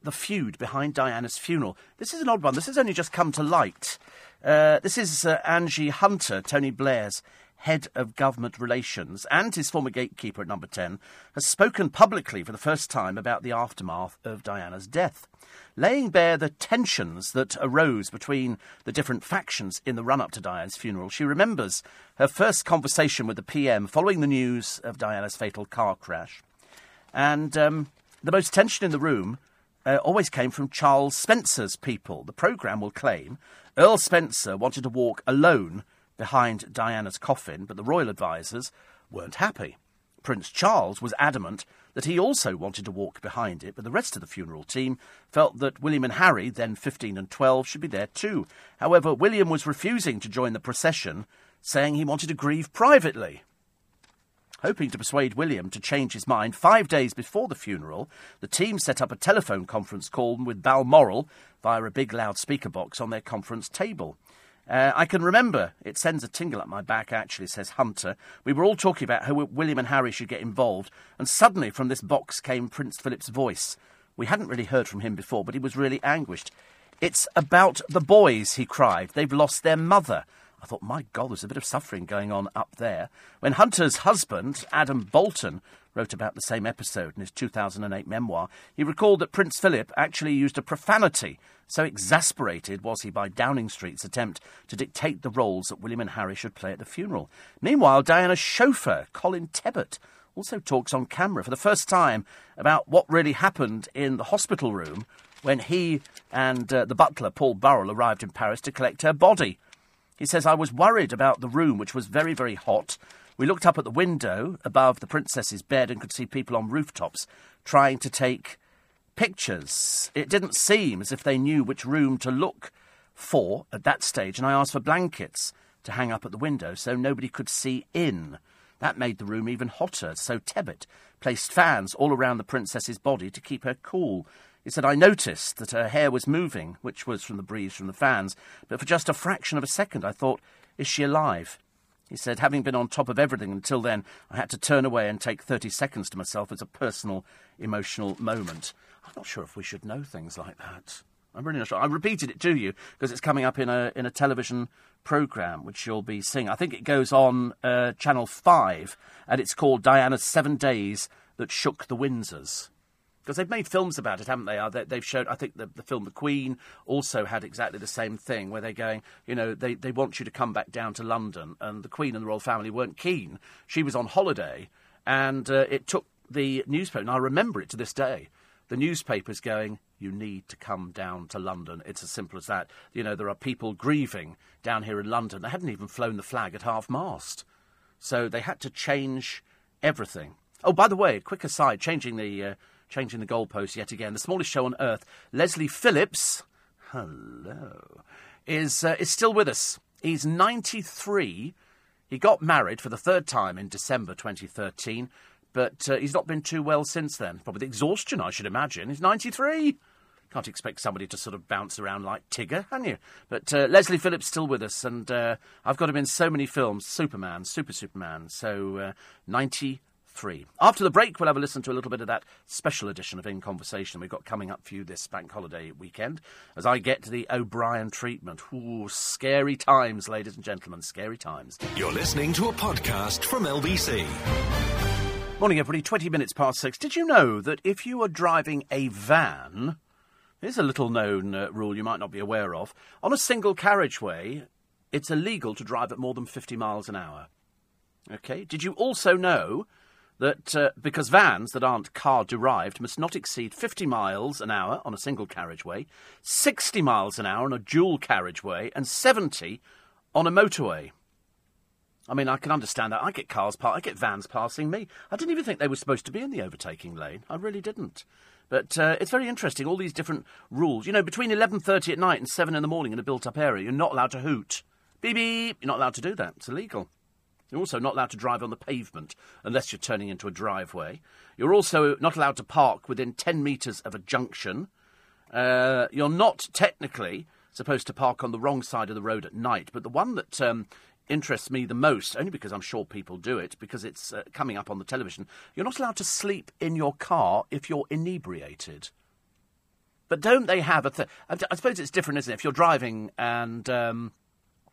the feud behind Diana's funeral. This is an odd one. This has only just come to light. Uh, this is uh, Angie Hunter, Tony Blair's head of government relations, and his former gatekeeper at Number 10, has spoken publicly for the first time about the aftermath of Diana's death laying bare the tensions that arose between the different factions in the run up to Diana's funeral. She remembers her first conversation with the PM following the news of Diana's fatal car crash. And um, the most tension in the room uh, always came from Charles Spencer's people. The programme will claim Earl Spencer wanted to walk alone behind Diana's coffin, but the royal advisers weren't happy. Prince Charles was adamant that he also wanted to walk behind it, but the rest of the funeral team felt that William and Harry, then 15 and 12, should be there too. However, William was refusing to join the procession, saying he wanted to grieve privately. Hoping to persuade William to change his mind, five days before the funeral, the team set up a telephone conference call with Balmoral via a big loudspeaker box on their conference table. Uh, I can remember, it sends a tingle up my back, actually, says Hunter. We were all talking about how William and Harry should get involved, and suddenly from this box came Prince Philip's voice. We hadn't really heard from him before, but he was really anguished. It's about the boys, he cried. They've lost their mother. I thought, my God, there's a bit of suffering going on up there. When Hunter's husband, Adam Boulton, wrote about the same episode in his 2008 memoir, he recalled that Prince Philip actually used a profanity. So exasperated was he by Downing Street's attempt to dictate the roles that William and Harry should play at the funeral. Meanwhile, Diana's chauffeur, Colin Tebbutt, also talks on camera for the first time about what really happened in the hospital room when he and uh, the butler, Paul Burrell, arrived in Paris to collect her body. He says, I was worried about the room, which was very, very hot. We looked up at the window above the princess's bed and could see people on rooftops trying to take pictures. It didn't seem as if they knew which room to look for at that stage, and I asked for blankets to hang up at the window so nobody could see in. That made the room even hotter, so Tebbutt placed fans all around the princess's body to keep her cool. He said, I noticed that her hair was moving, which was from the breeze from the fans, but for just a fraction of a second I thought, is she alive? He said, having been on top of everything until then, I had to turn away and take 30 seconds to myself as a personal, emotional moment. I'm not sure if we should know things like that. I'm really not sure. I repeated it to you because it's coming up in a in a television program which you'll be seeing. I think it goes on uh, Channel Five, and it's called Diana's Seven Days That Shook the Windsors because they've made films about it, haven't they? Uh, they've shown. I think the, the film The Queen also had exactly the same thing, where they're going, you know, they they want you to come back down to London, and the Queen and the royal family weren't keen. She was on holiday, and uh, it took the newspaper, and I remember it to this day. The newspapers going, you need to come down to London. It's as simple as that. You know, there are people grieving down here in London. They hadn't even flown the flag at half mast, so they had to change everything. Oh, by the way, quick aside, changing the uh, changing the goalposts yet again. The smallest show on earth, Leslie Phillips, hello, is, uh, is still with us. He's 93. He got married for the third time in December 2013, but uh, he's not been too well since then. Probably the exhaustion, I should imagine. He's 93. Can't expect somebody to sort of bounce around like Tigger, can you? But uh, Leslie Phillips still with us, and uh, I've got him in so many films: Superman, Super Superman. So uh, 90 free. After the break, we'll have a listen to a little bit of that special edition of In Conversation we've got coming up for you this bank holiday weekend as I get to the O'Brien treatment. Ooh, scary times, ladies and gentlemen, scary times. You're listening to a podcast from LBC. Morning, everybody. 20 minutes past six. Did you know that if you are driving a van, here's a little known uh, rule you might not be aware of, on a single carriageway, it's illegal to drive at more than 50 miles an hour. Okay. Did you also know that uh, because vans that aren't car derived must not exceed 50 miles an hour on a single carriageway, 60 miles an hour on a dual carriageway, and 70 on a motorway. I mean, I can understand that. I get cars, pa- I get vans passing me. I didn't even think they were supposed to be in the overtaking lane. I really didn't. But uh, it's very interesting. All these different rules. You know, between 11:30 at night and 7 in the morning in a built-up area, you're not allowed to hoot. Beep beep. You're not allowed to do that. It's illegal. You're also not allowed to drive on the pavement unless you're turning into a driveway. You're also not allowed to park within 10 metres of a junction. Uh, you're not technically supposed to park on the wrong side of the road at night, but the one that um, interests me the most, only because I'm sure people do it, because it's uh, coming up on the television, you're not allowed to sleep in your car if you're inebriated. But don't they have a thing? I suppose it's different, isn't it? If you're driving and. Um,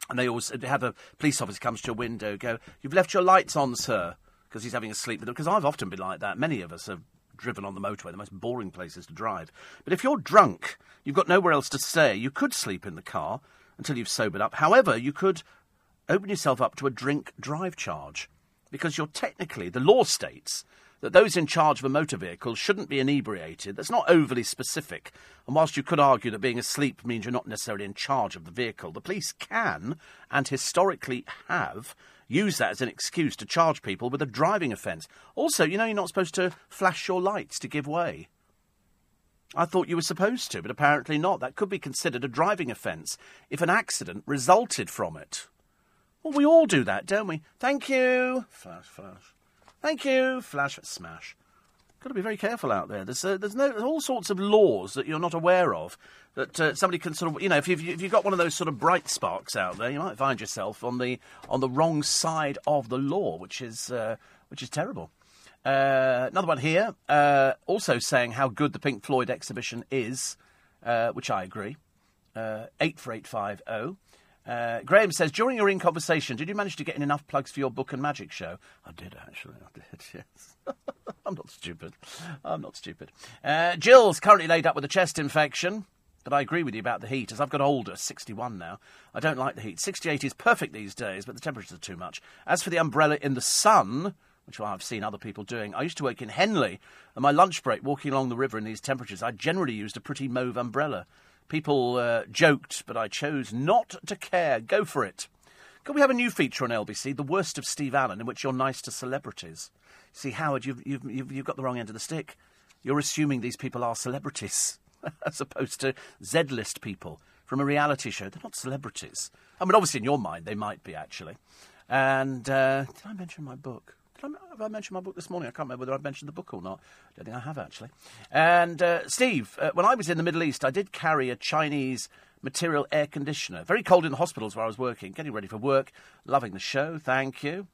and they always have a police officer comes to your window, go, "You've left your lights on, sir," because he's having a sleep. Because I've often been like that. Many of us have driven on the motorway, the most boring places to drive. But if you're drunk, you've got nowhere else to stay. You could sleep in the car until you've sobered up. However, you could open yourself up to a drink drive charge because you're technically the law states that those in charge of a motor vehicle shouldn't be inebriated. That's not overly specific. And whilst you could argue that being asleep means you're not necessarily in charge of the vehicle, the police can, and historically have, used that as an excuse to charge people with a driving offence. Also, you know, you're not supposed to flash your lights to give way. I thought you were supposed to, but apparently not. That could be considered a driving offence if an accident resulted from it. Well, we all do that, don't we? Thank you. Flash, flash. Thank you, Flash Smash. Got to be very careful out there. There's, uh, there's, no, there's all sorts of laws that you're not aware of that uh, somebody can sort of, you know, if you've, if you've got one of those sort of bright sparks out there, you might find yourself on the, on the wrong side of the law, which is, uh, which is terrible. Uh, another one here, uh, also saying how good the Pink Floyd exhibition is, uh, which I agree. 84850. Uh, Graham says, during your in conversation, did you manage to get in enough plugs for your book and magic show? I did, actually. I did, yes. I'm not stupid. I'm not stupid. Uh, Jill's currently laid up with a chest infection. But I agree with you about the heat. As I've got older, 61 now, I don't like the heat. 68 is perfect these days, but the temperatures are too much. As for the umbrella in the sun, which I've seen other people doing, I used to work in Henley, and my lunch break, walking along the river in these temperatures, I generally used a pretty mauve umbrella. People uh, joked, but I chose not to care. Go for it. Can we have a new feature on LBC, The Worst of Steve Allen, in which you're nice to celebrities? See, Howard, you've, you've, you've, you've got the wrong end of the stick. You're assuming these people are celebrities, as opposed to Z-list people from a reality show. They're not celebrities. I mean, obviously, in your mind, they might be, actually. And uh, did I mention my book? I, have I mentioned my book this morning? I can't remember whether I've mentioned the book or not. I don't think I have, actually. And, uh, Steve, uh, when I was in the Middle East, I did carry a Chinese material air conditioner. Very cold in the hospitals where I was working, getting ready for work, loving the show, thank you.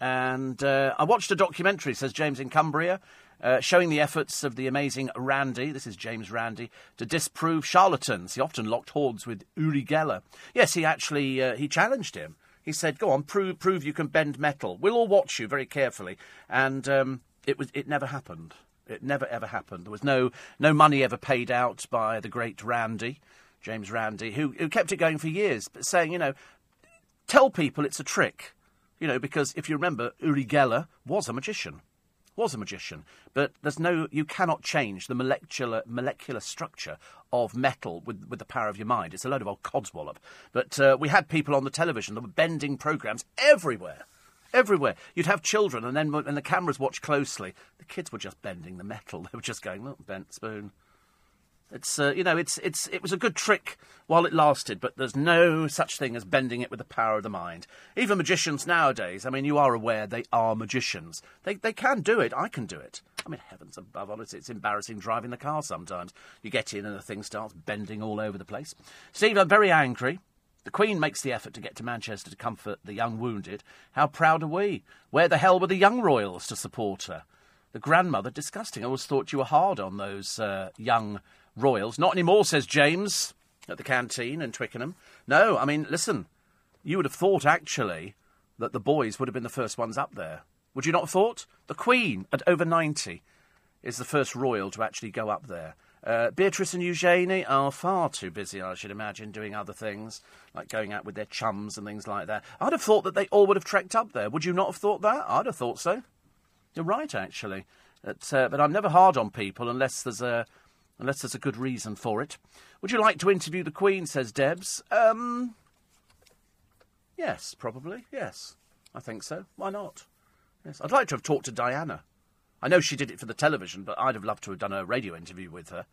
And uh, I watched a documentary, says James in Cumbria, uh, showing the efforts of the amazing Randi, this is James Randi, to disprove charlatans. He often locked hordes with Uri Geller. Yes, he actually uh, he challenged him. He said, "Go on, prove prove you can bend metal. We'll all watch you very carefully." And um, it was it never happened. It never ever happened. There was no no money ever paid out by the great Randi, James Randi, who who kept it going for years, but saying, you know, tell people it's a trick, you know, because if you remember, Uri Geller was a magician was a magician, but there's no, you cannot change the molecular molecular structure of metal with with the power of your mind. It's a load of old codswallop. But uh, we had people on the television that were bending programs everywhere. Everywhere. You'd have children, and then when the cameras watched closely, the kids were just bending the metal. They were just going, look, bent spoon, it's uh, you know it's it's it was a good trick while it lasted, but there's no such thing as bending it with the power of the mind. Even magicians nowadays, I mean, you are aware they are magicians. They they can do it. I can do it. I mean, heavens above, honestly, it's embarrassing driving the car sometimes. You get in and the thing starts bending all over the place. Steve, I'm very angry The Queen makes the effort to get to Manchester to comfort the young wounded. How proud are we? Where the hell were the young royals to support her? The grandmother, disgusting. I always thought you were hard on those uh, young royals. Not anymore, says James at the canteen in Twickenham. No, I mean, listen, you would have thought actually that the boys would have been the first ones up there. Would you not have thought? The Queen, at over 90, is the first royal to actually go up there. Uh, Beatrice and Eugenie are far too busy, I should imagine, doing other things, like going out with their chums and things like that. I'd have thought that they all would have trekked up there. Would you not have thought that? I'd have thought so. You're right, actually. But, uh, but I'm never hard on people unless there's a unless there's a good reason for it. Would you like to interview the Queen? Says Debs. Um, yes, probably. Yes, I think so. Why not? Yes, I'd like to have talked to Diana. I know she did it for the television, but I'd have loved to have done a radio interview with her.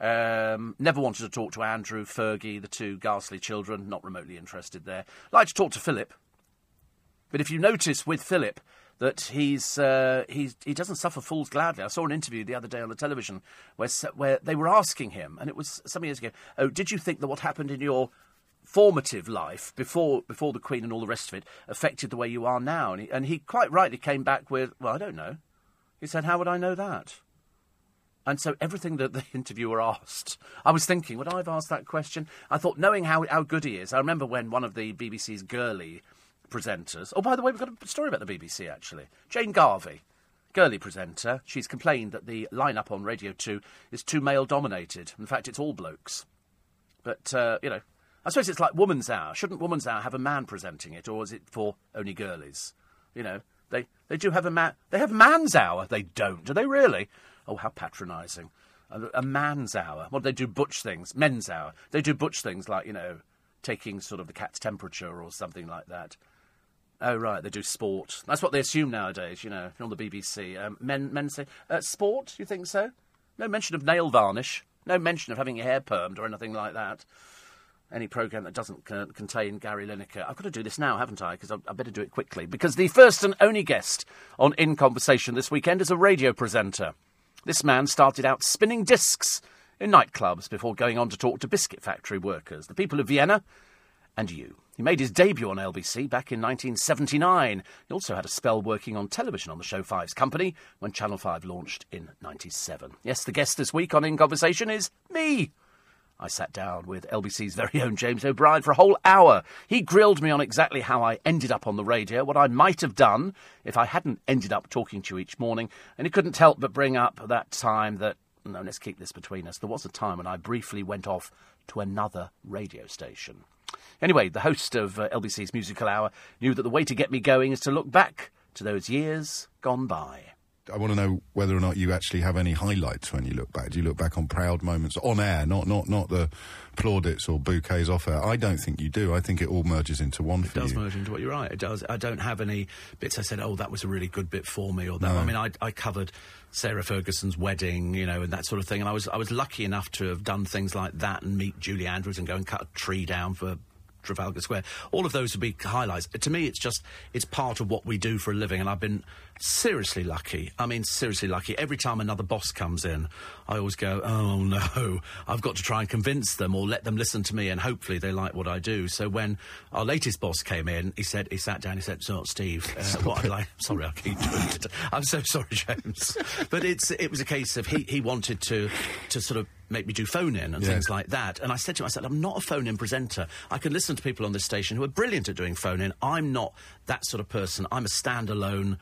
Um, never wanted to talk to Andrew, Fergie, the two ghastly children. Not remotely interested there. Like to talk to Philip. But if you notice with Philip that he's, uh, he's he doesn't suffer fools gladly. I saw an interview the other day on the television where where they were asking him, and it was some years ago. Oh, did you think that what happened in your formative life before before the Queen and all the rest of it affected the way you are now? And he, and he quite rightly came back with, well, I don't know. He said, How would I know that? And so everything that the interviewer asked, I was thinking, would I have asked that question? I thought, knowing how, how good he is, I remember when one of the BBC's girly presenters, oh, by the way, we've got a story about the BBC actually, Jane Garvey, girly presenter, she's complained that the lineup on Radio 2 is too male dominated. In fact, it's all blokes. But, uh, you know, I suppose it's like Woman's Hour. Shouldn't Woman's Hour have a man presenting it, or is it for only girlies? You know, they they do have a man. They have man's hour. They don't. Do they really? Oh, how patronising. A, a, man's hour. What do they do? Butch things. Men's hour. They do butch things like you know, taking sort of the cat's temperature or something like that. Oh right, they do sport. That's what they assume nowadays. You know, on the BBC, um, men men say uh, sport. You think so? No mention of nail varnish. No mention of having your hair permed or anything like that any programme that doesn't contain Gary Lineker. I've got to do this now, haven't I? Because I better do it quickly. Because the first and only guest on In Conversation this weekend is a radio presenter. This man started out spinning discs in nightclubs before going on to talk to biscuit factory workers, the people of Vienna, and you. He made his debut on LBC back in 1979. He also had a spell working on television on the show Five's Company when Channel 5 launched in 97. Yes, the guest this week on In Conversation is me. I sat down with LBC's very own James O'Brien for a whole hour. He grilled me on exactly how I ended up on the radio, what I might have done if I hadn't ended up talking to you each morning, and he couldn't help but bring up that time that, no, let's keep this between us, there was a time when I briefly went off to another radio station. Anyway, the host of uh, LBC's Mystery Hour knew that the way to get me going is to look back to those years gone by. I want to know whether or not you actually have any highlights when you look back. Do you look back on proud moments on air, not not not the plaudits or bouquets off air? I don't think you do. I think it all merges into one it does you. merge into what you're right. It does. I don't have any bits I said, oh, that was a really good bit for me, or that. No. I mean, I, I covered Sarah Ferguson's wedding, you know, and that sort of thing. And I was I was lucky enough to have done things like that and meet Julie Andrews and go and cut a tree down for Trafalgar Square. All of those would be highlights. To me, it's just it's part of what we do for a living, and I've been seriously lucky. I mean, seriously lucky. Every time another boss comes in, I always go, oh no, I've got to try and convince them or let them listen to me, and hopefully they like what I do. So when our latest boss came in, he said, he sat down, he said, so Steve, uh, what I'd like, sorry, I keep doing it. I'm so sorry, James. but it's, it was a case of he, he wanted to, to sort of make me do phone in and yeah. things like that. And I said to him, I said, I'm not a phone in presenter. I can listen to people on this station who are brilliant at doing phone in. I'm not that sort of person. I'm a standalone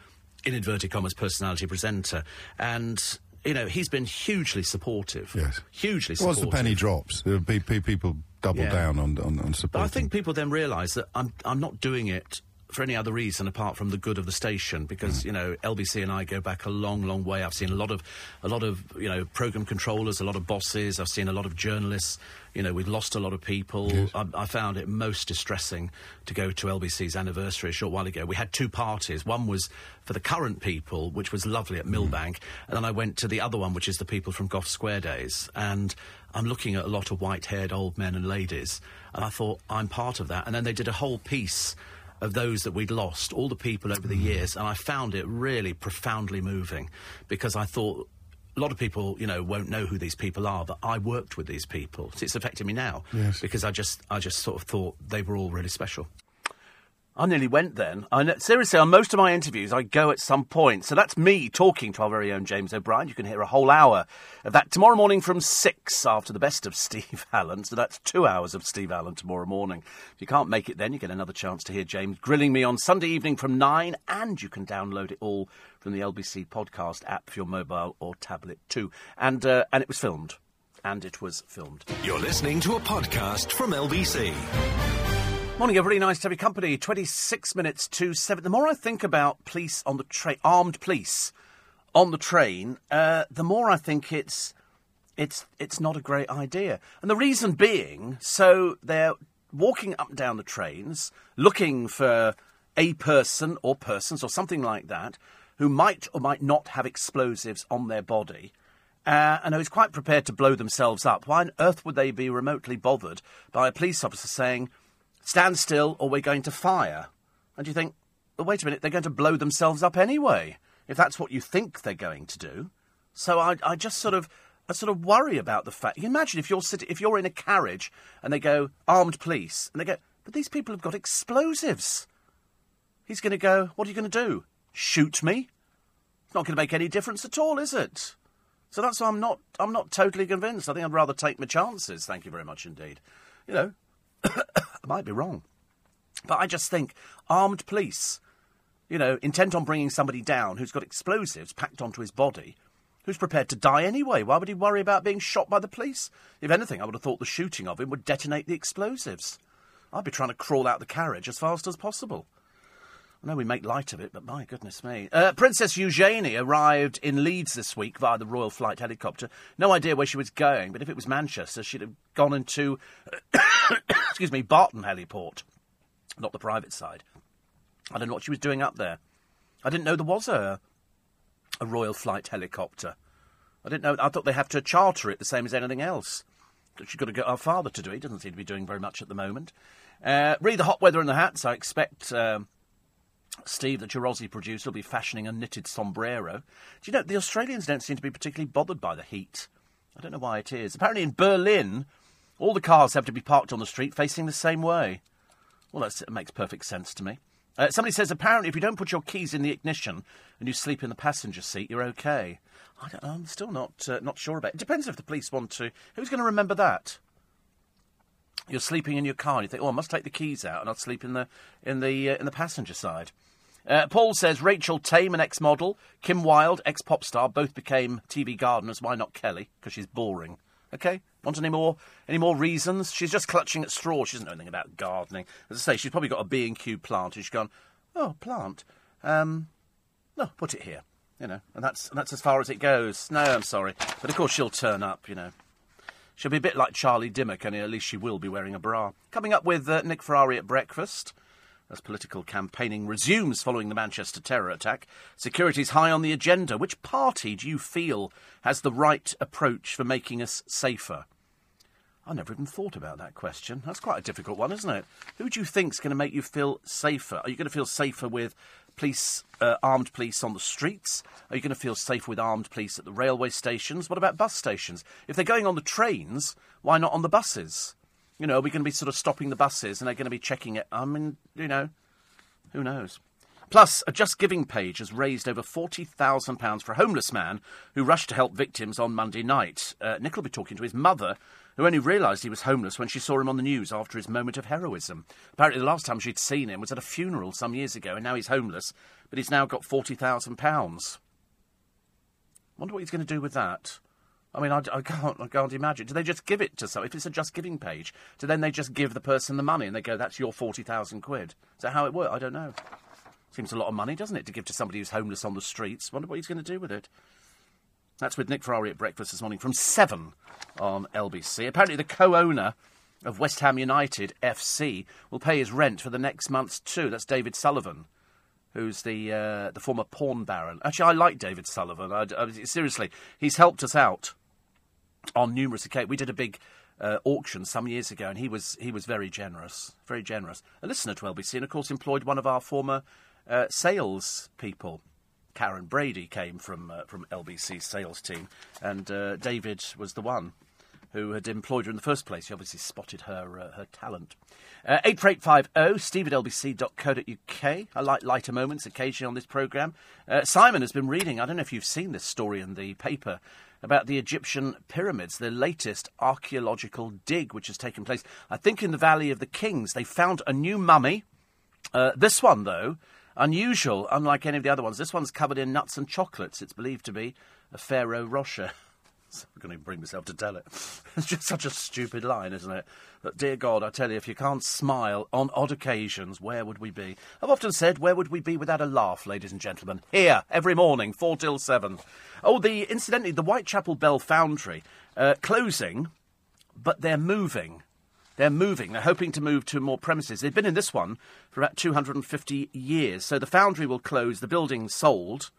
in inverted commas, personality presenter. And you know, he's been hugely supportive. Yes. Hugely supportive. Once the penny drops, uh, there would be, people double yeah. down on, on, on support. But I think people then realise that I'm, I'm not doing it for any other reason apart from the good of the station because mm. you know LBC and I go back a long long way. I've seen a lot of a lot of you know program controllers a lot of bosses. I've seen a lot of journalists. You know we've lost a lot of people. Yes. I, I, found it most distressing to go to LBC's anniversary a short while ago. We had two parties. One was for the current people which was lovely at Millbank mm. and then I went to the other one which is the people from Gough Square days. And I'm looking at a lot of white-haired old men and ladies and I thought I'm part of that. And then they did a whole piece of those that we'd lost, all the people over the mm. years, and I found it really profoundly moving because I thought a lot of people, you know, won't know who these people are, but I worked with these people. It's affected me now Yes. because I just, I just sort of thought they were all really special. I nearly went then. I seriously, on most of my interviews, I go at some point. So that's me talking to our very own James O'Brien. You can hear a whole hour of that tomorrow morning from six after the best of Steve Allen. So that's two hours of Steve Allen tomorrow morning. If you can't make it then, you get another chance to hear James grilling me on Sunday evening from nine, and you can download it all from the LBC podcast app for your mobile or tablet too. And uh, and it was filmed. And it was filmed. You're listening to a podcast from LBC. Morning, everybody. Nice to have your company. 26 minutes to 7. The more I think about police on the train, armed police on the train, uh, the more I think it's, it's, it's not a great idea. And the reason being, so they're walking up and down the trains looking for a person or persons or something like that who might or might not have explosives on their body uh, and who's quite prepared to blow themselves up. Why on earth would they be remotely bothered by a police officer saying, stand still or we're going to fire? And you think, well, wait a minute, they're going to blow themselves up anyway, if that's what you think they're going to do. So I, I just sort of, I sort of worry about the fact. You imagine if you're sitting, if you're in a carriage and they go armed police, and they go, but these people have got explosives. He's going to go, what are you going to do? Shoot me? It's not going to make any difference at all, is it? So that's why I'm not, I'm not totally convinced. I think I'd rather take my chances. Thank you very much indeed. You know, I might be wrong, but I just think armed police, you know, intent on bringing somebody down who's got explosives packed onto his body, who's prepared to die anyway. Why would he worry about being shot by the police? If anything, I would have thought the shooting of him would detonate the explosives. I'd be trying to crawl out the carriage as fast as possible. I know we make light of it, but my goodness me. Uh, Princess Eugenie arrived in Leeds this week via the Royal Flight helicopter. No idea where she was going, but if it was Manchester, she'd have gone into, excuse me, Barton Heliport, not the private side. I don't know what she was doing up there. I didn't know there was a, a Royal Flight helicopter. I didn't know. I thought they have to charter it the same as anything else. She's got to get our father to do it. He doesn't seem to be doing very much at the moment. Uh, read the hot weather in the hats. I expect. Um, Steve, the Chirozzi producer, will be fashioning a knitted sombrero. Do you know, the Australians don't seem to be particularly bothered by the heat. I don't know why it is. Apparently, in Berlin, all the cars have to be parked on the street facing the same way. Well, that's, it makes perfect sense to me. Uh, somebody says apparently if you don't put your keys in the ignition and you sleep in the passenger seat, you're okay. I don't. I'm still not uh, not sure about it. It depends if the police want to. Who's going to remember that? You're sleeping in your car and you think, oh, I must take the keys out and I'll sleep in the in the uh, in the passenger side. Uh, Paul says Rachel Tame, an ex-model, Kim Wilde, ex-pop star, both became TV gardeners. Why not Kelly? Because she's boring. Okay. Want any more? Any more reasons? She's just clutching at straw. She doesn't know anything about gardening. As I say, she's probably got a B and Q plant, and she's gone, oh, plant. Um, no, put it here. You know, and that's and that's as far as it goes. No, I'm sorry, but of course she'll turn up. You know. She'll be a bit like Charlie Dimmock, and at least she will be wearing a bra. Coming up with uh, Nick Ferrari at breakfast. As political campaigning resumes following the Manchester terror attack, Security is high on the agenda. Which party do you feel has the right approach for making us safer? I never even thought about that question. That's quite a difficult one, isn't it? Who do you think's going to make you feel safer? Are you going to feel safer with police, uh, armed police on the streets? Are you going to feel safer with armed police at the railway stations? What about bus stations? If they're going on the trains, why not on the buses? You know, are we going to be sort of stopping the buses and they're going to be checking it? I mean, you know, who knows? Plus, a Just Giving page has raised over £40,000 for a homeless man who rushed to help victims on Monday night. Uh, Nick will be talking to his mother, who only realised he was homeless when she saw him on the news after his moment of heroism. Apparently, the last time she'd seen him was at a funeral some years ago, and now he's homeless, but he's now got £40,000. Wonder what he's going to do with that. I mean, I, I can't, I can't imagine. Do they just give it to some? If it's a Just Giving page, do then they just give the person the money and they go, "That's your forty thousand quid"? Is that how it works? I don't know. Seems a lot of money, doesn't it, to give to somebody who's homeless on the streets? Wonder what he's going to do with it. That's with Nick Ferrari at breakfast this morning from seven on LBC. Apparently, the co-owner of West Ham United FC will pay his rent for the next months too. That's David Sullivan who's the uh, the former porn baron. Actually, I like David Sullivan. I, I, seriously, he's helped us out on numerous occasions. We did a big uh, auction some years ago, and he was he was very generous, very generous. A listener to LBC, and of course, employed one of our former uh, sales people Karren Brady came from uh, from LBC's sales team, and uh, David was the one who had employed her in the first place. He obviously spotted her uh, her talent. Uh, 84850 steve at lbc.co.uk. I like lighter moments occasionally on this programme. Uh, Simon has been reading, I don't know if you've seen this story in the paper, about the Egyptian pyramids, the latest archaeological dig which has taken place, I think, in the Valley of the Kings. They found a new mummy. Uh, this one, though, unusual, unlike any of the other ones. This one's covered in nuts and chocolates. It's believed to be a Pharaoh Rocher. I'm going to bring myself to tell it. It's just such a stupid line, isn't it? But dear God, I tell you, if you can't smile on odd occasions, where would we be? I've often said, where would we be without a laugh, ladies and gentlemen? Here, every morning, four till seven. Oh, the incidentally, the Whitechapel Bell Foundry uh, closing, but they're moving. They're moving. They're hoping to move to more premises. They've been in this one for about 250 years. So the foundry will close. The building sold.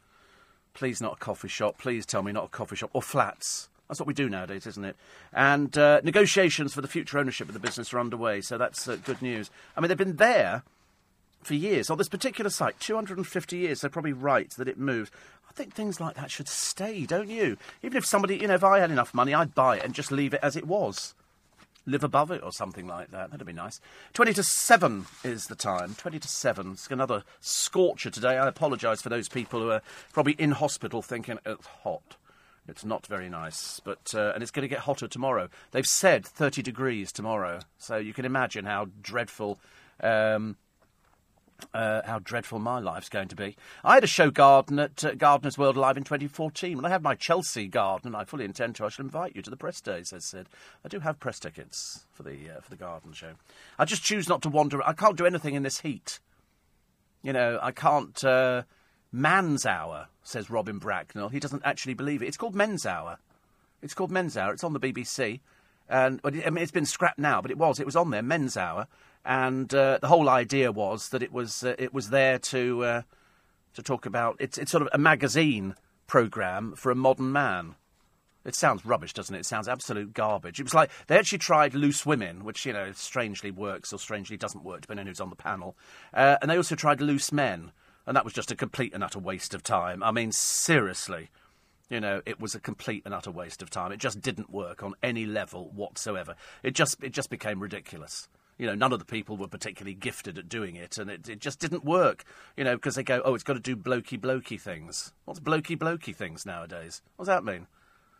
Please, not a coffee shop. Please tell me not a coffee shop or flats. That's what we do nowadays, isn't it? And uh, negotiations for the future ownership of the business are underway, so that's uh, good news. I mean, they've been there for years. On this particular site, 250 years, they're probably right that it moved. I think things like that should stay, don't you? Even if somebody, you know, if I had enough money, I'd buy it and just leave it as it was. Live above it or something like that. That'd be nice. 20 to 7 is the time. 20 to 7. It's another scorcher today. I apologise for those people who are probably in hospital thinking it's hot. It's not very nice, but uh, and it's going to get hotter tomorrow. They've said 30 degrees tomorrow, so you can imagine how dreadful um, uh, how dreadful my life's going to be. I had a show garden at uh, Gardeners World Live in 2014. When I have my Chelsea garden, I fully intend to. I shall invite you to the press days. I said I do have press tickets for the uh, for the garden show. I just choose not to wander. I can't do anything in this heat. You know, I can't. Uh, man's hour, says Robin Bracknell. He doesn't actually believe it. It's called Men's Hour. It's called Men's Hour. It's on the BBC. And I mean, it's been scrapped now, but it was. It was on there, Men's Hour and uh, the whole idea was that it was uh, it was there to uh, to talk about it's it's sort of a magazine program for a modern man. It sounds rubbish, doesn't it? It sounds absolute garbage. It was like they actually tried Loose Women, which you know strangely works or strangely doesn't work, depending on who's on the panel, uh, and they also tried Loose Men, and that was just a complete and utter waste of time. I mean, seriously. You know, it was a complete and utter waste of time. It just didn't work on any level whatsoever. It just it just became ridiculous you know, none of the people were particularly gifted at doing it, and it, it just didn't work, you know, because they go, oh, it's got to do blokey blokey things. What's blokey blokey things nowadays? What does that mean?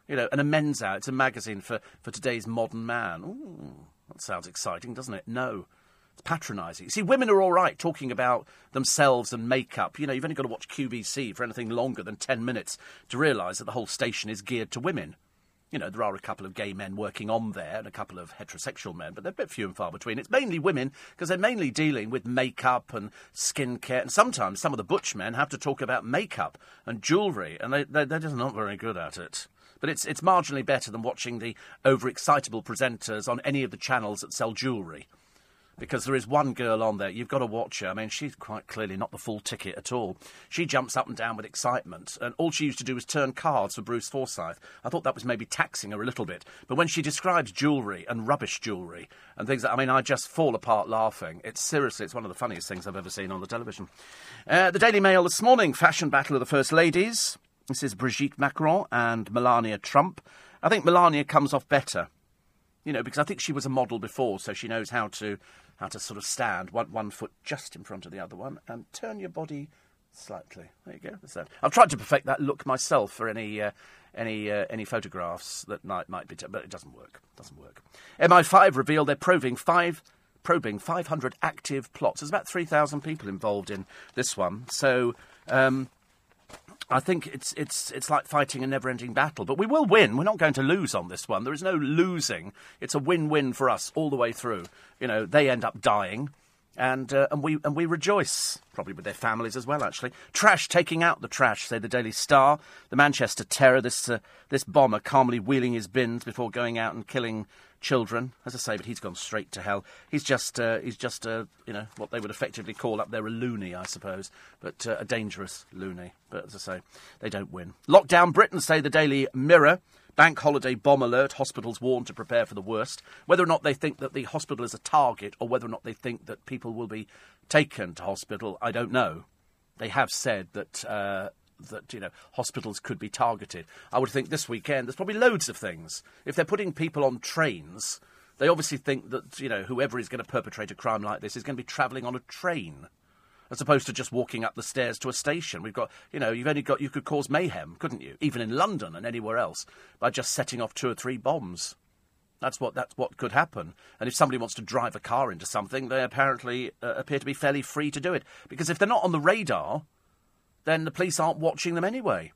You know, and a men's out, it's a magazine for, for today's modern man. Ooh, that sounds exciting, doesn't it? No. It's patronising. See, women are all right talking about themselves and makeup. You know, you've only got to watch QVC for anything longer than 10 minutes to realise that the whole station is geared to women. You know, there are a couple of gay men working on there and a couple of heterosexual men, but they're a bit few and far between. It's mainly women because they're mainly dealing with makeup and skincare. And sometimes some of the butch men have to talk about makeup and jewellery, and they, they, they're just not very good at it. But it's, it's marginally better than watching the overexcitable presenters on any of the channels that sell jewellery because there is one girl on there. You've got to watch her. I mean, she's quite clearly not the full ticket at all. She jumps up and down with excitement, and all she used to do was turn cards for Bruce Forsyth. I thought that was maybe taxing her a little bit. But when she describes jewellery and rubbish jewellery and things, I mean, I just fall apart laughing. It's seriously, it's one of the funniest things I've ever seen on the television. Uh, the Daily Mail this morning: fashion battle of the first ladies. This is Brigitte Macron and Melania Trump. I think Melania comes off better you know, because I think she was a model before, so she knows how to how to sort of stand one one foot just in front of the other one and turn your body slightly. There you go. That. I've tried to perfect that look myself for any uh, any uh, any photographs that might might be, t- but it doesn't work. Doesn't work. MI5 revealed they're probing five probing 500 active plots. There's about 3,000 people involved in this one, so. Um, I think it's it's it's like fighting a never-ending battle, but we will win. We're not going to lose on this one. There is no losing. It's a win-win for us all the way through. You know, they end up dying, and uh, and we and we rejoice, probably with their families as well. Actually, trash taking out the trash. Say the Daily Star, the Manchester Terror. This uh, this bomber calmly wheeling his bins before going out and killing children. As I say, but he's gone straight to hell. He's just, uh, he's just, uh, you know, what they would effectively call up there a loony, I suppose, but uh, a dangerous loony. But as I say, they don't win. Lockdown Britain, say the Daily Mirror. Bank holiday bomb alert. Hospitals warned to prepare for the worst. Whether or not they think that the hospital is a target, or whether or not they think that people will be taken to hospital, I don't know. They have said that uh, that you know hospitals could be targeted. I would think this weekend there's probably loads of things. If they're putting people on trains, they obviously think that you know whoever is going to perpetrate a crime like this is going to be travelling on a train. As opposed to just walking up the stairs to a station, we've got, you know, you've only got, you could cause mayhem, couldn't you? Even in London and anywhere else, by just setting off two or three bombs. That's what that's what could happen. And if somebody wants to drive a car into something, they apparently uh, appear to be fairly free to do it. Because if they're not on the radar, then the police aren't watching them anyway.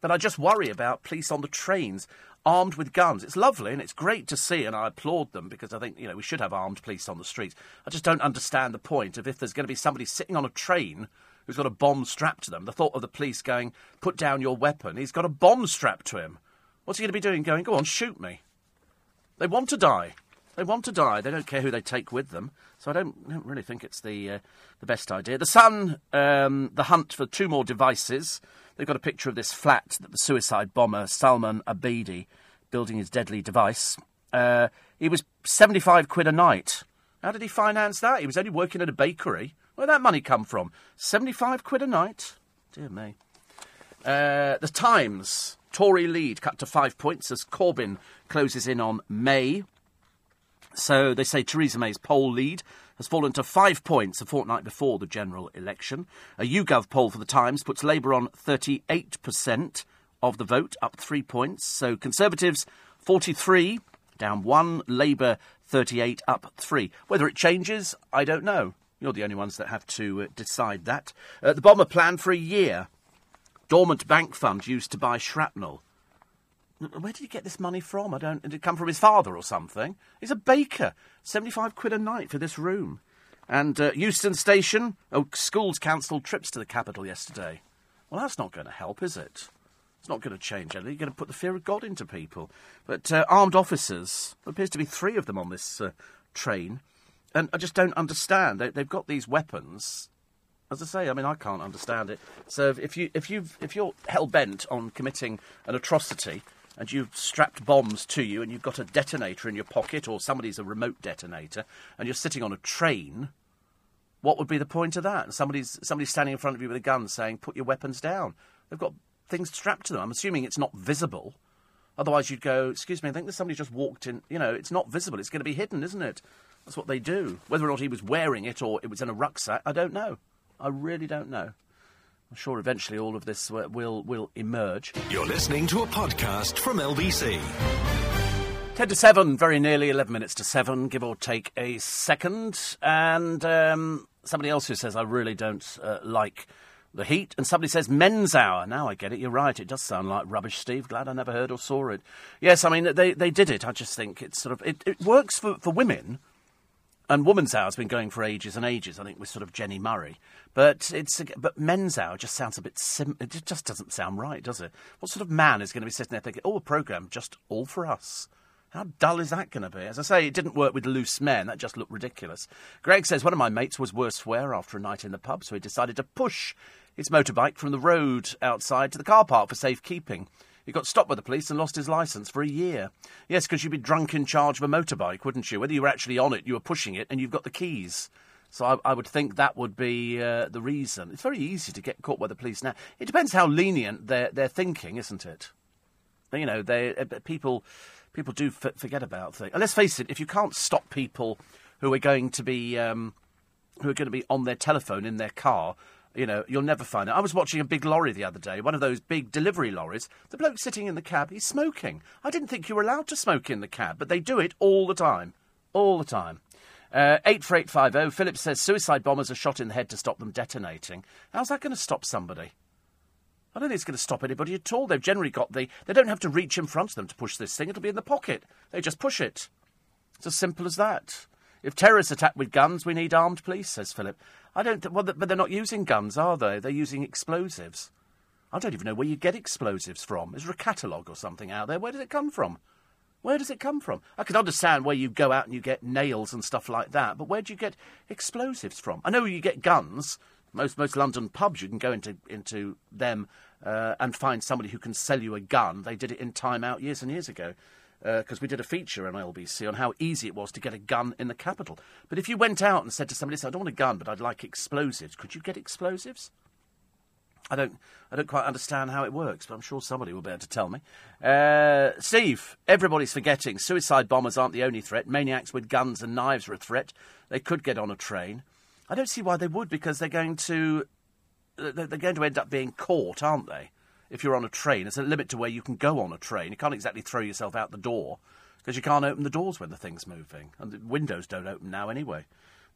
But I just worry about police on the trains armed with guns. It's lovely and it's great to see, and I applaud them because I think you know we should have armed police on the streets. I just don't understand the point of if there's going to be somebody sitting on a train who's got a bomb strapped to them. The thought of the police going, "Put down your weapon." He's got a bomb strapped to him. What's he going to be doing? Going, "Go on, shoot me." They want to die. They want to die. They don't care who they take with them. So I don't, don't really think it's the uh, the best idea. The Sun, um, the hunt for two more devices. They've got a picture of this flat that the suicide bomber Salman Abedi building his deadly device. Uh, he was seventy five quid a night. How did he finance that? He was only working at a bakery. Where'd that money come from? Seventy five quid a night. Dear me. Uh, the Times. Tory lead cut to five points as Corbyn closes in on May. So they say Theresa May's poll lead has fallen to five points a fortnight before the general election. A YouGov poll for the Times puts Labour on 38% of the vote, up three points. So Conservatives 43, down one. Labour 38, up three. Whether it changes, I don't know. You're the only ones that have to uh, decide that. Uh, the bomber plan for a year dormant bank fund used to buy shrapnel. Where did he get this money from? I don't. Did it come from his father or something? He's a baker. Seventy-five quid a night for this room. And uh, Euston Station. Oh, schools cancelled trips to the capital yesterday. Well, that's not going to help, is it? It's not going to change anything. You're going to put the fear of God into people. But uh, armed officers. There appears to be three of them on this uh, train, and I just don't understand. They, they've got these weapons as I say, I mean, I can't understand it. So if you if you if you're hell bent on committing an atrocity and you've strapped bombs to you and you've got a detonator in your pocket or somebody's a remote detonator and you're sitting on a train, what would be the point of that? And somebody's somebody's standing in front of you with a gun saying, "Put your weapons down." They've got things strapped to them. I'm assuming it's not visible. Otherwise, you'd go, "Excuse me, I think there's somebody just walked in." You know, it's not visible. It's going to be hidden, isn't it? That's what they do. Whether or not he was wearing it or it was in a rucksack, I don't know. I really don't know. I'm sure eventually all of this will will emerge. You're listening to a podcast from LBC. 10 to 7, very nearly 11 minutes to 7, give or take a second. And um, somebody else who says, I really don't uh, like the heat. And somebody says, men's hour. Now I get it. You're right. It does sound like rubbish, Steve. Glad I never heard or saw it. Yes, I mean, they, they did it. I just think it's sort of, it, it works for, for women and woman's hour has been going for ages and ages. I think with sort of Jenny Murray, but it's but men's hour just sounds a bit sim. It just doesn't sound right, does it? What sort of man is going to be sitting there thinking, "Oh, a program just all for us"? How dull is that going to be? As I say, it didn't work with loose men. That just looked ridiculous. Greg says one of my mates was worse swear after a night in the pub, so he decided to push his motorbike from the road outside to the car park for safekeeping. He got stopped by the police and lost his licence for a year. Yes, because you'd be drunk in charge of a motorbike, wouldn't you? Whether you were actually on it, you were pushing it, and you've got the keys. So I, I would think that would be uh, the reason. It's very easy to get caught by the police now. It depends how lenient they're, they're thinking, isn't it? You know, they uh, people people do f- forget about things. And let's face it, if you can't stop people who are going to be um, who are going to be on their telephone in their car you know, you'll never find it. I was watching a big lorry the other day, one of those big delivery lorries. The bloke sitting in the cab, he's smoking. I didn't think you were allowed to smoke in the cab, but they do it all the time. All the time. Uh, 84850, Philip says suicide bombers are shot in the head to stop them detonating. How's that going to stop somebody? I don't think it's going to stop anybody at all. They've generally got the. They don't have to reach in front of them to push this thing, it'll be in the pocket. They just push it. It's as simple as that. If terrorists attack with guns, we need armed police, says Philip. I don't. Th- well, but they're not using guns, are they? They're using explosives. I don't even know where you get explosives from. Is there a catalogue or something out there? Where does it come from? Where does it come from? I can understand where you go out and you get nails and stuff like that, but where do you get explosives from? I know you get guns. Most most London pubs, you can go into into them uh, and find somebody who can sell you a gun. They did it in Time Out years and years ago because uh, we did a feature on LBC on how easy it was to get a gun in the capital. But if you went out and said to somebody, I don't want a gun, but I'd like explosives, could you get explosives? I don't, I don't quite understand how it works, but I'm sure somebody will be able to tell me. Uh, Steve, everybody's forgetting suicide bombers aren't the only threat. Maniacs with guns and knives are a threat. They could get on a train. I don't see why they would, because they're going to, they're going to end up being caught, aren't they? If you're on a train, there's a limit to where you can go on a train. You can't exactly throw yourself out the door because you can't open the doors when the thing's moving, and the windows don't open now anyway.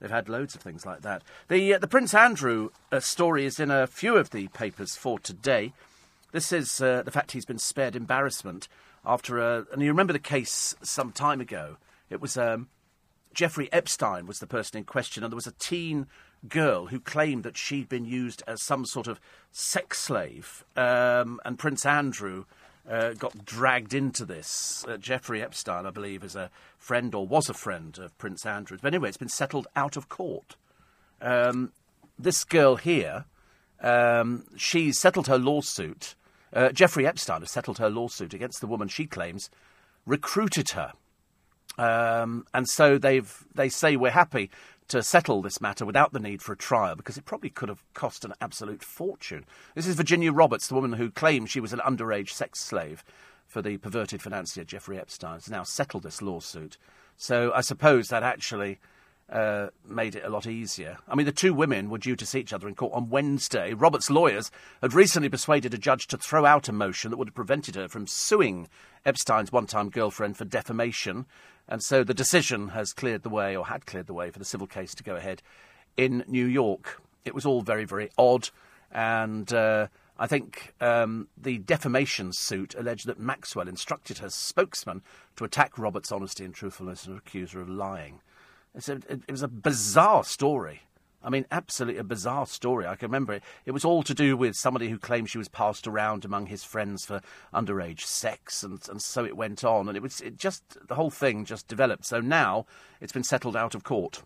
They've had loads of things like that. The uh, the Prince Andrew uh, story is in a few of the papers for today. This is uh, the fact he's been spared embarrassment after a. And you remember the case some time ago. It was um, Jeffrey Epstein was the person in question, and there was a teen girl who claimed that she'd been used as some sort of sex slave, um, and Prince Andrew. Uh, got dragged into this. Uh, Jeffrey Epstein, I believe, is a friend or was a friend of Prince Andrew's. But anyway, it's been settled out of court. Um, this girl here, um, she settled her lawsuit. Uh, Jeffrey Epstein has settled her lawsuit against the woman she claims recruited her. Um, and so they've they say we're happy to settle this matter without the need for a trial because it probably could have cost an absolute fortune. This is Virginia Roberts, the woman who claimed she was an underage sex slave for the perverted financier Jeffrey Epstein, has now settled this lawsuit. So I suppose that actually uh, made it a lot easier. I mean, the two women were due to see each other in court on Wednesday. Robert's lawyers had recently persuaded a judge to throw out a motion that would have prevented her from suing Epstein's one time girlfriend for defamation. And so the decision has cleared the way, or had cleared the way, for the civil case to go ahead in New York. It was all very, very odd. And uh, I think um, the defamation suit alleged that Maxwell instructed her spokesman to attack Robert's honesty and truthfulness and accuse her of lying. A, it, it was a bizarre story. I mean, absolutely a bizarre story. I can remember it. It was all to do with somebody who claimed she was passed around among his friends for underage sex, and, and so it went on. And it was it just the whole thing just developed. So now it's been settled out of court,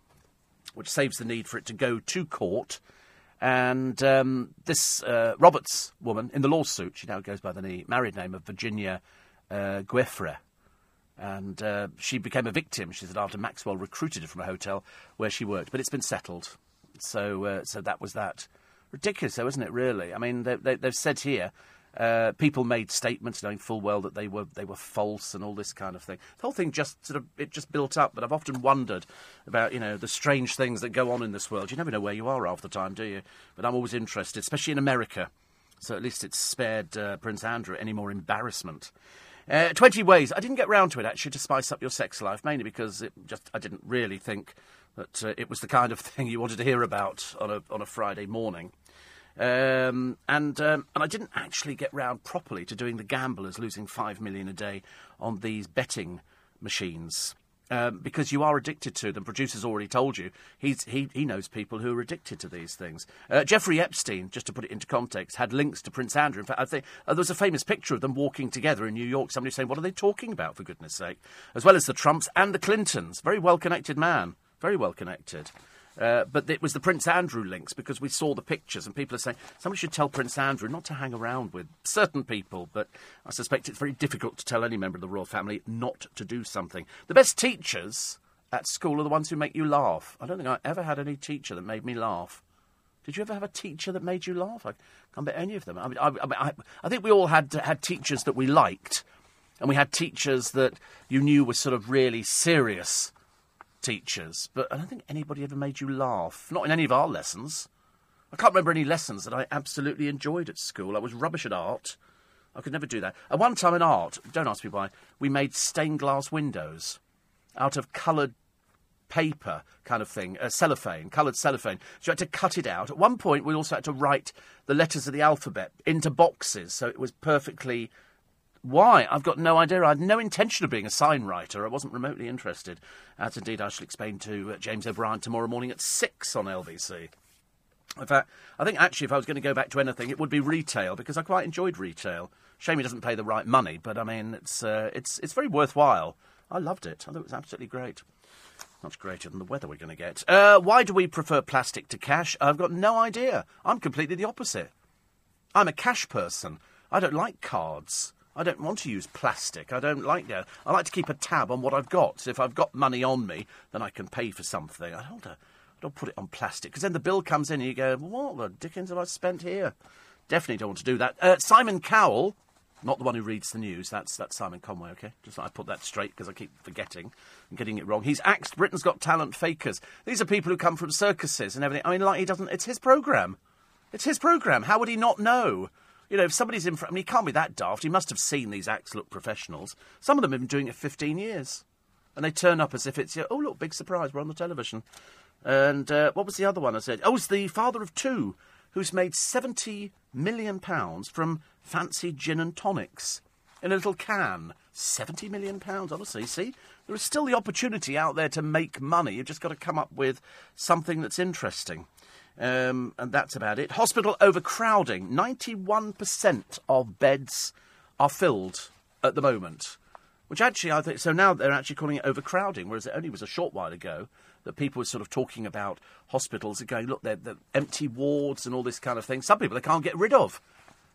which saves the need for it to go to court. And um, this uh, Roberts woman in the lawsuit, she now goes by the married name of Virginia uh, and uh, she became a victim. She said after Maxwell recruited her from a hotel where she worked, but it's been settled. So, uh, so that was that. Ridiculous, though, isn't it? Really, I mean, they, they, they've said here. Uh, people made statements knowing full well that they were they were false and all this kind of thing. The whole thing just sort of it just built up. But I've often wondered about you know the strange things that go on in this world. You never know where you are half the time, do you? But I'm always interested, especially in America. So at least it's spared uh, Prince Andrew any more embarrassment. Uh, 20 ways. I didn't get round to it actually to spice up your sex life, mainly because it just I didn't really think that uh, it was the kind of thing you wanted to hear about on a on a Friday morning. Um, and um, and I didn't actually get round properly to doing the gamblers losing five million a day on these betting machines um, because you are addicted to them. Producer's already told you he's, he, he knows people who are addicted to these things. Uh, Jeffrey Epstein, just to put it into context, had links to Prince Andrew. In fact, I think uh, there was a famous picture of them walking together in New York. Somebody saying, "What are they talking about? For goodness' sake!" As well as the Trumps and the Clintons. Very well connected man. Very well connected. Uh, but it was the Prince Andrew links because we saw the pictures, and people are saying somebody should tell Prince Andrew not to hang around with certain people. But I suspect it's very difficult to tell any member of the royal family not to do something. The best teachers at school are the ones who make you laugh. I don't think I ever had any teacher that made me laugh. Did you ever have a teacher that made you laugh? I can't bet any of them. I mean, I, I, I think we all had had teachers that we liked, and we had teachers that you knew were sort of really serious teachers, but I don't think anybody ever made you laugh. Not in any of our lessons. I can't remember any lessons that I absolutely enjoyed at school. I was rubbish at art. I could never do that. At one time in art, don't ask me why, we made stained glass windows out of coloured paper kind of thing, uh, cellophane, coloured cellophane. So you had to cut it out. At one point, we also had to write the letters of the alphabet into boxes so it was perfectly why? I've got no idea. I had no intention of being a sign writer. I wasn't remotely interested. As indeed I shall explain to uh, James O'Brien tomorrow morning at 6 on LBC. In fact, I think actually if I was going to go back to anything, it would be retail, because I quite enjoyed retail. Shame it doesn't pay the right money, but I mean, it's, uh, it's, it's very worthwhile. I loved it. I thought it was absolutely great. Much greater than the weather we're going to get. Uh, why do we prefer plastic to cash? I've got no idea. I'm completely the opposite. I'm a cash person. I don't like cards. I don't want to use plastic. I don't like that. I like to keep a tab on what I've got. So if I've got money on me, then I can pay for something. I don't, I don't put it on plastic because then the bill comes in and you go, what the dickens have I spent here? Definitely don't want to do that. Uh, Simon Cowell, not the one who reads the news. That's that's Simon Conway. Okay, just I put that straight because I keep forgetting and getting it wrong. He's axed Britain's Got Talent fakers. These are people who come from circuses and everything. I mean, like he doesn't. It's his program. It's his program. How would he not know? You know, if somebody's in front, I mean, he can't be that daft. He must have seen these acts look professionals. Some of them have been doing it 15 years. And they turn up as if it's, oh, look, big surprise, we're on the television. And uh, what was the other one I said? Oh, it's the father of two who's made £70 million from fancy gin and tonics in a little can. £70 million, honestly. See, there is still the opportunity out there to make money. You've just got to come up with something that's interesting. Um, and that's about it. Hospital overcrowding. 91% of beds are filled at the moment. Which actually, I think, so now they're actually calling it overcrowding, whereas it only was a short while ago that people were sort of talking about hospitals and going, look, they're, they're empty wards and all this kind of thing. Some people they can't get rid of.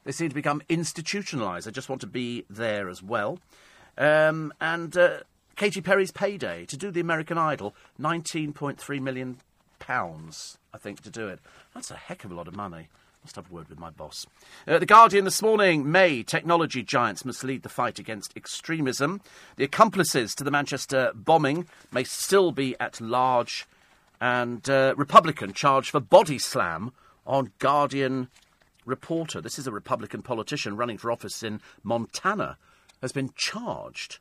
They seem to become institutionalised. They just want to be there as well. Um, and uh, Katy Perry's payday to do the American Idol, 19.3 million pounds, I think, to do it. That's a heck of a lot of money. Must have a word with my boss. Uh, the Guardian this morning May technology giants must lead the fight against extremism. The accomplices to the Manchester bombing may still be at large. And uh, Republican charged for body slam on Guardian reporter. This is a Republican politician running for office in Montana, has been charged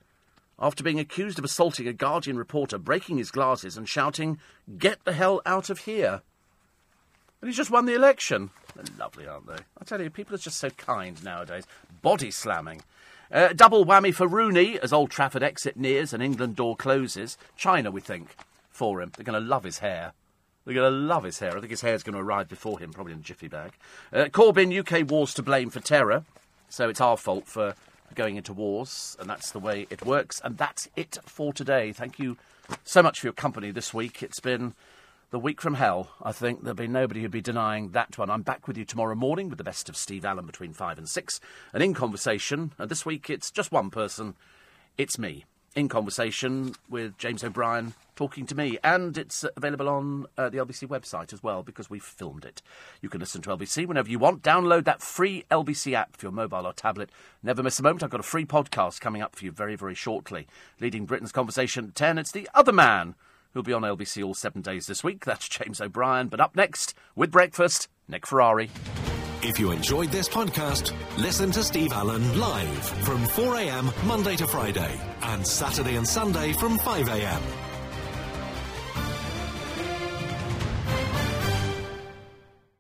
after being accused of assaulting a Guardian reporter, breaking his glasses and shouting, Get the hell out of here. And he's just won the election. They're lovely, aren't they? I tell you, people are just so kind nowadays. Body slamming. Uh, double whammy for Rooney as Old Trafford exit nears and England door closes. China, we think, for him. They're going to love his hair. They're going to love his hair. I think his hair's going to arrive before him, probably in a jiffy bag. Uh, Corbyn, UK wars to blame for terror. So it's our fault for going into wars, and that's the way it works. And that's it for today. Thank you so much for your company this week. It's been the week from hell. I think there'll be nobody who'd be denying that one. I'm back with you tomorrow morning with the best of Steve Allen between five and six, and in conversation. And this week it's just one person. It's me in conversation with James O'Brien talking to me. And it's available on uh, the LBC website as well because we've filmed it. You can listen to LBC whenever you want. Download that free LBC app for your mobile or tablet. Never miss a moment. I've got a free podcast coming up for you very, very shortly. Leading Britain's Conversation at 10. It's the other man who'll be on LBC all seven days this week. That's James O'Brien. But up next, with breakfast, Nick Ferrari. If you enjoyed this podcast, listen to Steve Allen live from 4am Monday to Friday and Saturday and Sunday from 5am